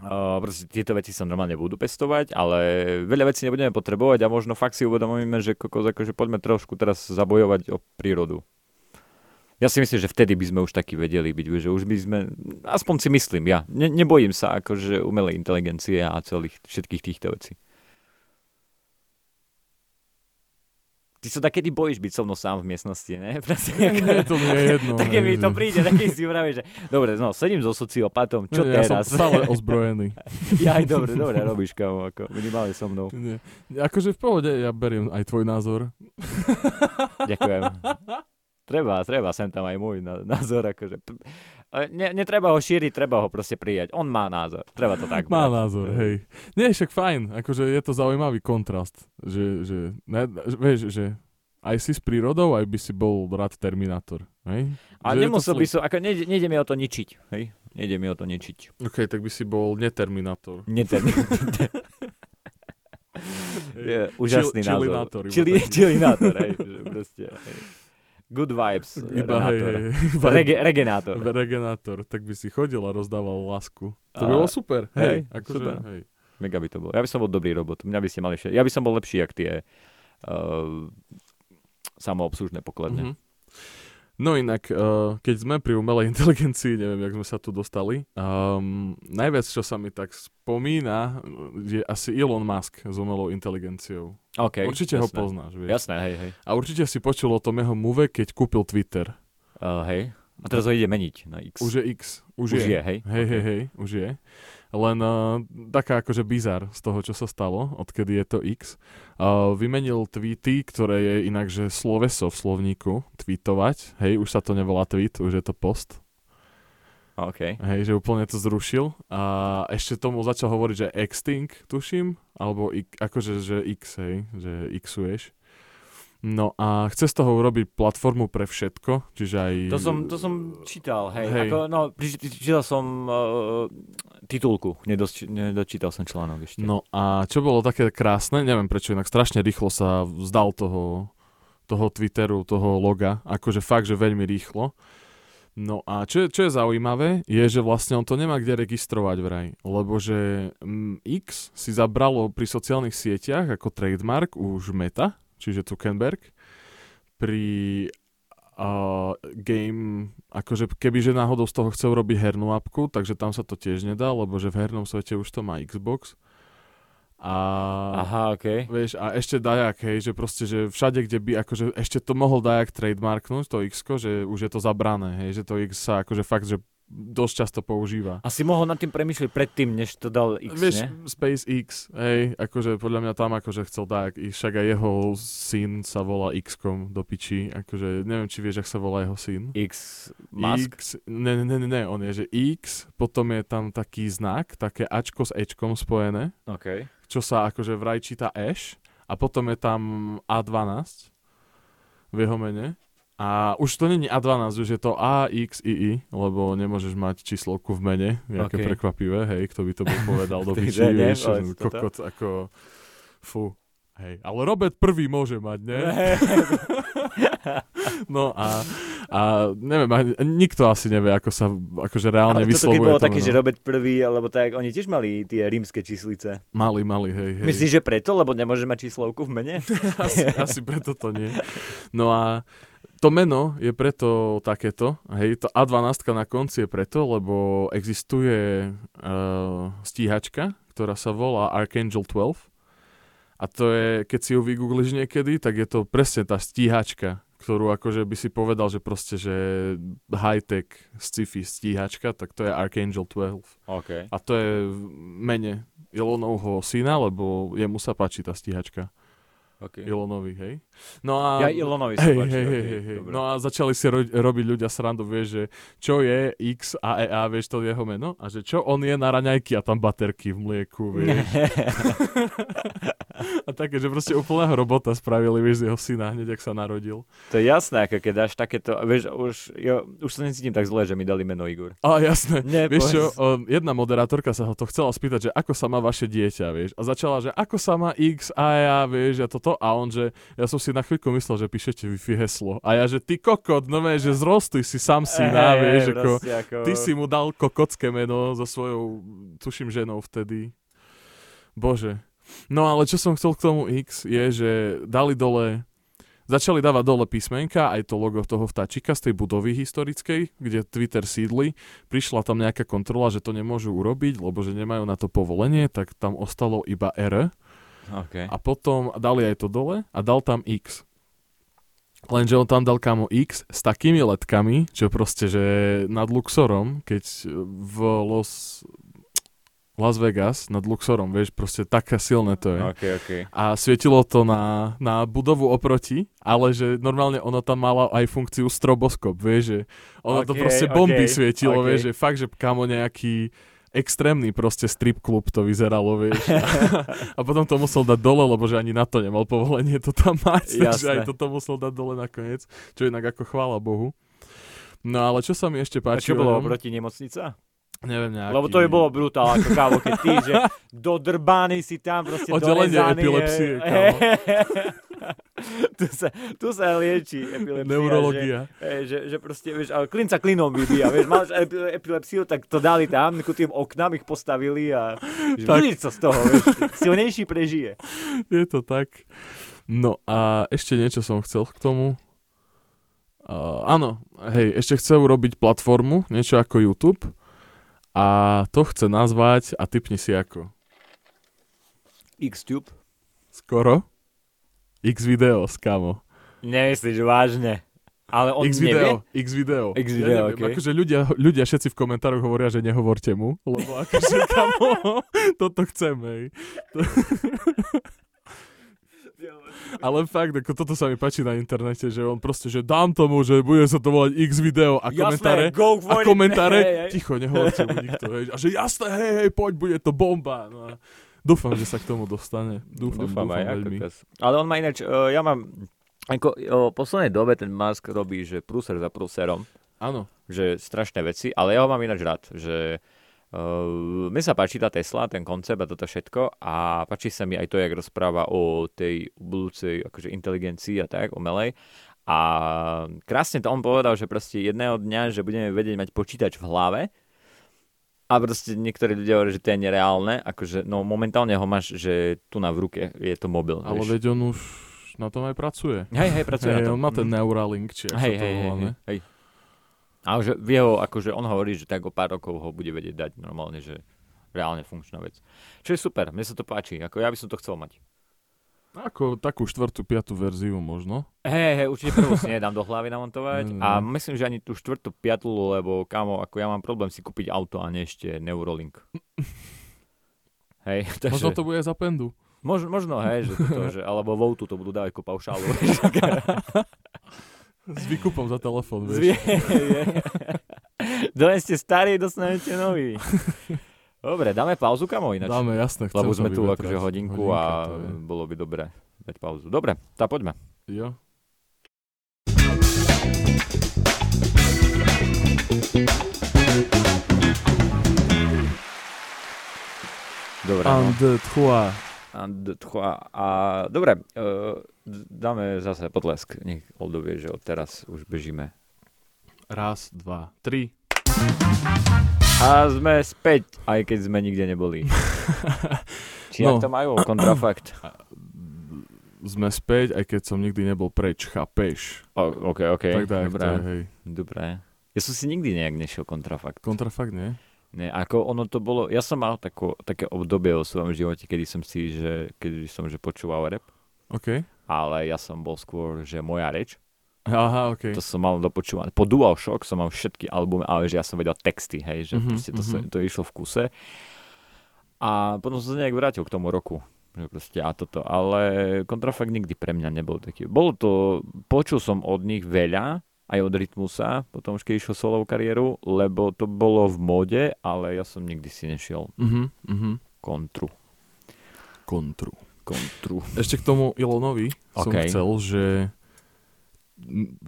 uh, proste tieto veci sa normálne budú pestovať, ale veľa vecí nebudeme potrebovať a možno fakt si uvedomíme, že kokos, akože poďme trošku teraz zabojovať o prírodu. Ja si myslím, že vtedy by sme už takí vedeli byť, že už by sme, aspoň si myslím, ja, ne, nebojím sa akože umelej inteligencie a celých všetkých týchto vecí. Ty sa takedy bojíš byť so mnou sám v miestnosti, ne? Proste, Nie, to mi je jedno. Také mi to príde, taký si vraví, že dobre, no, sedím so sociopatom, čo Nie, ja teraz? som stále ozbrojený. ja aj dobre, dobre robíš, kamo, ako minimálne so mnou. Nie. Akože v pohode, ja beriem aj tvoj názor. Ďakujem. Treba, treba, sem tam aj môj názor, akože. Ale Ne, netreba ho šíriť, treba ho proste prijať. On má názor, treba to tak Má brať. názor, hej. Nie, však fajn, akože je to zaujímavý kontrast, že, že ne, že- vieš, že aj si s prírodou, aj by si bol rád Terminátor, hej? A Že nemusel by som, ako nejde, nejde mi o to ničiť, hej? Nejde mi o to ničiť. OK, tak by si bol neterminátor. Netem. Je úžasný Chill- názor. Chili, taký. chillinátor, hej, proste, hej. Good vibes. Iba, hej, hej, iba Rege, regenátor. regenátor, tak by si chodil a rozdával lásku. To by A- bolo super, hej, hej, akože, super. hej. Mega by to bolo. Ja by som bol dobrý robot. Mňa by ste mali všetko. Ja by som bol lepší, jak tie uh, samoobslužné pokladne. Mhm. No inak, uh, keď sme pri umelej inteligencii, neviem, jak sme sa tu dostali, um, najviac, čo sa mi tak spomína, je asi Elon Musk s umelou inteligenciou. OK, určite ho jasné. poznáš, vieš. Jasné, hej, hej. A určite si počul o tom jeho move, keď kúpil Twitter. Uh, hej. A teraz ho ide meniť na X. Už je X. Už, Už je, hej. Hej, hej, hej, už je. Len uh, taká akože bizar z toho, čo sa stalo, odkedy je to X. Uh, vymenil tweety, ktoré je inak, že sloveso v slovníku, tweetovať. Hej, už sa to nevolá tweet, už je to post. OK. Hej, že úplne to zrušil. A ešte tomu začal hovoriť, že exting, tuším, alebo ik, akože, že X, hej, že Xuješ. No a chce z toho urobiť platformu pre všetko, čiže aj... To som, to som čítal, hej. Hej. Ako, no, čítal som uh, titulku, Nedoč, nedočítal som článok ešte. No a čo bolo také krásne, neviem prečo, inak strašne rýchlo sa vzdal toho, toho Twitteru, toho loga, akože fakt, že veľmi rýchlo. No a čo, je- čo je zaujímavé, je, že vlastne on to nemá kde registrovať vraj, lebo že mm, X si zabralo pri sociálnych sieťach ako trademark už Meta, čiže Zuckerberg, pri uh, game, akože kebyže náhodou z toho chce urobiť hernú apku, takže tam sa to tiež nedá, lebo že v hernom svete už to má Xbox. A, Aha, okej. Vieš, a ešte dajak, hej, že proste, že všade, kde by, akože ešte to mohol dajak trademarknúť, to x že už je to zabrané, hej, že to X sa akože fakt, že dosť často používa. Asi mohol nad tým premyšľať predtým, než to dal X, Vieš, ne? SpaceX, hej, akože podľa mňa tam akože chcel dať, však aj jeho syn sa volá x do piči, akože neviem, či vieš, ak sa volá jeho syn. X Musk? X, ne, ne, ne, ne, on je, že X, potom je tam taký znak, také Ačko s Ečkom spojené, OK. čo sa akože vraj číta Ash, a potom je tam A12 v jeho mene. A už to není A12, už je to AXII, lebo nemôžeš mať číslovku v mene, nejaké Ok. prekvapivé, hej, kto by to bol povedal do piči, ne, vieš, kokot ako, fú, hej, ale Robert prvý môže mať, ne? No a, a neviem, ani- nikto asi nevie, ako sa akože reálne Ale vyslovuje bolo to také, meno. že Robert prvý, alebo tak, oni tiež mali tie rímske číslice. Mali, mali, hej, hej. Myslíš, že preto, lebo nemôže mať číslovku v mene? asi, asi preto to nie. No a to meno je preto takéto, hej, to A12 na konci je preto, lebo existuje uh, stíhačka, ktorá sa volá Archangel 12 a to je, keď si ju vygoogliš niekedy, tak je to presne tá stíhačka, ktorú akože by si povedal, že proste, že high-tech sci-fi stíhačka, tak to je Archangel 12. OK. A to je mene Elonovho syna, lebo jemu sa páči tá stíhačka. okay. Ilonovi, hej? No a... Ja Ilonovi sa Hej, páči. hej, hej, hej. dobre. No a začali si ro- robiť ľudia srandu, vieš, že čo je X a E A, vieš, to je jeho meno? A že čo on je na raňajky a tam baterky v mlieku, vieš. a také, že proste úplného robota spravili, vieš, z jeho syna, hneď ak sa narodil. to je jasné, ako keď dáš takéto, vieš, už, jo, už sa necítim tak zle, že mi dali meno Igor. A jasné. Nie, Vieš čo, o, jedna moderátorka sa ho to chcela spýtať, že ako sa má vaše dieťa, vieš. A začala, že ako sa má X a ja, vieš, a toto. A on, že ja som si na chvíľku myslel, že píšete Wi-Fi heslo. A ja, že ty kokot, no vieš, že zrostuj si sám syna, Hej, vieš, hej, ako, ako... ty si mu dal kokotské meno so svojou, tuším, ženou vtedy. Bože. No ale čo som chcel k tomu X, je, že dali dole Začali dávať dole písmenka, aj to logo toho vtáčika z tej budovy historickej, kde Twitter sídli. Prišla tam nejaká kontrola, že to nemôžu urobiť, lebo že nemajú na to povolenie, tak tam ostalo iba R. OK. A potom dali aj to dole a dal tam X. Lenže on tam dal kamo X s takými letkami, že proste, že nad Luxorom, keď v Los... Las Vegas nad Luxorom, vieš, proste také silné to je. OK, OK. A svietilo to na, na budovu oproti, ale že normálne ono tam malo aj funkciu stroboskop, vieš, že ono to Ok, proste bomby ok, svietilo, ok. vieš, že fakt, že kamo nejaký extrémny proste strip klub to vyzeralo, vieš. a potom to musel dať dole, lebo že ani na to nemal povolenie to tam mať, takže Jasné. aj toto musel dať dole nakoniec, čo inak ako chvála Bohu. No ale čo sa mi ešte A páči... čo bolo ňom? oproti nemocnica? Neviem, nejaký... Lebo to by bolo brutál, ako kámo, keď ty, že dodrbaný si tam, proste Oddelenie epilepsie, je- kámo. tu, sa, tu sa lieči epilepsia. Neurologia. Že, hej, že, že proste, vieš, ale klinca klinom vybíja, vieš, máš epi- epilepsiu, tak to dali tam, ku tým oknám ich postavili a že Tak. co z toho, vieš, silnejší prežije. Je to tak. No a ešte niečo som chcel k tomu. Uh, áno, hej, ešte chce urobiť platformu, niečo ako YouTube. A to chce nazvať, a typni si ako. Xtube? Skoro? X videos, kamo. Nemyslíš vážne? Ale on X nevie? video, X video. X ja video, neviem, okej. Akože ľudia, ľudia všetci v komentároch hovoria, že nehovorte mu, lebo akože kamo, toto chcem, hej. Ale fakt, ako toto sa mi páči na internete, že on proste, že dám tomu, že bude sa to volať X video a komentáre, Jasné, go a it. komentáre, ticho, nehovorte mu nikto, hej. A že jasné, hej, hej, poď, bude to bomba. No a dúfam, že sa k tomu dostane. Dúfam, dúfam, Dúfam aj, veľmi. kokos. Ale on má ináč, uh, ja mám, ako uh, v poslednej dobe ten Musk robí, že prúser za prúserom, Áno, že strašné veci, ale ja ho mám ináč rád, že uh, mi sa páči tá Tesla, ten koncept a toto všetko a páči sa mi aj to, jak rozpráva o tej budúcej akože inteligencii a tak, umelej. A krásne to on povedal, že proste jedného dňa, že budeme vedieť mať počítač v hlave a proste niektorí ľudia hovoria, že to je nereálne, akože no momentálne ho máš, že tu na v ruke je to mobil. ale veď on už na tom aj pracuje. Hej, hej, pracuje Hej, na tom. on má ten Mm. Neuralink, či Hej, to hej, hej, volá, hej, hej. Ale že v jeho, akože on hovorí, že tak o pár rokov ho bude vedieť dať normálne, že reálne funkčná vec. Čo je super, mne sa to páči, ako ja by som to chcel mať. Ako takú štvrtú, piatú verziu možno. Hej, hej, určite prvú si nedám do hlavy namontovať Mm. a myslím, že ani tú štvrtú, piatú, lebo kamo, ako ja mám problém si kúpiť auto a nie ešte Neurolink. Hej, takže... Možno to bude za pendu. Možno, možno hej, že toto, že, alebo Voutu to budú dávať ako paušálu. S výkupom za telefón, Zvie, vieš. Doneste starý, dostanete nový. Dobre, dáme pauzu, kamo, ináč. Dáme, jasné. chcem Lebo sme tu akože hodinku Hodinka a bolo by dobre dať pauzu. Dobre, tak poďme. Jo. Dobre, no. trois. And. A dobre, uh, dáme zase potlesk. Nech Oldo vie, že od teraz už bežíme. Raz, dva, tri. A sme späť, aj keď sme nikde neboli. Či No. to majú? Kontrafakt. Sme späť, aj keď som nikdy nebol preč, chápeš? O, OK, OK. tak tak, Dobre. to hej. Dobre. Ja som si nikdy nejak nešiel kontrafakt. Kontrafakt, nie? Ne, ako ono to bolo, ja som mal tako, také obdobie vo svojom živote, kedy som si, že, kedy som že počúval rap, OK. ale ja som bol skôr, že moja reč, Aha, OK. to som mal dopočúvať. Po DualShock som mal všetky albumy, ale že ja som vedel texty, hej, že Mhm, proste to, sa, mhm. to išlo v kuse. A potom som sa nejak vrátil k tomu roku. Že proste a toto, ale kontrafakt nikdy pre mňa nebol taký. Bolo to, počul som od nich veľa, aj od Rytmusa, potom už keď išiel solovú kariéru, lebo to bolo v móde, ale ja som nikdy si nešiel Mhm, mhm. kontru. Kontru. Kontru. Ešte k tomu Ilonovi som OK. chcel, že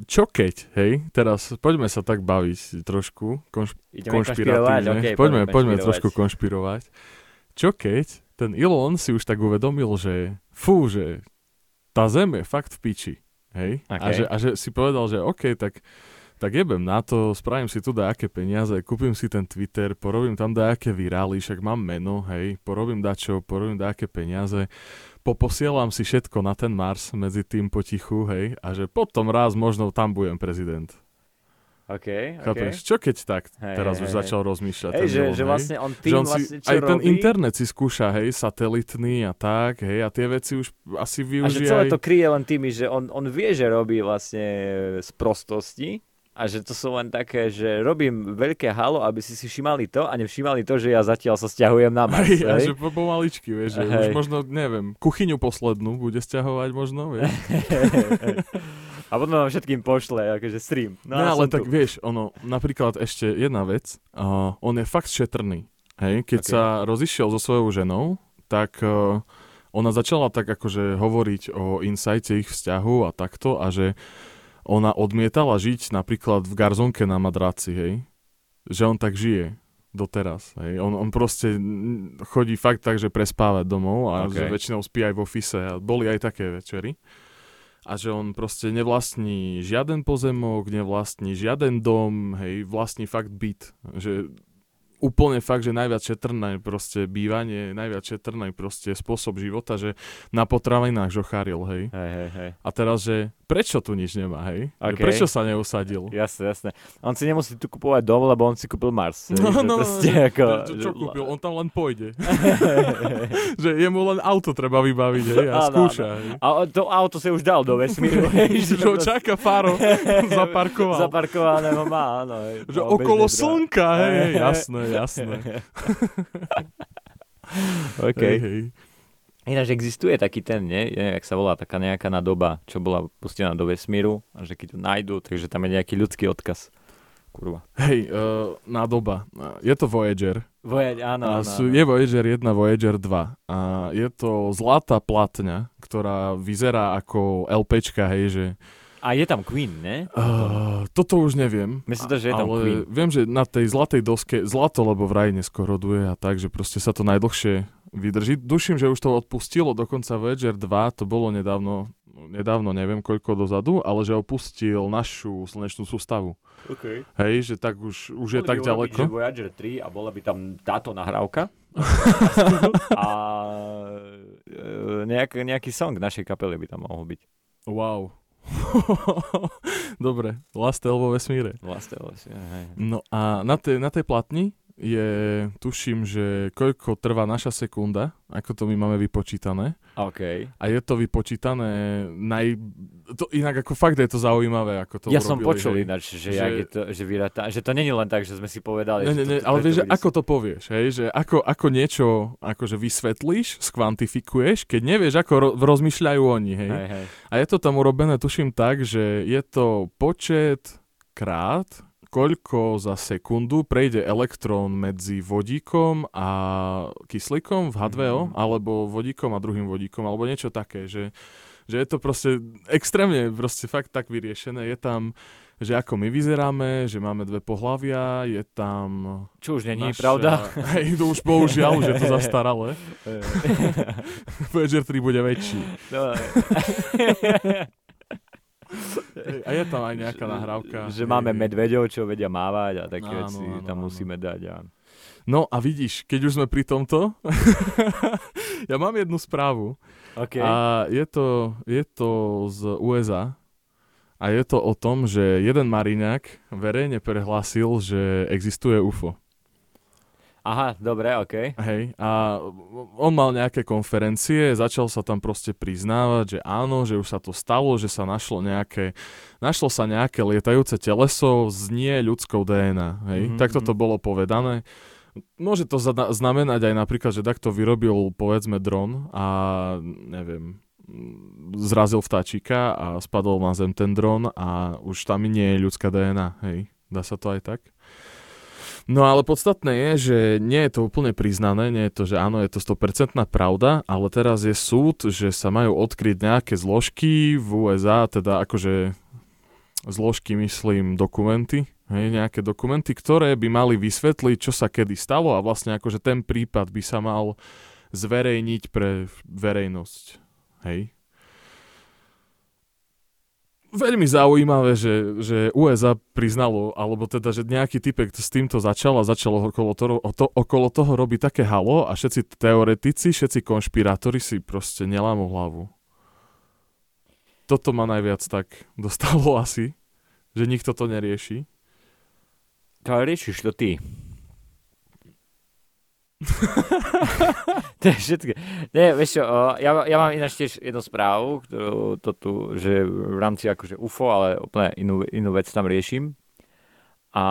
čo keď, hej, teraz poďme sa tak baviť trošku, konš- Ideme konšpiratívne, okay, poďme, poďme trošku konšpirovať. Čo keď ten Elon si už tak uvedomil, že fú, že tá zem je fakt v piči, hej, a, OK. že, a že si povedal, že OK, tak tak jebem na to, spravím si tu dajaké peniaze, kúpim si ten Twitter, porobím tam dajaké virály, však mám meno, hej, porobím dačo, porobím dajaké peniaze, poposielam si všetko na ten Mars medzi tým potichu, hej, a že potom raz možno tam budem prezident. OK, OK. Chápeš? Čo keď tak Hej, teraz hej, už hej. začal rozmýšľať Hej, ten že, Elon, že vlastne on že tým on si, vlastne, čo aj ten robí, internet si skúša, hej, satelitný a tak, hej, a tie veci už asi a že využije celé aj... to kryje len tými, že on, on vie, že robí vlastne z prostosti a že to sú len také, že robím veľké halo, aby si si všimali to a nevšimali to, že ja zatiaľ sa stiahujem na Mars. Hej, a hej? že po, pomaličky, vieš, že už možno, neviem, kuchyňu poslednú bude stiahovať možno, vieš. a potom vám všetkým pošle, akože stream. No, No, a ale tak tu. vieš, ono, napríklad ešte jedna vec, uh, on je fakt šetrný, hej, keď Ok. sa rozišiel so svojou ženou, tak uh, ona začala tak akože hovoriť o insajte ich vzťahu a takto a že ona odmietala žiť napríklad v garzonke na madraci, hej, že on tak žije doteraz, hej, on, on proste chodí fakt tak, že prespávať domov a Ok. že väčšinou spí aj v ofise a boli aj také večery a že on proste nevlastní žiaden pozemok, nevlastní žiaden dom, hej, vlastní fakt byt. Že úplne fakt, že najviac šetrné proste bývanie, najviac šetrný proste spôsob života, že na potravinách žocháril, hej. Hej, hej, hej. A teraz, že prečo tu nič nemá, hej? Že Ok. Prečo sa neusadil? Jasné, jasné. On si nemusí tu kupovať dom, lebo on si kúpil Mars. hej, No, že no, no, proste ako, čo, čo kúpil? On tam len pôjde. že jemu len auto treba vybaviť, hej, a skúša, hej. A to auto sa už dal do vesmíru. hej, že ho čaká Faro, zaparkoval. Zaparkovaného má, áno. hej. Že Mal okolo slnka, hej, Hej, hej. jasné, jasné. OK. Hej, hej. Ináč existuje taký ten, nie? Je, jak sa volá, taká nejaká nadoba, čo bola pustená do vesmíru a že keď ju nájdu, takže tam je nejaký ľudský odkaz. Kurva. Hej, uh, nádoba. Uh, Je to Voyager. Vojeď, áno, áno, sú, je Voyager 1, Voyager 2. A je to zlatá platňa, ktorá vyzerá ako LPčka, hej, že... A je tam Queen, ne? Uh, toto už neviem. Myslím to, že je tam ale Queen. viem, že na tej zlatej doske, zlato, lebo vraj neskôr roduje a tak, že proste sa to najdlhšie vydrží. Duším, že už to odpustilo, dokonca Voyager 2, to bolo nedávno, nedávno, neviem koľko dozadu, ale že opustil našu slnečnú sústavu. Okay. Hej, že tak už, už je tak ďaleko. Že Voyager 3 a bola by tam táto nahrávka a e, nejak, nejaký song našej kapely by tam mohol byť. Wow. Dobre, Lastel vo vesmíre. Vlastne, vlastne, hej. No a na tej, na tej platni je, tuším, že koľko trvá naša sekunda, ako to my máme vypočítané. OK. A je to vypočítané naj... To, inak ako fakt je to zaujímavé, ako to ja som urobili, počul hej. ináč, že, Že- je to, že, vyrata, že to není len tak, že sme si povedali. Ne, ne, ne, to, ale preto vieš, že ako to povieš, hej? Že ako, ako niečo akože vysvetlíš, skvantifikuješ, keď nevieš, ako ro- rozmýšľajú oni, hej? Hej, hej. A je to tam urobené, tuším tak, že je to počet krát, koľko za sekundu prejde elektrón medzi vodíkom a kyslíkom v H2O, Mhm. alebo vodíkom a druhým vodíkom, alebo niečo také, že, že je to proste extrémne, proste fakt tak vyriešené. Je tam, že ako my vyzeráme, že máme dve pohlavia, je tam... Čo už není, naša- pravda? Hej, to už bohužiaľ, už je to zastaralé. Voyager 3 bude väčší. A je tam aj nejaká nahrávka. že hej, máme medveďov, čo vedia mávať a také Áno, veci áno, tam áno. musíme dať. A... No a vidíš, keď už sme pri tomto, ja mám jednu správu OK. a je to, je to z USA a je to o tom, že jeden mariňák verejne prehlásil, že existuje UFO. Aha, dobre, OK. Hej, a on mal nejaké konferencie, začal sa tam proste priznávať, že áno, že už sa to stalo, že sa našlo nejaké, našlo sa nejaké lietajúce teleso s nie ľudskou DNA, hej, Mhm, takto to mhm. bolo povedané. Môže to zna- znamenať aj napríklad, že takto vyrobil povedzme dron a neviem, zrazil vtáčika a spadol na zem ten dron a už tam nie je ľudská DNA, hej, dá sa to aj tak? No ale podstatné je, že nie je to úplne priznané, nie je to, že áno, je to 100% pravda, ale teraz je súd, že sa majú odkryť nejaké zložky v USA, teda akože zložky myslím dokumenty, hej, nejaké dokumenty, ktoré by mali vysvetliť, čo sa kedy stalo a vlastne akože ten prípad by sa mal zverejniť pre verejnosť. Hej. Veľmi zaujímavé, že, že USA priznalo, alebo teda, že nejaký typek s týmto začal a začal okolo toho, to, okolo toho robiť také halo a všetci teoretici, všetci konšpirátori si proste nelámu hlavu. Toto ma najviac tak dostalo asi, že nikto to nerieši. Ale riešiš to ty. to je všetko. Nie, vieš čo, ja, ja mám ináč tiež jednu správu, ktorú to tu, že v rámci akože UFO, ale úplne inú, inú vec tam riešim. A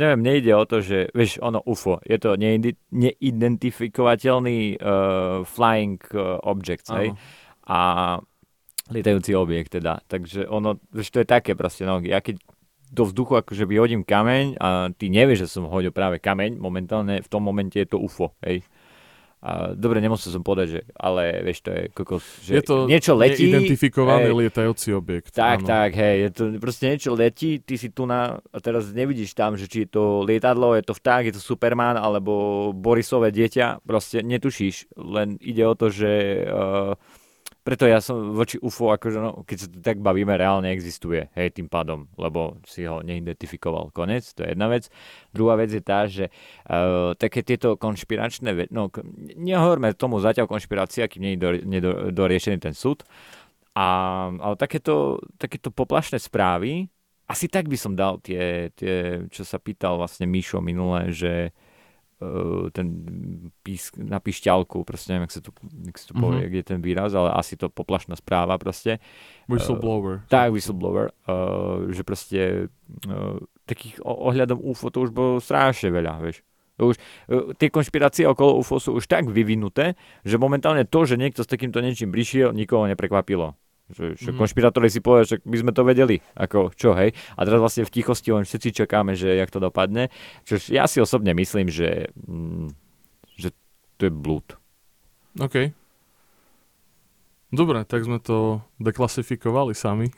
neviem, nejde o to, že, vieš, ono UFO, je to neidentifikovateľný uh, flying uh, object, hej? A lietajúci objekt teda. Takže ono, vieš, to je také proste, no, ja keď do vzduchu akože vyhodím kameň a ty nevieš, že som hodil práve kameň, momentálne v tom momente je to UFO, hej. A, dobre, nemusel som povedať, že, ale vieš, to je kokos, že je to niečo letí, neidentifikovaný hej, lietajúci objekt. tak, áno. tak, hej, je to proste niečo letí, ty si tu na, a teraz nevidíš tam, že či je to lietadlo, je to vták, je to Superman, alebo Borisové dieťa, proste netušíš, len ide o to, že uh, preto ja som voči UFO, akože no, keď sa tu tak bavíme, reálne existuje, hej, tým pádom, lebo si ho neidentifikoval, konec, to je jedna vec. Druhá vec je tá, že uh, také tieto konšpiračné, ve- no, nehovorme tomu zatiaľ konšpirácia, kým nie je do, nedo, doriešený ten súd, a, ale takéto, takéto poplašné správy, asi tak by som dal tie, tie čo sa pýtal vlastne Mišo minule, že ten písk, na pišťalku, proste neviem, jak sa to, jak sa to povie, kde je ten výraz, ale asi to poplašná správa proste. Whistleblower. Tak, whistleblower, uh, že proste uh, takých ohľadom UFO to už bolo strašne veľa, vieš. To Už, uh, tie konšpirácie okolo UFO sú už tak vyvinuté, že momentálne to, že niekto s takýmto niečím prišiel, nikoho neprekvapilo. Že, že Mhm. konšpirátori si povedali, že my sme to vedeli, ako čo, hej. A teraz vlastne v tichosti len všetci čakáme, že jak to dopadne. Čož ja si osobne myslím, že, mm, že to je blúd. OK. Dobre, tak sme to deklasifikovali sami.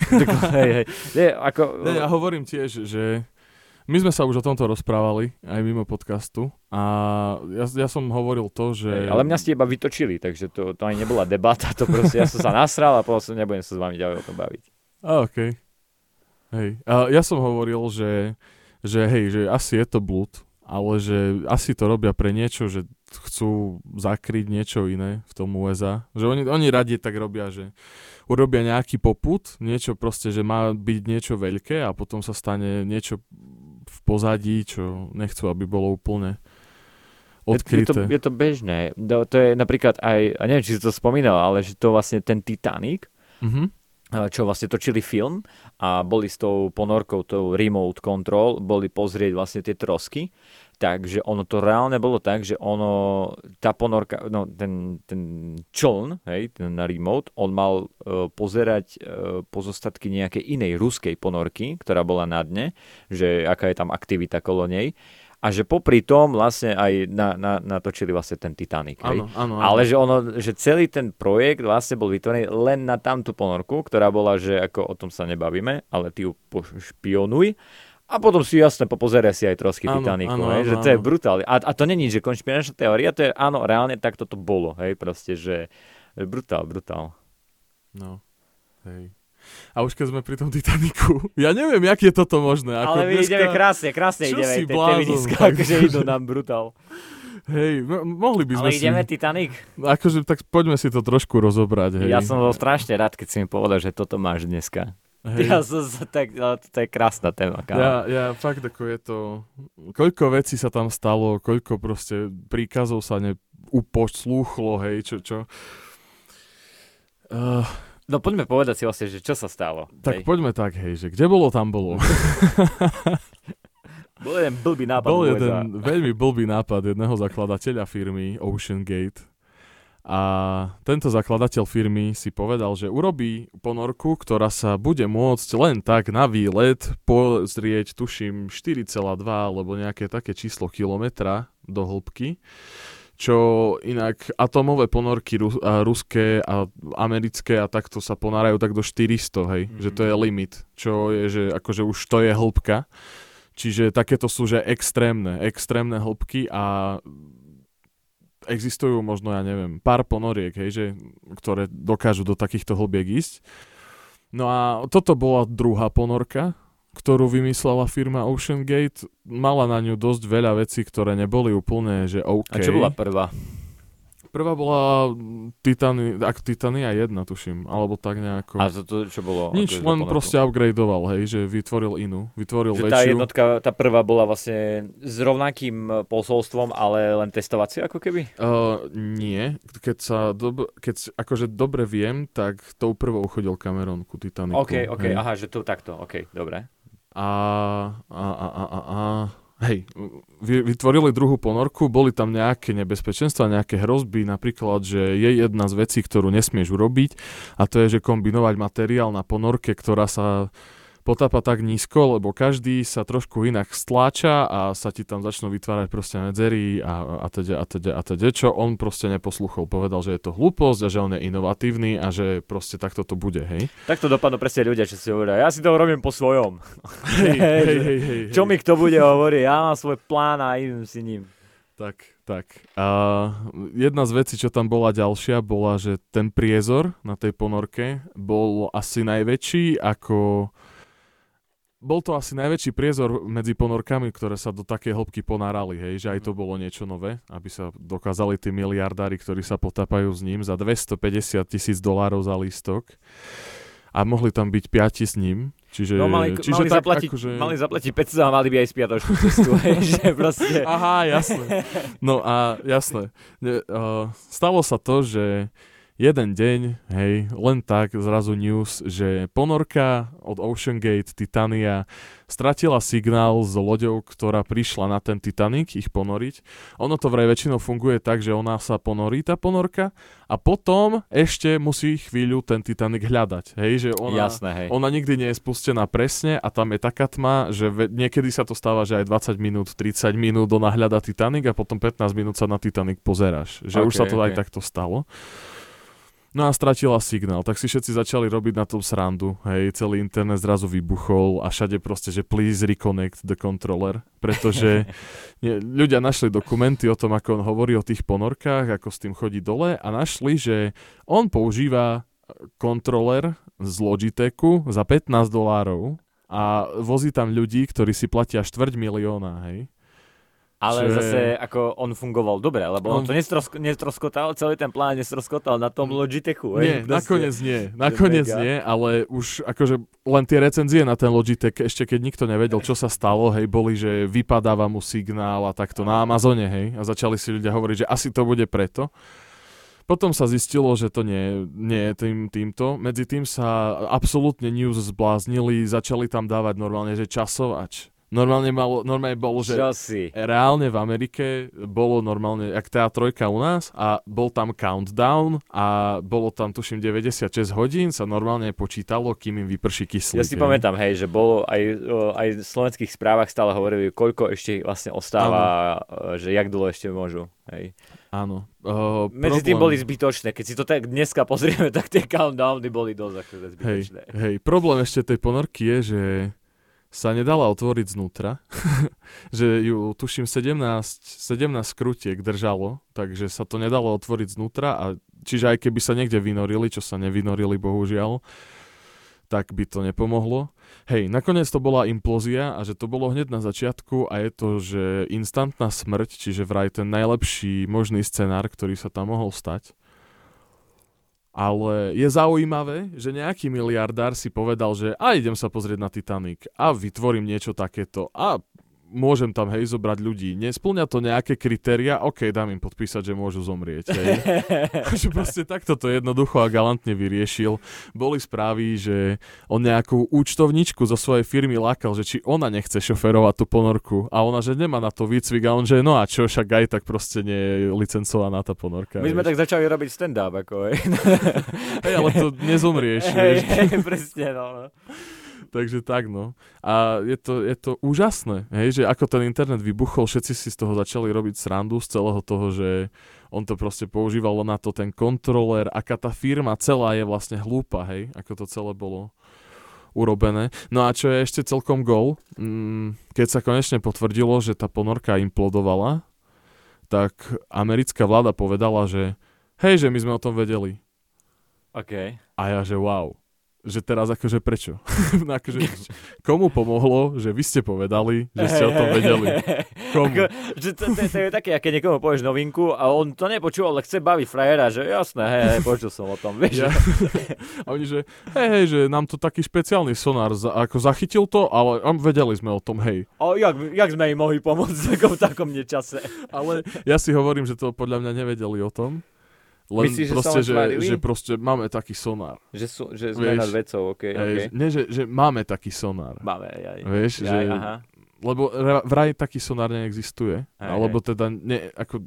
Hej, hej. Nie, ako, Ne, ja hovorím tiež, že my sme sa už o tomto rozprávali aj mimo podcastu a ja, ja som hovoril to, že... Hej, ale mňa ste iba vytočili, takže to, to ani nebola debata, to proste ja som sa nasral a potom som nebudem sa s vami ďalej o tom baviť. A, OK. Hej. A ja som hovoril, že, že hej, že asi je to blúd, ale že asi to robia pre niečo, že chcú zakryť niečo iné v tom USA. Že oni, oni radie tak robia, že urobia nejaký poput, niečo proste, že má byť niečo veľké a potom sa stane niečo pozadí, čo nechcú, aby bolo úplne Je, je, to, odkryté. je to bežné. To, to je napríklad aj, a neviem, či si to spomínal, ale že to vlastne ten Titanic, Mhm. eh, čo vlastne točili film a boli s tou ponorkou, tou remote control, boli pozrieť vlastne tie trosky, takže ono to reálne bolo tak, že ono, tá ponorka, no ten, ten čln, hej, ten na remote, on mal uh, pozerať uh, pozostatky nejakej inej ruskej ponorky, ktorá bola na dne, že aká je tam aktivita kolo nej. A že popri tom vlastne aj na, na, natočili vlastne ten Titanic. Áno, áno, áno. Ale že ono, že celý ten projekt vlastne bol vytvorený len na tamtú ponorku, ktorá bola, že ako o tom sa nebavíme, ale ty ju špionuj. A potom si jasne popozeraj si aj trosky Áno, Titanicu, áno, hej, áno, že to je brutálne. A, a to není, že konšpiračná teória, to je áno, reálne takto to bolo, hej, proste, že brutál, brutál. No, hej. A už keď sme pri tom Titaniku, ja neviem, jak je toto možné. Ako Ale my dneska, ideme krásne, krásne Čo ideme, si blázon, tak. akože idú nám brutál. Hej, mo- mohli by sme Ale ideme si... Titanic. Akože, tak poďme si to trošku rozobrať, hej. Ja som bol strašne rád, keď si mi povedal, že toto máš dneska. Hej. Ja som sa tak, ale to je krásna téma, kámo. Ja, ja fakt ako je to, koľko vecí sa tam stalo, koľko proste príkazov sa neuposlúchlo, hej, čo, čo. Uh, No poďme povedať si vlastne, že čo sa stalo. tak hej. poďme tak, hej, že kde bolo, tam bolo. Bol jeden blbý nápad Bol v USA. jeden veľmi blbý nápad jedného zakladateľa firmy Ocean Gate. A tento zakladateľ firmy si povedal, že urobí ponorku, ktorá sa bude môcť len tak na výlet pozrieť, tuším, 4,2 alebo nejaké také číslo kilometra do hĺbky čo inak atomové ponorky ru- a ruské a americké a takto sa ponárajú tak do 400, hej, Mhm. že to je limit, čo je, že akože už to je hĺbka. Čiže takéto sú, že extrémne, extrémne hĺbky a existujú možno, ja neviem, pár ponoriek, hej, že, ktoré dokážu do takýchto hĺbiek ísť. No a toto bola druhá ponorka, ktorú vymyslela firma Ocean Gate. Mala na ňu dosť veľa vecí, ktoré neboli úplne, že OK. A čo bola prvá? Prvá bola Titani, ak Titania 1, tuším, alebo tak nejako. A to, to čo bolo? Nič, len ponorku? proste upgradeoval, hej, že vytvoril inú, vytvoril Že tá väčšiu. jednotka, tá prvá bola vlastne s rovnakým posolstvom, ale len testovacia ako keby? Uh, nie, keď sa, dob- keď akože dobre viem, tak tou prvou chodil Cameron ku Titanicu. OK, OK, hej. aha, že to takto, OK, dobre. A, a, a, a, a, a hej, vy, vytvorili druhú ponorku, boli tam nejaké nebezpečenstva, nejaké hrozby, napríklad, že je jedna z vecí, ktorú nesmieš urobiť a to je, že kombinovať materiál na ponorke, ktorá sa potápa tak nízko, lebo každý sa trošku inak stláča a sa ti tam začnú vytvárať proste medzery a, a teda, a teda, a teda, čo on proste neposluchol. Povedal, že je to hlúposť a že on je inovatívny a že proste takto to bude, hej? Takto dopadnú presne ľudia, čo si hovoria, ja si to robím po svojom. Hej, hej, Že- hej, hej. Čo hej. mi kto bude hovoriť, ja mám svoj plán a idem si ním. Tak, tak. A jedna z vecí, čo tam bola ďalšia, bola, že ten priezor na tej ponorke bol asi najväčší ako... Bol to asi najväčší priezor medzi ponorkami, ktoré sa do také hĺbky ponárali, hej, že aj to bolo niečo nové, aby sa dokázali tí miliardári, ktorí sa potápajú s ním za 250 tisíc dolárov za lístok a mohli tam byť piati s ním, čiže... No mali, čiže mali, tak zaplatiť, akože... mali zaplatiť 500 a mali by aj spiatočnú cestu, že proste... Aha, jasné. No a jasné. Uh, stalo sa to, že jeden deň, hej, len tak zrazu news, že ponorka od Ocean Gate Titania stratila signál s loďou, ktorá prišla na ten Titanic ich ponoriť. Ono to vraj väčšinou funguje tak, že ona sa ponorí, tá ponorka, a potom ešte musí chvíľu ten Titanic hľadať. Hej, že ona, Jasné, hej. ona nikdy nie je spustená presne a tam je taká tma, že ve- niekedy sa to stáva, že aj 20 minút, 30 minút ona hľada Titanic a potom 15 minút sa na Titanic pozeráš. Že už Ok, sa to aj ok. takto stalo. No a stratila signál, tak si všetci začali robiť na tom srandu. Hej, celý internet zrazu vybuchol a všade proste, že please reconnect the controller, pretože nie, ľudia našli dokumenty o tom, ako on hovorí o tých ponorkách, ako s tým chodí dole a našli, že on používa kontroler z Logitechu za 15 dolárov a vozí tam ľudí, ktorí si platia štvrť milióna, hej. Ale je- zase ako on fungoval dobre, lebo on, On- to nestrosko, nestroskotal, celý ten plán nestroskotal na tom Logitechu. hej, Nie, proste. nakoniec nie, nakoniec nie, ale už akože len tie recenzie na ten Logitech, ešte keď nikto nevedel, čo sa stalo, hej, boli, že vypadáva mu signál a takto na Amazone, hej, a začali si ľudia hovoriť, že asi to bude preto. Potom sa zistilo, že to nie, nie je tým, týmto. Medzi tým sa absolútne news zbláznili, začali tam dávať normálne, že časovač. Normálne, malo, normálne bol, že Čo si? reálne v Amerike bolo normálne, jak tá trojka u nás a bol tam countdown a bolo tam tuším 96 hodín sa normálne počítalo, kým im vyprší kyslík. Ja si hej. pamätám, hej, že bolo aj, aj v slovenských správach stále hovorili, koľko ešte vlastne ostáva, e, že jak dlho ešte môžu. Hej. Áno. Uh, Medzi tým boli zbytočné. Keď si to tak dneska pozrieme, tak tie countdowny boli dosť akože Hej, zbytočné. hej, problém ešte tej ponorky je, že sa nedala otvoriť znútra, že ju tuším 17, 17 skrutiek držalo, takže sa to nedalo otvoriť znútra a čiže aj keby sa niekde vynorili, čo sa nevynorili bohužiaľ, tak by to nepomohlo. Hej, nakoniec to bola implózia a že to bolo hneď na začiatku a je to, že instantná smrť, čiže vraj ten najlepší možný scenár, ktorý sa tam mohol stať. Ale je zaujímavé, že nejaký miliardár si povedal, že a idem sa pozrieť na Titanic a vytvorím niečo takéto a môžem tam hej zobrať ľudí. Nesplňa to nejaké kritéria, ok, dám im podpísať, že môžu zomrieť. Hej. že proste takto to jednoducho a galantne vyriešil. Boli správy, že on nejakú účtovničku zo svojej firmy lákal, že či ona nechce šoferovať tú ponorku a ona, že nemá na to výcvik a on, že no a čo, však aj tak proste nie je licencovaná tá ponorka. My sme vieš. tak začali robiť stand-up, ako hej. Hej, ale to nezomrieš, Hej, vieš. hej, presne, no. Takže tak, no. A je to, je to úžasné, hej, že ako ten internet vybuchol, všetci si z toho začali robiť srandu, z celého toho, že on to proste používal na to ten kontroler, aká tá firma celá je vlastne hlúpa, hej, ako to celé bolo urobené. No a čo je ešte celkom gol, mm, keď sa konečne potvrdilo, že tá ponorka implodovala, tak americká vláda povedala, že hej, že my sme o tom vedeli. OK. A ja, že wow. Že teraz akože prečo? No akože, komu pomohlo, že vy ste povedali, že ste o tom vedeli? Komu? Ako, že to, to, to, je také, keď niekomu povieš novinku a on to nepočul, ale chce baviť frajera, že jasné, hej, hej, počul som o tom, vieš. Ja. A oni, že hej, hej, že nám to taký špeciálny sonár za, ako zachytil to, ale um, vedeli sme o tom, hej. O, jak, jak sme im mohli pomôcť v takom, takom nečase? Ale ja si hovorím, že to podľa mňa nevedeli o tom. Len Myslíš, proste, že, že proste máme taký sonár. Že, sú, že sme Vieš, nad vecou, OK, že- nie, že, že máme taký sonár. Máme, aj. Vieš, Jaj, že, aha. lebo ra- vraj taký sonár neexistuje, Hej, alebo teda ne, ako,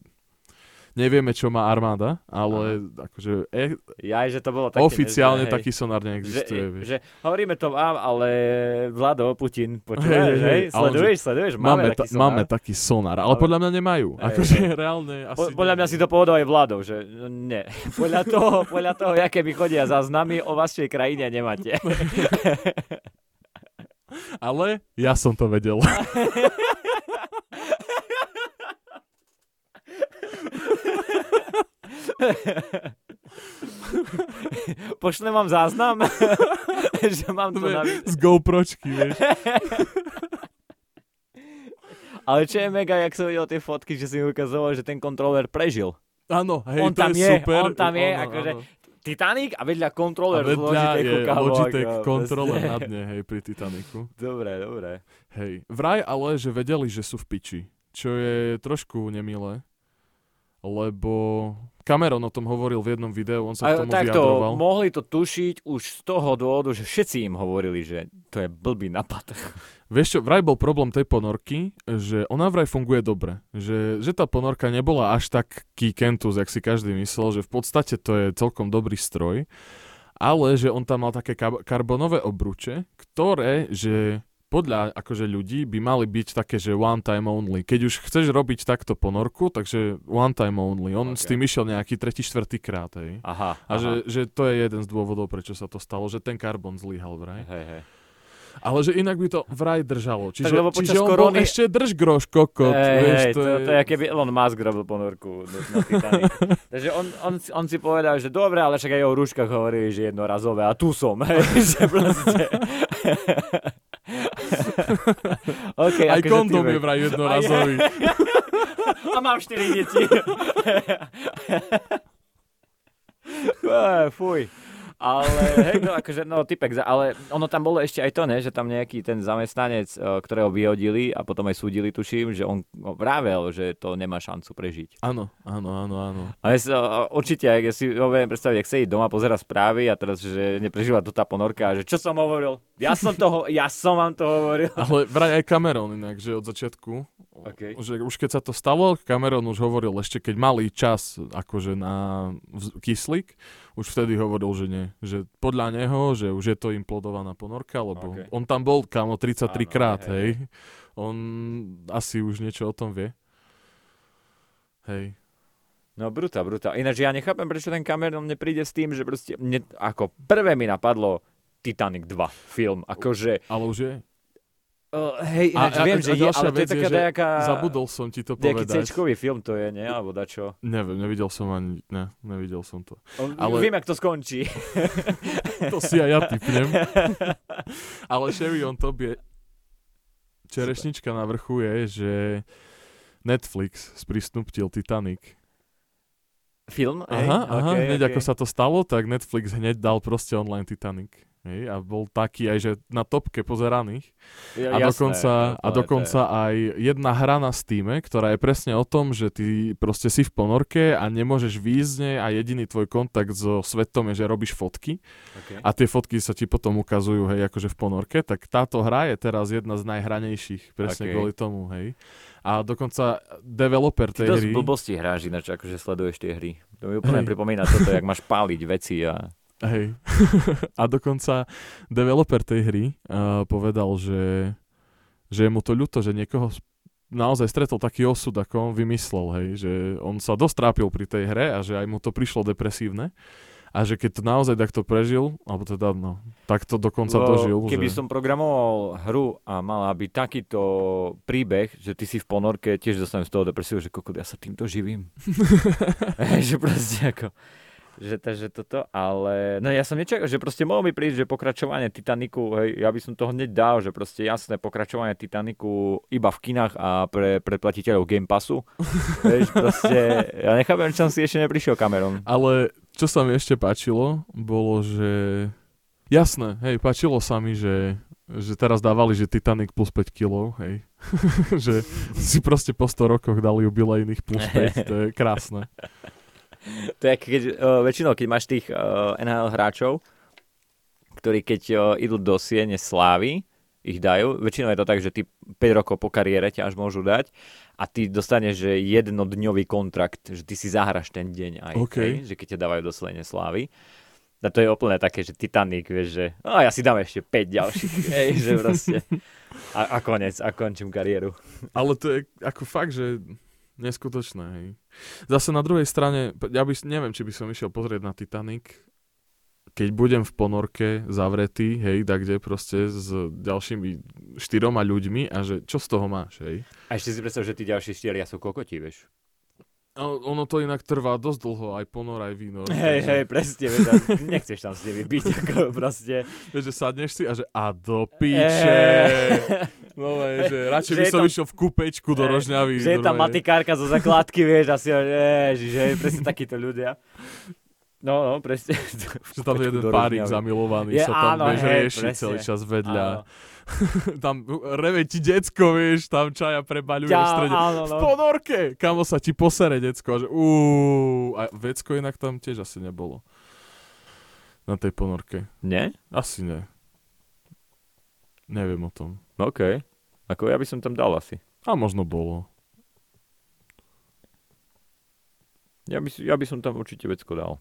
nevieme, čo má armáda, ale akože e, Jaj, že to bolo také... oficiálne že, hej, taký sonár neexistuje. že, vieš. že hovoríme to vám, ale Vlado, Putin, počúvaš, hej, hej, hej, sleduješ, sleduješ, máme, máme, taký ta, sonár. máme taký sonár, ale Ale- podľa mňa nemajú. Hej, Akože hej. reálne asi... Po, podľa mňa si to povedal aj Vladov, že nie. Podľa toho, podľa toho, aké mi chodia záznamy o vašej krajine nemáte. Ale ja som to vedel. Pošlem vám záznam, že mám to na... Z GoPročky, vieš. Ale čo je mega, jak som videl tie fotky, že si mi ukazoval, že ten kontroler prežil. Áno, hej, On to tam je, super. on tam je, Áno, akože áno. Titanic a vedľa A kontroler z vedľa Logitechu, je kámo, Logitech ako- kontroler na dne, hej, pri Titaniku. Dobre, dobre. Hej. Vraj ale, že vedeli, že sú v piči. Čo je trošku nemilé. Lebo Cameron o tom hovoril v jednom videu, on sa k tomu takto, vyjadroval. mohli to tušiť už z toho dôvodu, že všetci im hovorili, že to je blbý napad. Vieš čo, vraj bol problém tej ponorky, že ona vraj funguje dobre. Že, že tá ponorka nebola až tak kentus, jak si každý myslel, že v podstate to je celkom dobrý stroj, ale že on tam mal také ka- karbonové obruče, ktoré, že podľa akože ľudí by mali byť také, že one time only. Keď už chceš robiť takto ponorku, takže one time only. On Ok. s tým išiel nejaký tretí, štvrtý krát, hej. Aha, A že, že to je jeden z dôvodov, prečo sa to stalo, že ten karbon zlyhal vraj. Hej, hej. Ale že inak by to vraj držalo. Čiže, lebo počas čiže on bol korony- ešte drž groš kokot. Hej, vieš, hej, to, to, je... to je, keby Elon Musk robil ponorku na. Takže on, on, on si povedal, že dobre, ale však aj o rúškach hovorili, že jednorazové a tu som. Že proste... okay, Aj akože kondom je vraj jednorazový. A mám 4 deti. Fuj. Ale hej, no akože, no typek, ale ono tam bolo ešte aj to, ne, že tam nejaký ten zamestnanec, e, ktorého vyhodili a potom aj súdili, tuším, že on vravel, že to nemá šancu prežiť. Áno, áno, áno, áno. Ale si, uh, určite, ak ja si ho viem predstaviť, ak sedí doma, pozera správy a teraz, že neprežíva to tá ponorka, že čo som hovoril? Ja som toho, ja som vám to hovoril. Ale vraj aj Cameron inak, že od začiatku, Okay. že už keď sa to stalo, Cameron už hovoril ešte keď malý čas akože na kyslík, už vtedy hovoril, že nie. Že podľa neho, že už je to implodovaná ponorka, lebo Okay. on tam bol kamo 33 Áno, krát, hej, hej. On asi už niečo o tom vie. Hej. No brutá, brutá. Ináč ja nechápem, prečo ten Cameron nepríde s tým, že proste, mne, ako prvé mi napadlo Titanic 2 film, akože, Ale už je. Uh, hej, ináč viem, že je, ale to je taká nejaká, Zabudol som ti to nejaký povedať. C-čkový film to je, nie? Alebo dačo. Neviem, nevidel som ani, ne, nevidel som to. On, Ale- Viem, jak to skončí. To si aj ja typnem. Ale Sherry on top je... Čerešnička na vrchu je, že Netflix sprístupnil Titanic. film? Aha, aha, okay, hneď okay. ako sa to stalo, tak Netflix hneď dal proste online Titanic. Hej, a bol taký aj, že na topke pozeraných. Ja, A jasné, dokonca, a dokonca aj jedna hra na Steam, ktorá je presne o tom, že ty proste si v ponorke a nemôžeš výjsť nej a jediný tvoj kontakt so svetom je, že robíš fotky Okay. a tie fotky sa ti potom ukazujú, hej, akože v ponorke, tak táto hra je teraz jedna z najhranejších, presne Ok. kvôli tomu, hej. A dokonca developer Ty tej dosť hry... blbosti hráš ináč, akože sleduješ tie hry. To mi úplne Hej. pripomína toto, jak máš páliť veci a... Hej. a dokonca developer tej hry uh, povedal, že, že je mu to ľúto, že niekoho naozaj stretol taký osud, ako on vymyslel, hej, že on sa dosť trápil pri tej hre a že aj mu to prišlo depresívne a že keď to naozaj takto prežil, alebo teda no, takto dokonca Lebo dožil, Keby že... som programoval hru a mala by takýto príbeh, že ty si v ponorke, tiež dostanem z toho depresiu, že kokot, ja sa týmto živím. že proste ako... Že, takže toto, ale no ja som nečakal, že proste mohol by prísť, že pokračovanie Titaniku, hej, ja by som to hneď dal, že proste jasné pokračovanie Titaniku iba v kinách a pre predplatiteľov Game Passu. Vieš, proste, ja nechápem, čo som si ešte neprišiel kamerom. Ale čo sa mi ešte páčilo, bolo, že... Jasné, hej, páčilo sa mi, že, že teraz dávali, že Titanic plus 5 kg, hej. že si proste po 100 rokoch dali jubilejných plus 5, to je krásne. To je keď, uh, väčšinou, keď máš tých uh, NHL hráčov, ktorí keď uh, idú do siene slávy, ich dajú, väčšinou je to tak, že ty 5 rokov po kariére ťa až môžu dať a ty dostaneš že jednodňový kontrakt, že ty si zahraš ten deň aj, OK. hej, že keď ťa dávajú do Slene slávy. A to je úplne také, že Titanic, vieš, že a ja si dám ešte 5 ďalších, hej, že proste. A, a konec, a končím kariéru. Ale to je ako fakt, že neskutočné, hej. Zase na druhej strane, ja by, neviem, či by som išiel pozrieť na Titanic, keď budem v ponorke zavretý, hej, tak kde proste s ďalšími štyroma ľuďmi a že čo z toho máš, hej. A ešte si predstav, že tí ďalší štyria sú kokoti, vieš. No, ono to inak trvá dosť dlho, aj ponor, aj víno. Hej, takže- hej, presne, vieš, a nechceš tam s nimi byť, ako proste. Vieš, že sadneš si a že a do píče. No, hej, že radšej by som tam- išiel v kúpečku do Hej, Rožňavy. Že je tam matikárka zo zakladky, vieš, a si ho, ježiš, že presne takíto ľudia. No, no, presne. Že tam je jeden párik zamilovaný, Je, sa tam áno, vieš, hej, rieši presne. celý čas vedľa. Áno. tam reve ti decko, vieš, tam čaja prebaľuje v strede. áno, V no. ponorke! Kamo sa ti posere decko, a že uú, a vecko inak tam tiež asi nebolo. Na tej ponorke. Nie? Asi nie. Neviem o tom. OK. Ako ja by som tam dal asi. A možno bolo. Ja by, ja by som tam určite vecko dal.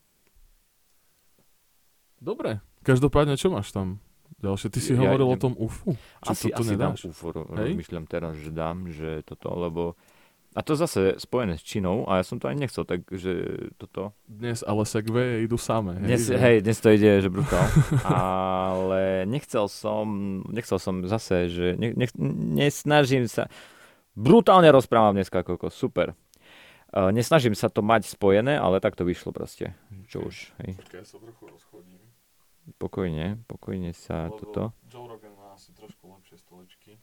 Dobre. Každopádne, čo máš tam ďalšie? Ty si Ja hovoril o idem- tom UFU. Či Asi, toto asi dám nedáš? UFO, Hej? rozmýšľam teraz, že dám, že toto, lebo... A to zase spojené s Čínou, a ja som to ani nechcel, takže toto... Dnes ale segway idú samé. Dnes, že- hej, dnes to ide, že brutál. Ale nechcel som, nechcel som zase, že ne, nech, nesnažím sa, brutálne rozprávam dneska, koľko, super. Uh, nesnažím sa to mať spojené, ale tak to vyšlo proste. Čo už, hej, Počkaj, ja sa trochu rozchodím. Pokojne, pokojne sa toto. Joe Rogan má asi trošku lepšie stoličky.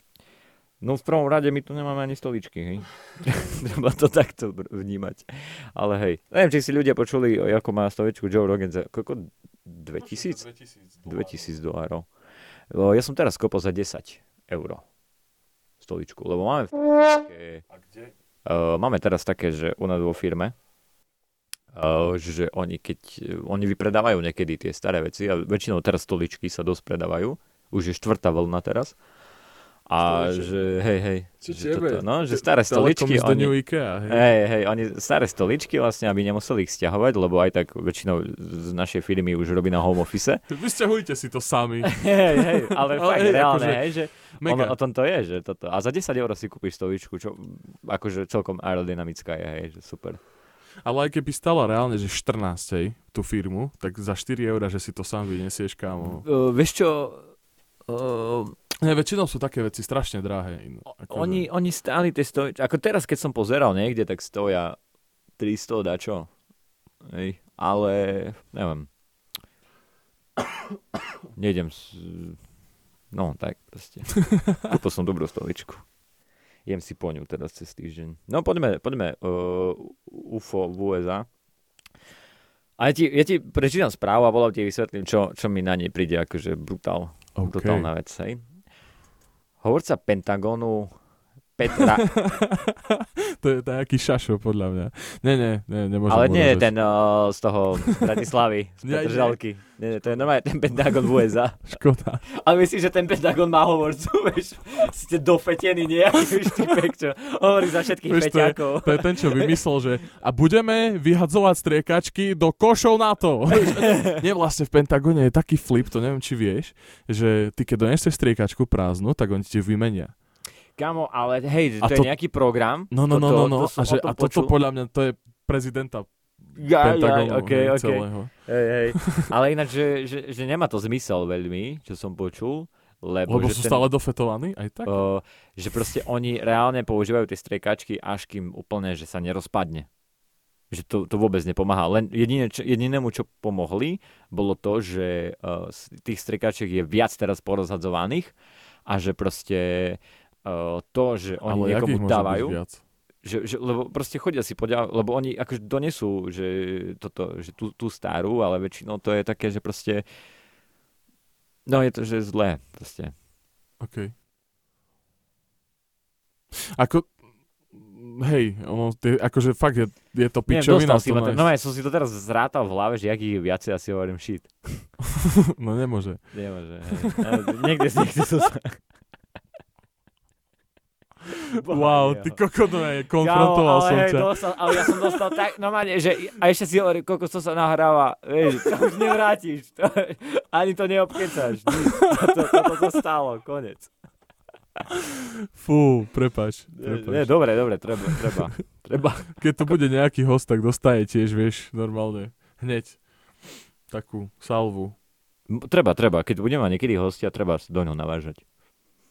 No v prvom rade my tu nemáme ani stoličky, hej. Treba to takto vnímať. Ale hej, neviem, či si ľudia počuli, ako má stoličku Joe Rogan za koľko? 2000? 2000 dolárov. Ja som teraz kopol za 10 eur stoličku, lebo máme, také, A kde? uh, máme teraz také, že u nás vo firme, že oni keď, oni vypredávajú niekedy tie staré veci a väčšinou teraz stoličky sa dosť predávajú, už je štvrtá vlna teraz. A Stoliček. že hej, hej, Čo že, toto, no, že staré stoličky, oni, IKEA, hej. Hej, hej, oni staré stoličky vlastne, aby nemuseli ich stiahovať, lebo aj tak väčšinou z našej firmy už robí na home office. Vysťahujte si to sami. hej, hej, ale Ale fakt hej, reálne, akože hej, že Mega. o tom to je, že toto. A za 10 eur si kúpiš stoličku, čo akože celkom aerodynamická je, hej, že super. Ale aj keby stala reálne, že 14 hej, tú firmu, tak za 4 eurá, že si to sám vyniesieš, kámo. Uh, vieš čo, uh, Ne, väčšinou sú také veci strašne drahé. Akože. oni, oni stáli tie stoličky, ako teraz, keď som pozeral niekde, tak stoja 300 dačo. Hej, ale neviem. Nejdem s... No, tak proste. Kúpil som dobrú stoličku. Jem si po ňu teraz cez týždeň. No poďme, poďme uh, UFO v USA. A ja ti, ja ti prečítam správu a volám ti vysvetlím, čo, čo mi na nej príde akože brutál, OK. brutálna vec. Hej. Hovorca Pentagonu Petra, to je taký šašo, podľa mňa. Nie, nie, nie, nemôžem ale nie je ten uh, z toho Bratislavy, z. Petržalky. Nie, nie, to je normálne ten Pentagon v USA. Škoda. Ale myslíš, že ten Pentagon má hovorcu, vieš? Ste dofetení nejaký, vieš, typek, čo hovorí za všetkých Vieš, to je- peťákov. To je ten, čo vymyslel, že a budeme vyhadzovať striekačky do košov NATO. Nie, vlastne v Pentagone je taký flip, to neviem, či vieš, že ty keď donesieš striekačku prázdnu, tak oni ti vymenia. Kamo, ale hej, A to, je to- nejaký program. No, no, no, toto- no, no. to A, že, a toto podľa mňa, to je prezidenta Ja, ja, okay, hej, okay. celého. Hej, hej. Ale ináč, že, že, že nemá to zmysel veľmi, čo som počul, lebo, Lebo že sú ten, stále dofetovaní, aj tak? Uh, že proste oni reálne používajú tie striekačky, až kým úplne, že sa nerozpadne. Že to, to vôbec nepomáha. Len jedine, čo, jedinému, čo pomohli, bolo to, že uh, z tých striekačiek je viac teraz porozhadzovaných a že proste uh, to, že oni Ale niekomu dávajú, viac? že, že, lebo proste chodia si podia, lebo oni akože donesú, že toto, že tú, tú starú, ale väčšinou to je také, že proste no je to, že zlé proste. OK. Ako, hej, ono, tie, akože fakt je, je to Neviem, pičovina. dostal si to no ja som si to teraz zrátal v hlave, že je viacej, asi hovorím shit. no nemôže. Nemôže, hej. Ale niekde, niekde som sa... Wow, ty kokot, ne, konfrontoval Kámo, ale som hej, ťa. Dostal, ale ja som dostal tak, normálne, že a ešte si hovorím, koľko to sa nahráva, vieš, to už nevrátiš, to, ani to neobkecáš, nič. Toto, toto to stálo, konec. Fú, prepač. Nie, prepač. dobre, dobre, treba, treba, treba. Keď tu bude nejaký host, tak dostane tiež, vieš, normálne. Hneď. Takú salvu. Treba, treba, keď budeme mať niekedy hostia, treba do ňoho navážať.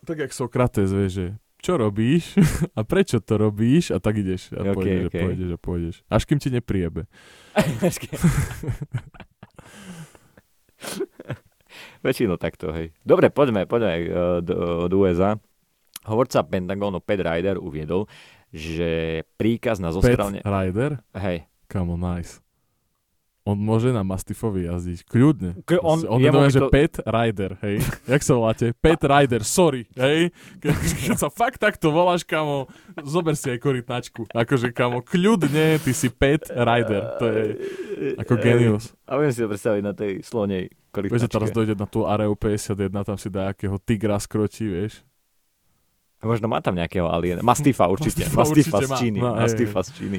Tak jak Sokrates, vieš, že čo robíš a prečo to robíš a tak ideš a Ok, pôjdeš ok. a pôjdeš a pôjdeš. Až kým ti nepriebe. Väčšinou takto, hej. Dobre, poďme, poďme uh, do, do USA. Hovorca Pentagonu Pat Ryder uviedol, že príkaz na Pet zostrelne... Rider? Hej, Kamo, nice. On môže na Mastifovi jazdiť, kľudne. K- on- on jemu je by že to- Pet Rider, hej. Jak sa voláte? Pet Rider, sorry, hej. Ke, keď sa fakt takto voláš, kamo, zober si aj korytnačku. Akože, kamo, kľudne, ty si Pet Rider. To je ako genius. A viem si to predstaviť na tej slonej Vieš, že teraz korytnačke. dojde na tú Areu 51, tam si dá akého tigra skrotí, vieš. Možno má tam nejakého aliena. Mastifa určite. Mastifa Mastifa, určite z má. Číny. No, hej, Mastifa z Číny.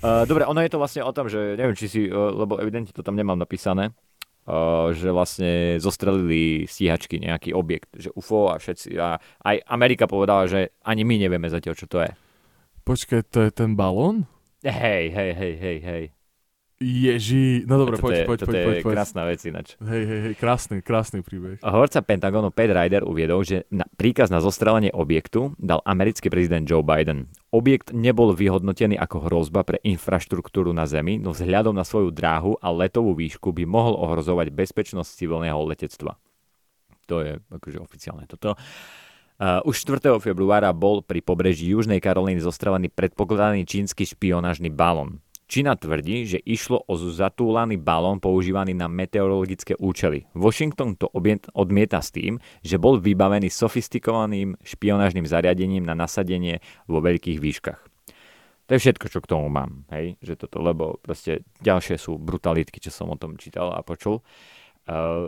Uh, dobre, ono je to vlastne o tom, že neviem, či si, uh, lebo evidentne to tam nemám napísané, uh, že vlastne zostrelili stíhačky nejaký objekt, že UFO a všetci, a aj Amerika povedala, že ani my nevieme zatiaľ, čo to je. Počkaj, to je ten balón? Hej, hej, hej, hej, hej. Ježi, no dobre, poď, poď, poď, je poď, poď. krásna vec ináč. Hej, hej, hej, krásny, krásny príbeh. Hovorca Pentagonu Pat Ryder uviedol, že na príkaz na zostrelenie objektu dal americký prezident Joe Biden. Objekt nebol vyhodnotený ako hrozba pre infraštruktúru na Zemi, no vzhľadom na svoju dráhu a letovú výšku by mohol ohrozovať bezpečnosť civilného letectva. To je akože oficiálne toto. Uh, už 4. februára bol pri pobreží Južnej Karolíny zostrelený predpokladaný čínsky špionážny balón. Čína tvrdí, že išlo o zatúlaný balón používaný na meteorologické účely. Washington to odmieta s tým, že bol vybavený sofistikovaným špionážnym zariadením na nasadenie vo veľkých výškach. To je všetko, čo k tomu mám, hej, že toto, lebo proste ďalšie sú brutalitky, čo som o tom čítal a počul. Uh,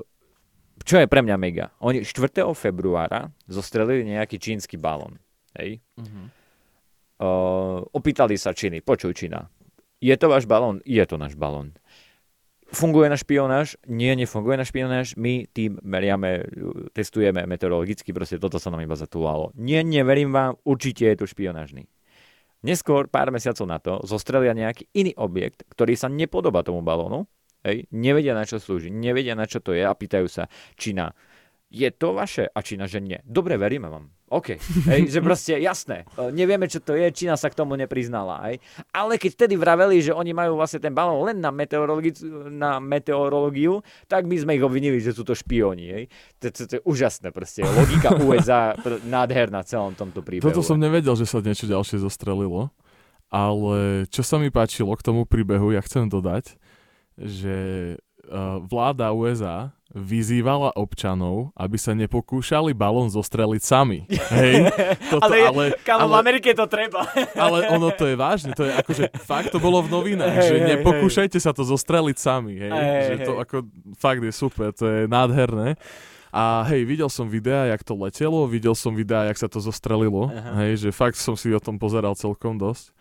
čo je pre mňa mega? Oni 4. februára zostrelili nejaký čínsky balón. Hej? Uh-huh. Uh, opýtali sa Číny, počuj Čína, je to váš balón? Je to náš balón. Funguje na špionáž? Nie, nefunguje na špionáž. My tým meriame, testujeme meteorologicky, proste toto sa nám iba zatúlalo. Nie, neverím vám, určite je to špionážny. Neskôr, pár mesiacov na to, zostrelia nejaký iný objekt, ktorý sa nepodobá tomu balónu, Hej, nevedia na čo slúži, nevedia na čo to je a pýtajú sa, Čína, je to vaše? A Čína, že nie. Dobre, veríme vám. OK. Hej, že proste jasné. E, nevieme, čo to je, Čína sa k tomu nepriznala. Hej. Ale keď vtedy vraveli, že oni majú vlastne ten balón len na, na meteorológiu, tak my sme ich obvinili, že sú to špioni. Hej. To, to, to je úžasné proste. Logika USA nádherná celom tomto príbehu. Toto som nevedel, že sa niečo ďalšie zostrelilo. Ale čo sa mi páčilo k tomu príbehu, ja chcem dodať, že uh, vláda USA vyzývala občanov, aby sa nepokúšali balón zostreliť sami. Hej? Toto, ale, ale, kam ale, v Amerike to treba. ale ono to je vážne, to je akože fakt to bolo v novinách, hey, že hey, nepokúšajte hey. sa to zostreliť sami. Hej? Hey, že to ako fakt je super, to je nádherné. A hej, videl som videa, jak to letelo, videl som videa, jak sa to zostrelilo. Aha. Hej, že fakt som si o tom pozeral celkom dosť.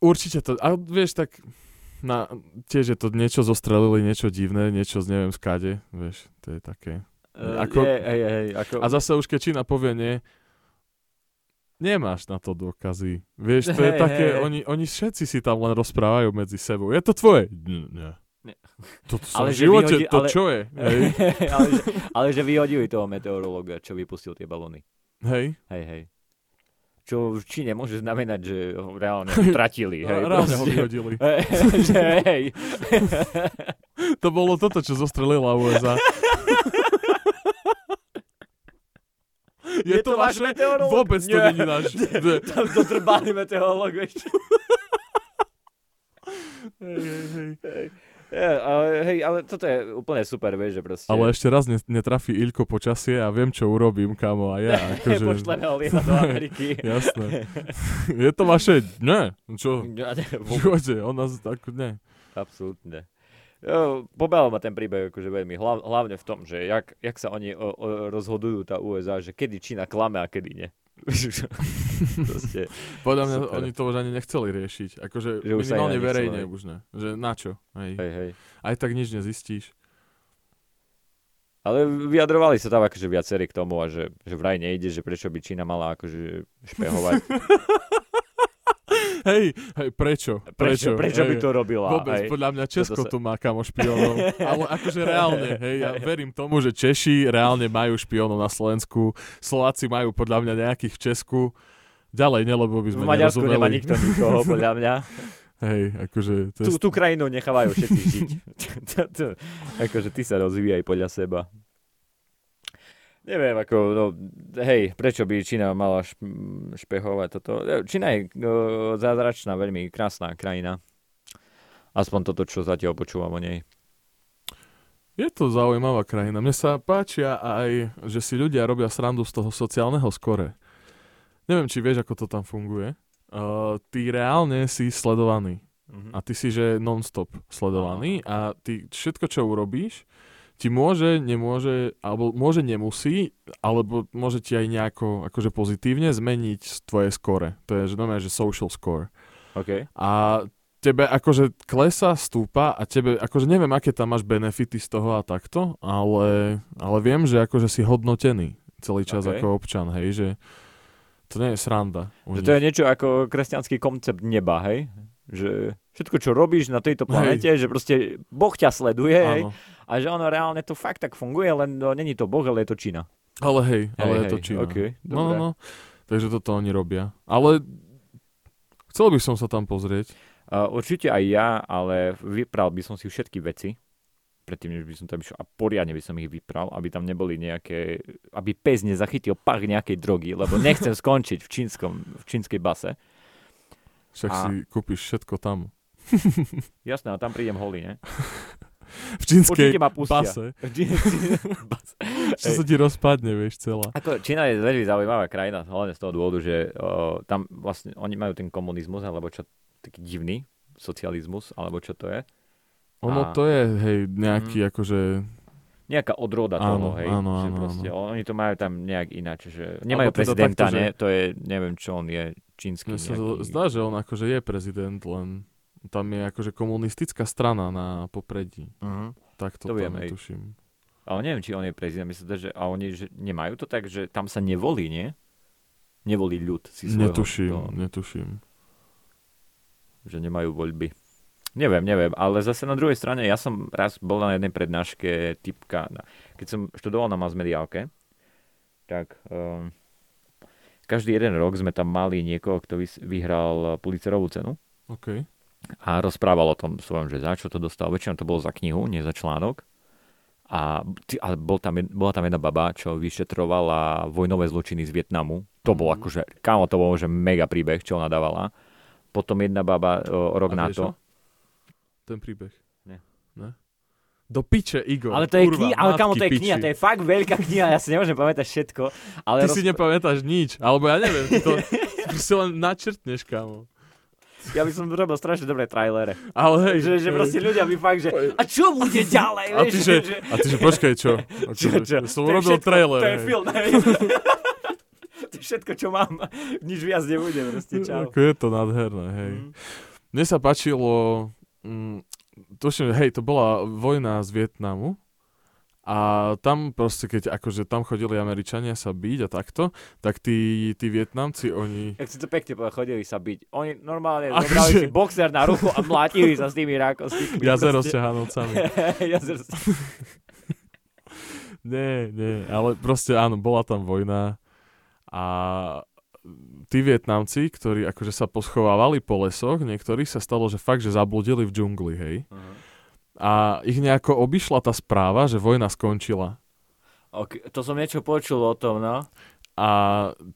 Určite to, a vieš, tak na, tiež je to niečo zostrelili, niečo divné, niečo z neviem skáde, vieš, to je také. Uh, ako, je, je, je, ako... A zase už keď Čína povie nie, nemáš na to dôkazy. Vieš, to je hey, také, hey. Oni, oni všetci si tam len rozprávajú medzi sebou. Je to tvoje? Nie. Nie. To, ale v živote, vyhodí, to ale, čo je? Hej? ale, že, ale že vyhodili toho meteorológa, čo vypustil tie balóny. Hej. Hej, hej čo v Číne môže znamenať, že ho reálne tratili. Hej, reálne ho vyhodili. že, hej. to bolo toto, čo zostrelila USA. Je, je to, to váš meteorológ? Vôbec to není náš. Tam to trbány meteorológ, vieš. hej, hej, hej. Ja, ale, hej, ale toto je úplne super, vieš, že proste... Ale ešte raz netrafí Ilko počasie a viem, čo urobím, kamo, a ja. Akože... Pošleme ho do Ameriky. Jasné. Je to vaše... Ne. Čo? Živote, on nás tak... Ne. Absolútne. Jo, pobal ma ten príbeh akože veľmi, hlav, hlavne v tom, že jak, jak sa oni o, o, rozhodujú tá USA, že kedy Čína klame a kedy nie. Proste, Podľa mňa super. oni to už ani nechceli riešiť. Akože že minimálne verejne už ne. Že na čo? Hej. Hej, hej. Aj tak nič nezistíš. Ale vyjadrovali sa tam akože viacerí k tomu a že, že vraj nejde, že prečo by Čína mala akože špehovať. hej, hej, prečo? Prečo, prečo, prečo hej, by to robila? Vôbec, hej. podľa mňa Česko sa... tu má kamo špionov. Ale akože reálne, hej, ja verím tomu, že Češi reálne majú špionov na Slovensku, Slováci majú podľa mňa nejakých v Česku. Ďalej, ne, lebo by sme V Maďarsku nerozumeli. nemá nikto nikoho, podľa mňa. Hej, akože... To tú, tú krajinu nechávajú všetci žiť. akože ty sa rozvíjaj podľa seba. Neviem, ako, no, hej, prečo by Čína mala špehovať toto? Čína je no, zázračná, veľmi krásna krajina. Aspoň toto, čo zatiaľ počúvam o nej. Je to zaujímavá krajina. Mne sa páčia aj, že si ľudia robia srandu z toho sociálneho skore. Neviem, či vieš, ako to tam funguje. Uh, ty reálne si sledovaný. Uh-huh. A ty si, že non-stop sledovaný uh-huh. a ty všetko, čo urobíš, ti môže, nemôže, alebo môže, nemusí, alebo môže ti aj nejako akože pozitívne zmeniť tvoje skore. To je, že znamená, že social score. Okay. A tebe akože klesa, stúpa a tebe, akože neviem, aké tam máš benefity z toho a takto, ale, ale viem, že akože si hodnotený celý čas okay. ako občan, hej, že to nie je sranda. Že to je niečo ako kresťanský koncept neba, hej? Že všetko, čo robíš na tejto planete, hej. že proste Boh ťa sleduje, hej? A že ono reálne to fakt tak funguje, len no, není to Boh, ale je to Čína. Ale hej, ale hej, je to Čína. Okay, no, no, no. Takže toto oni robia. Ale chcel by som sa tam pozrieť. Uh, určite aj ja, ale vypral by som si všetky veci. predtým, než by som tam išiel a poriadne by som ich vypral, aby tam neboli nejaké, aby pes nezachytil pach nejakej drogy, lebo nechcem skončiť v, čínskom, v čínskej base. Však A- si kúpiš všetko tam. Jasné, a tam prídem holý, ne? V čínskej base. Čo sa ti rozpadne, vieš, celá. Ako Čína je veľmi zaujímavá krajina, hlavne z toho dôvodu, že o, tam vlastne oni majú ten komunizmus, alebo čo, taký divný socializmus, alebo čo to je. Ono A- to je, hej, nejaký akože... Nejaká odroda Áno, toho, hej. áno, že áno, proste, áno. Oni to majú tam nejak ináč, že nemajú Alebo teda prezidenta, takto, že- ne? To je, neviem čo on je, čínsky Mne sa nejaký... zdá, že on akože je prezident, len tam je akože komunistická strana na popredí. Uh-huh. Tak to, To tam netuším. Ale neviem, či on je prezident. Myslím, že, a oni že nemajú to tak, že tam sa nevolí, nie? Nevolí ľud si svojho. Netuším, To, netuším. že nemajú voľby. Neviem, neviem, ale zase na druhej strane, ja som raz bol na jednej prednáške typka, keď som študoval na masmediálke, tak um, každý jeden rok sme tam mali niekoho, kto vyhral Pulitzerovú cenu OK. A rozprával o tom svojom, že za čo to dostal. Väčšinou to bolo za knihu, nie za článok. A, ty- a bol tam, bola tam jedna baba, čo vyšetrovala vojnové zločiny z Vietnamu. To bol Mhm. akože, kámo, to bol že mega príbeh, čo ona dávala. Potom jedna baba o, rok na to. čo? Ten príbeh. Nie. Ne? Do piče, Igor. Ale to je kniha, ale kamo, to je matky kniha, piči. to je fakt veľká kniha, ja si nemôžem pamätať všetko. Ale Ty si nepamätáš nič, alebo ja neviem, ty to si len načrtneš, kamo. Ja by som robil strašne dobré trailery. Ale hej, Že, že proste ľudia by fakt, že a čo bude ďalej? A ty, že, a ty, že počkaj, čo? Čo, Akože, čo? Som urobil všetko, trailer. To je film, hej. to je všetko, čo mám. Nič viac nebude, proste čau. Ako je to nádherné, hej. Mm. Mne sa páčilo, mm, tuším, hej, to bola vojna z Vietnamu a tam proste, keď akože tam chodili Američania sa byť a takto, tak tí, tí Vietnamci, oni... Jak si to pekne povedal, chodili sa byť. Oni normálne Akože- zobrali si boxer na ruku a mlátili sa s tými rákostíkmi. Jazero s ťahanovcami. Jazero s Nie, nie, ale proste áno, bola tam vojna a tí Vietnamci, ktorí akože sa poschovávali po lesoch, niektorí sa stalo, že fakt, že zabludili v džungli, hej. Uh-huh. A ich nejako obišla tá správa, že vojna skončila. Okay, to som niečo počul o tom, no. A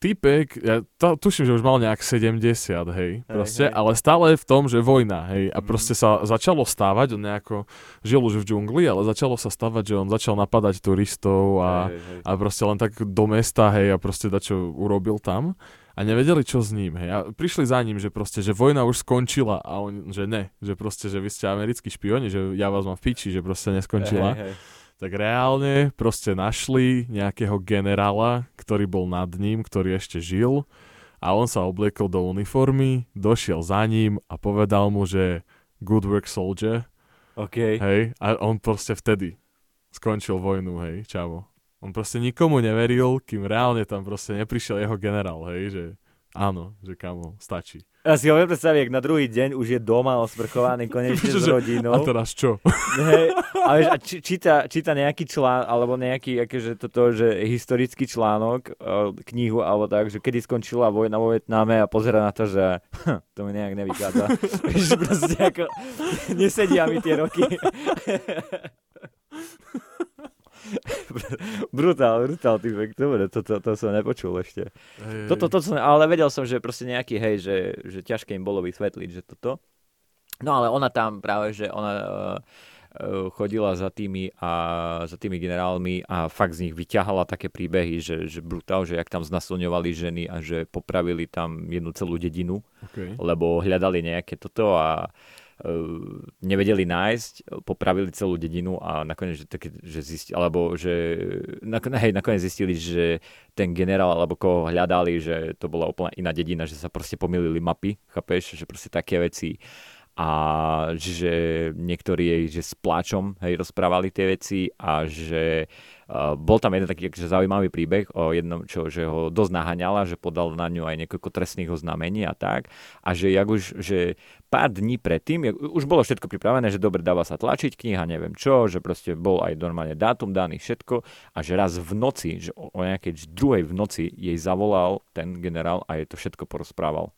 týpek, ja to, tuším, že už mal nejak 70, hej, proste, hej. ale stále v tom, že vojna, hej, a Mhm. proste sa začalo stávať, on nejako žil už v džungli, ale začalo sa stávať, že on začal napadať turistov a, Hej, hej. a proste len tak do mesta, hej, a proste dačo urobil tam a nevedeli, čo s ním, hej, a prišli za ním, že proste, že vojna už skončila a on, že ne, že proste, že vy ste americkí špioni, že ja vás mám v piči, že proste neskončila. Hej, hej. Tak reálne proste našli nejakého generála, ktorý bol nad ním, ktorý ešte žil a on sa obliekol do uniformy, došiel za ním a povedal mu, že good work soldier, OK. hej, a on proste vtedy skončil vojnu, hej, čavo. On proste nikomu neveril, kým reálne tam proste neprišiel jeho generál, hej, že áno, že kamo, stačí. Ja si ho viem predstaviť, jak na druhý deň už je doma osprchovaný konečne s rodinou. A teraz čo? Hej, a, vieš, a či, číta, číta nejaký člán, alebo nejaký akože toto, že historický článok, eh, knihu, alebo tak, že kedy skončila vojna vo Vietname a pozera na to, že hm, to mi nejak nevychádza. Vieš, proste ako, nesedia mi tie roky. brutál, brutál, typek, dobre, to, to, to som nepočul ešte. Hej, Toto, to som, ale vedel som, že proste nejaký, hej, že, že ťažké im bolo vysvetliť, že toto. No ale ona tam práve, že ona uh, chodila za tými a za tými generálmi a fakt z nich vyťahala také príbehy, že, že brutál, že jak tam znasilňovali ženy a že popravili tam jednu celú dedinu, okay. lebo hľadali nejaké toto a nevedeli nájsť, popravili celú dedinu a nakoniec, že, také, že zistili, alebo že nakoniec, hej, nakoniec zistili, že ten generál, alebo koho hľadali, že to bola úplne iná dedina, že sa proste pomýlili mapy, chápeš, že proste také veci. A že niektorí jej že s pláčom hej, rozprávali tie veci a že uh, bol tam jeden taký akože zaujímavý príbeh o jednom, čo, že ho dosť naháňala, že podal na ňu aj niekoľko trestných oznámení a tak a že jak už, že pár dní predtým, jak, už bolo všetko pripravené, že dobre dáva sa tlačiť kniha, neviem čo, že proste bol aj normálne dátum daný, všetko a že raz v noci, že o, o nejakej druhej v noci jej zavolal ten generál a jej to všetko porozprával.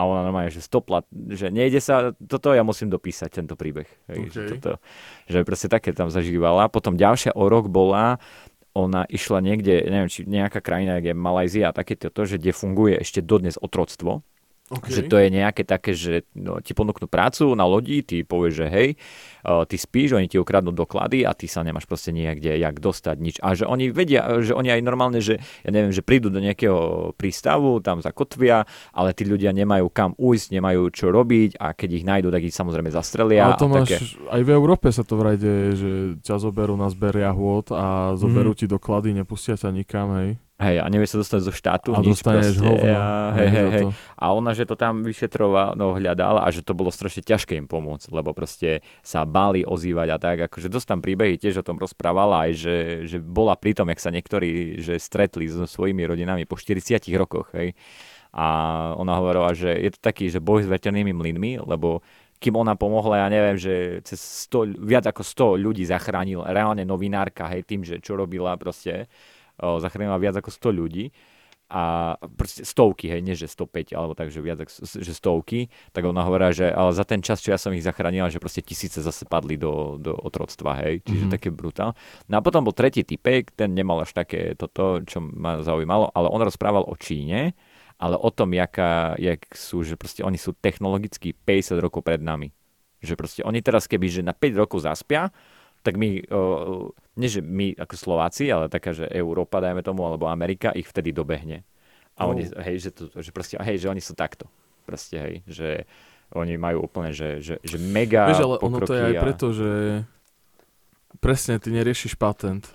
A ona normálne, že stopla, že nejde sa, toto ja musím dopísať, tento príbeh. Hej, že, toto, že proste také tam zažívala. Potom ďalšia o rok bola, ona išla niekde, neviem, či nejaká krajina, jak je Malajzia a takéto, že kde funguje ešte dodnes otroctvo. Okay. Že to je nejaké také, že no, ti ponúknú prácu na lodi, ty povieš, že hej, uh, ty spíš, oni ti ukradnú doklady a ty sa nemáš proste niekde jak dostať nič. A že oni vedia, že oni aj normálne, že ja neviem, že prídu do nejakého prístavu, tam zakotvia, ale tí ľudia nemajú kam ujsť, nemajú čo robiť a keď ich nájdú, tak ich samozrejme zastrelia. Ale to a máš, také. aj v Európe sa to vraj deje, že ťa zoberú na zberia hôd a zoberú Mhm. ti doklady, nepustia ťa nikam, hej. Hej, a nevie sa dostať zo štátu, A nič dostaneš proste. hovno. A, hej, hej, hej. A ona, že to tam vyšetrovala, no hľadala a že to bolo strašne ťažké im pomôcť, lebo proste sa báli ozývať a tak, akože dosť tam príbehy tiež o tom rozprávala aj, že, že bola pri tom, jak sa niektorí že stretli so svojimi rodinami po 40 rokoch, hej. A ona hovorila, že je to taký, že boj s veternými mlynmi, lebo kým ona pomohla, ja neviem, že cez 100, viac ako 100 ľudí zachránil, reálne novinárka, hej, tým, že čo robila proste, zachránila viac ako 100 ľudí a proste stovky, hej, nie že 105, alebo tak, že viac že stovky, tak ona hovorila, že ale za ten čas, čo ja som ich zachránila, že proste tisíce zase padli do, do otroctva, hej, čiže Mhm. také brutál. No a potom bol tretí typek, ten nemal až také toto, čo ma zaujímalo, ale on rozprával o Číne, ale o tom, jaká, jak sú, že proste oni sú technologicky 50 rokov pred nami. Že proste oni teraz keby, že na 5 rokov zaspia, tak my, nie že my ako Slováci, ale taká, že Európa, dajme tomu, alebo Amerika, ich vtedy dobehne. A oni, Oh. hej, že, to, že proste, hej, že oni sú takto. Proste, hej, že oni majú úplne, že, že, že mega Vieš, ale ono to je aj a... preto, že presne ty neriešiš patent.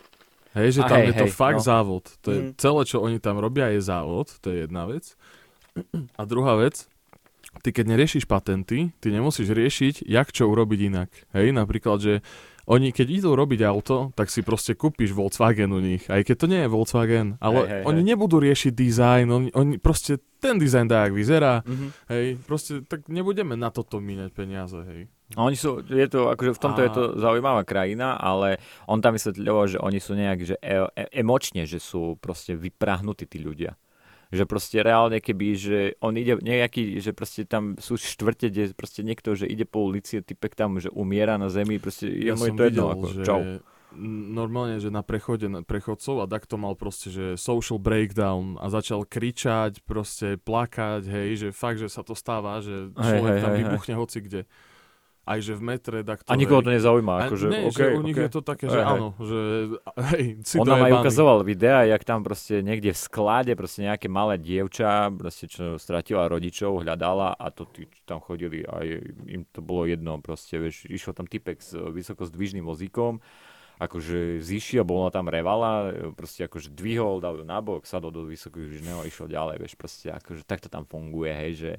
Hej, že A tam hej, je to hej, fakt no. závod. To je Mm. celé, čo oni tam robia, je závod. To je jedna vec. A druhá vec, ty keď neriešiš patenty, ty nemusíš riešiť, jak čo urobiť inak. Hej, napríklad, že oni keď idú robiť auto, tak si proste kúpiš Volkswagen u nich, aj keď to nie je Volkswagen, ale Hej, hej, oni hej. nebudú riešiť dizajn, oni, oni proste ten dizajn dá, jak vyzerá, Mhm. hej, proste tak nebudeme na toto míňať peniaze, hej. A Oni sú, je to, akože v tomto A- je to zaujímavá krajina, ale on tam vysvetľoval, že oni sú nejak, že e- e- emočne, že sú proste vyprahnutí tí ľudia. Že proste reálne keby, že on ide nejaký, že proste tam sú štvrte, kde proste niekto, že ide po ulici, typek tam, že umiera na zemi, proste je mu je to jedno, ako, že čau. normálne, že na prechode na prechodcov a takto mal proste, že social breakdown a začal kričať, proste plakať, hej, že fakt, že sa to stáva, že Hej, človek hej, tam hej, hej. vybuchne hoci kde. Aj že v metre, takto. A nikoho to nezaujíma, akože, nie, okay, že u nich okay. je to také, že hej. áno, že hej, si On nám aj ukazoval videa, jak tam proste niekde v sklade proste nejaké malé dievča, proste čo stratila rodičov, hľadala a to tí tam chodili a im to bolo jedno proste, vieš, išiel tam typek s vysoko zdvižným vozíkom, akože zišiel, bol ona tam revala, proste akože dvihol, dal ju nabok, sadol do vysokého a išiel ďalej, vieš, proste akože takto tam funguje, hej, že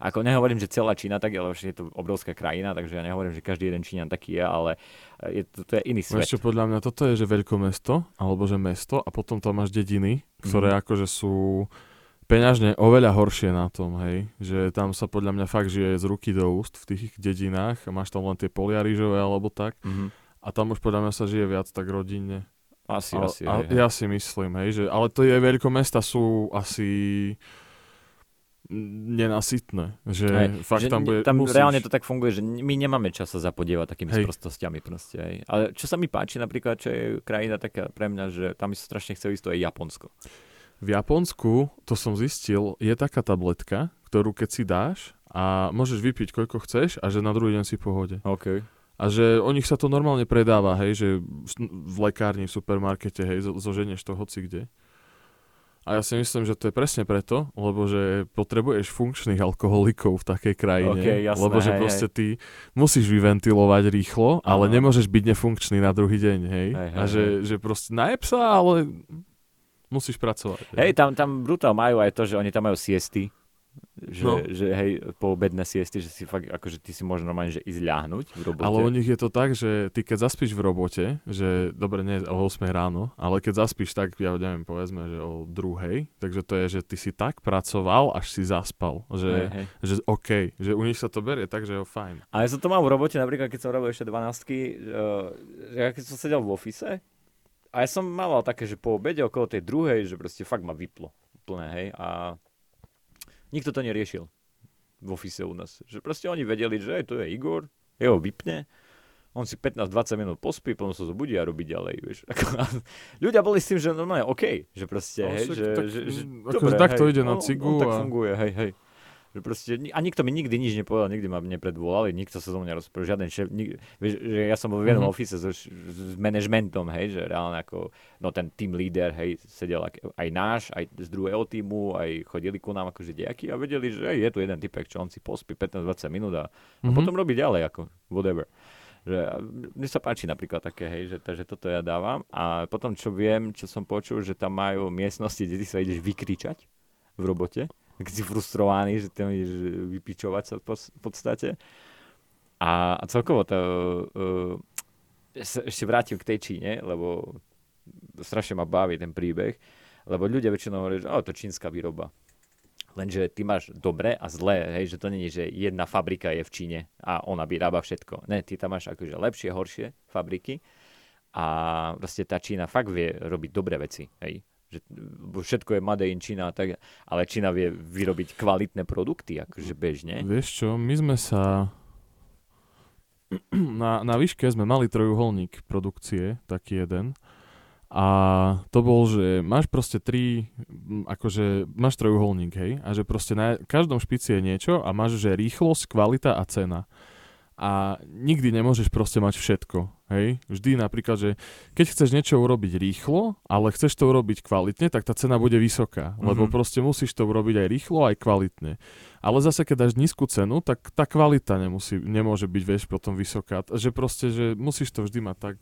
ako nehovorím, že celá Čína tak je, lebo je to obrovská krajina, takže ja nehovorím, že každý jeden Číňan taký je, ale je to, to je iný svet. Čo, podľa mňa toto je, že veľkomesto, alebo že mesto a potom tam máš dediny, ktoré Mhm. akože sú peňažne oveľa horšie na tom, hej. Že tam sa podľa mňa fakt žije z ruky do úst v tých dedinách a máš tam len tie polia rýžové alebo tak. Mhm. A tam už podľa mňa sa žije viac tak rodinne. Asi, Ale, asi. a, hej, hej. ja si myslím, hej, že, ale to je veľkomesta sú asi nenasytné. Že Hej, fakt že tam bude, tam musíš. reálne to tak funguje, že my nemáme čas sa zapodievať takými Hej. sprostostiami proste. Hej. Ale čo sa mi páči napríklad, čo je krajina taká pre mňa, že tam mi sa strašne chce ísť, to je Japonsko. V Japonsku, to som zistil, je taká tabletka, ktorú keď si dáš a môžeš vypiť koľko chceš a že na druhý deň si v pohode. OK. A že o nich sa to normálne predáva, hej, že v- lekárni, v supermarkete, hej, zo- zoženieš to hoci kde. A ja si myslím, že to je presne preto, lebo že potrebuješ funkčných alkoholikov v takej krajine, OK, jasné, lebo že hej, proste ty musíš vyventilovať rýchlo, ale nemôžeš byť nefunkčný na druhý deň, hej. Hej, a hej, že, že proste najeb sa, ale musíš pracovať. Hej, tam, tam brutál majú aj to, že oni tam majú siesty. Že, No. že hej, po obedné siesty, že si fakt, akože ty si môžeš normálne, že ísť ľahnuť v robote. Ale u nich je to tak, že ty keď zaspíš v robote, že dobre, nie o 8 ráno, ale keď zaspíš tak, ja neviem, povedzme, že o druhej, takže to je, že ty si tak pracoval, až si zaspal. Hej, Že, hej. že OK, že u nich sa to berie tak, že je fajn. A ja som to mal v robote, napríklad keď som robil ešte 12 že ja keď som sedel v ofise, a ja som mal také, že po obede okolo tej druhej, že proste fakt ma vyplo úplne, hej, a nikto to neriešil. v office u nás. Že proste oni vedeli, že hej, to je Igor, jeho vypne, on si 15-20 minút pospí, potom sa zobudí a robí ďalej, vieš. Ako, ľudia boli s tým, že normálne OK, že proste, No, hej, však že, tak, že, že, mm, akože tak to ide na on- cigu On, tak a- funguje, hej, hej. Že proste, a nikto mi nikdy nič nepovedal, nikdy ma nepredvolali, nikto sa so mnou nerozprával, žiaden šéf, nik, vieš, že ja som bol v jednom Mhm. office so, s manažmentom, hej, že reálne ako, no ten team leader, hej, sedel ak- aj náš, aj z druhého týmu, aj chodili ku nám akože diaky a vedeli, že hej, je tu jeden typek, čo on si pospí 15-20 minút a, a Mhm. potom robí ďalej, ako whatever. Že, mne sa páči napríklad také, hej, že, že toto ja dávam. A potom, čo viem, čo som počul, že tam majú miestnosti, kde ty sa ideš vykričať v robote, keď si frustrovaný, že tam ideš vypičovať sa v podstate. A, a celkovo to... Uh, sa ešte vrátim k tej Číne, lebo strašne ma baví ten príbeh, lebo ľudia väčšinou hovoria, že oh, to čínska výroba. Lenže ty máš dobré a zlé, hej, že to není, že jedna fabrika je v Číne a ona vyrába všetko. Ne, ty tam máš akože lepšie, horšie fabriky a proste tá Čína fakt vie robiť dobré veci, hej. Že všetko je made in Čína, tak, ale Čína vie vyrobiť kvalitné produkty, akože bežne. Vieš čo, my sme sa... Na, na výške sme mali trojuholník produkcie, taký jeden. A to bol, že máš proste tri, akože máš trojuholník, hej, a že proste na každom špici je niečo a máš, že rýchlosť, kvalita a cena. A nikdy nemôžeš proste mať všetko, hej. Vždy napríklad, že keď chceš niečo urobiť rýchlo, ale chceš to urobiť kvalitne, tak tá cena bude vysoká, lebo Mhm. proste musíš to urobiť aj rýchlo, aj kvalitne. Ale zase, keď dáš nízku cenu, tak tá kvalita nemusí, nemôže byť, vieš, potom vysoká. Že proste, že musíš to vždy mať tak,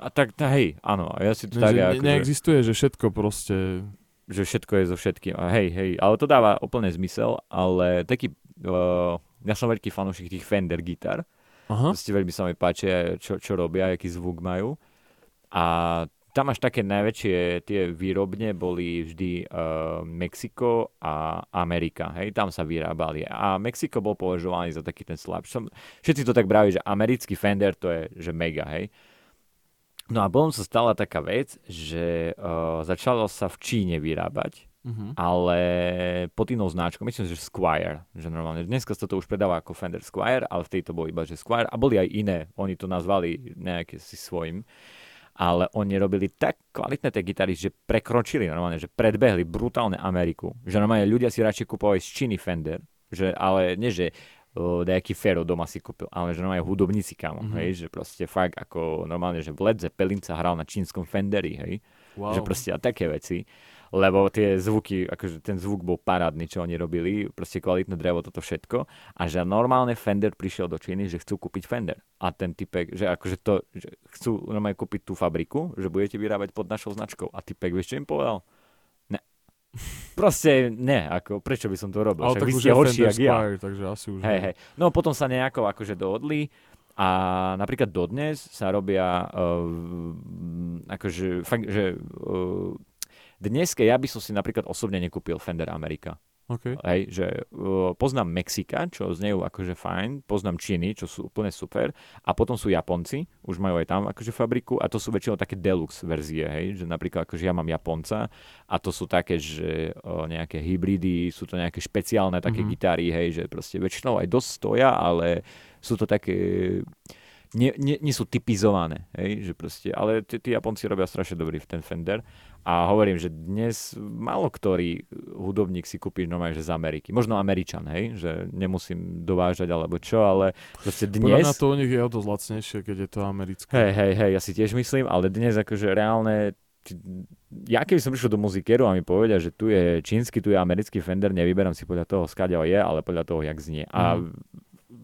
A tak, tá, hej, áno, ja si to že tak, ne, akože, neexistuje, že všetko proste... že všetko je so všetkým. A hej, hej, ale to dáva úplne zmysel, ale taký, uh, ja som veľký fanúšik tých Fender gitar, Aha. Proste veľmi sa mi páčia, čo, čo robia, aký zvuk majú. A tam až také najväčšie tie výrobne boli vždy uh, Mexiko a Amerika, hej, tam sa vyrábali. A Mexiko bol považovaný za taký ten slabší. Všetci to tak braví, že americký Fender to je, že mega, hej. No a potom sa stala taká vec, že uh, začalo sa v Číne vyrábať Uh-huh. ale pod inou značkou, myslím, že Squire, že normálne, dneska sa to už predáva ako Fender Squire, ale v tejto bol iba, že Squire. A boli aj iné, oni to nazvali nejaké si svojim, ale oni robili tak kvalitné tie gitary, že prekročili normálne, že predbehli brutálne Ameriku, že normálne ľudia si radšej kupovali z Číny Fender, že, ale nie, že nejaký Fero doma si kúpil, ale že normálne hudobníci kamo, Mhm. hej, že proste fakt ako normálne, že v Led Zeppelin sa hral na čínskom Fenderi, hej, Wow. že proste a také veci, lebo tie zvuky, akože ten zvuk bol parádny, čo oni robili, proste kvalitné drevo, toto všetko a že normálne Fender prišiel do Číny, že chcú kúpiť Fender a ten typek, že akože to, že chcú normálne kúpiť tú fabriku, že budete vyrábať pod našou značkou a typek, vieš čo im povedal? Ne. Proste ne, ako prečo by som to robil, Ale však tak vy ste horší, Fender jak ja. Takže asi už... Hej, hej. No potom sa nejako akože dohodli a napríklad dodnes sa robia uh, akože fakt, že uh, dnes, ja by som si napríklad osobne nekúpil Fender Amerika. Okay. Hej, že uh, poznám Mexika, čo znejú akože fajn, poznám Číny, čo sú úplne super a potom sú Japonci, už majú aj tam akože fabriku a to sú väčšinou také deluxe verzie, hej, že napríklad akože ja mám Japonca a to sú také, že uh, nejaké hybridy, sú to nejaké špeciálne také Mhm. mm-hmm. gitary, hej, že proste väčšinou aj dosť stoja, ale sú to také nie, nie, nie sú typizované, hej, že proste, ale tí, tí Japonci robia strašne dobrý v ten Fender a hovorím, že dnes málo ktorý hudobník si kúpiš normálne, že z Ameriky. Možno Američan, hej, že nemusím dovážať alebo čo, ale proste Podľa mňa dnes... to u nich je o dosť lacnejšie, keď je to americké. Hej, hej, hej, ja si tiež myslím, ale dnes akože reálne ja keby som prišiel do muzikeru a mi povedia, že tu je čínsky, tu je americký Fender, nevyberám si podľa toho, skáďal je, ale podľa toho, jak znie. A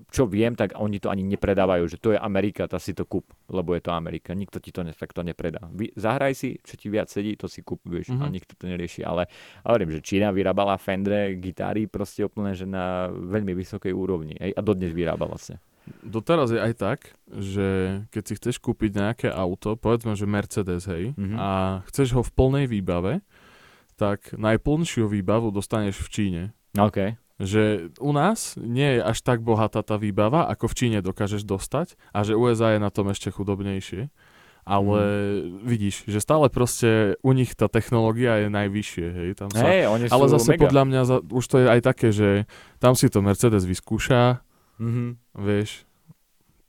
čo viem, tak oni to ani nepredávajú, že to je Amerika, tá si to kúp, lebo je to Amerika. Nikto ti to ne, takto nepredá. Vy, zahraj si, čo ti viac sedí, to si kúp, vieš, a Mhm. nikto to nerieši. Ale, hovorím, že Čína vyrábala Fendre, gitary proste úplne, že na veľmi vysokej úrovni. Hej, a dodnes vyrába vlastne. Doteraz je aj tak, že keď si chceš kúpiť nejaké auto, povedzme, že Mercedes, hej, Mhm. a chceš ho v plnej výbave, tak najplnšiu výbavu dostaneš v Číne. OK. Že u nás nie je až tak bohatá tá výbava, ako v Číne dokážeš dostať a že USA je na tom ešte chudobnejšie. Ale vidíš, že stále proste u nich tá technológia je najvyššie, hej, tam sa... Hej, oni ale zase mega. podľa mňa za, už to je aj také, že tam si to Mercedes vyskúša, Mhm. vieš,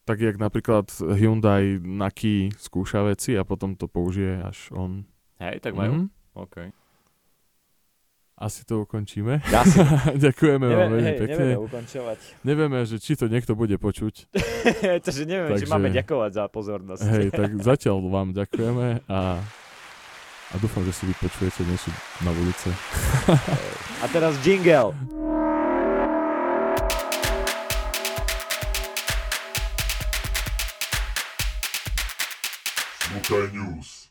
tak jak napríklad Hyundai na Key skúša veci a potom to použije až on. Hej, tak majú. Mhm. OK. Asi to ukončíme. Ja si Ďakujeme vám neviem, veľmi hej, pekne. nevieme ukončovať. Nevieme, že či to niekto bude počuť. Takže neviem, či Takže- máme ďakovať za pozornosť. Hej, tak zatiaľ vám ďakujeme a, a dúfam, že si vypočujete niečo na ulice. A teraz jingle. Smukaj News.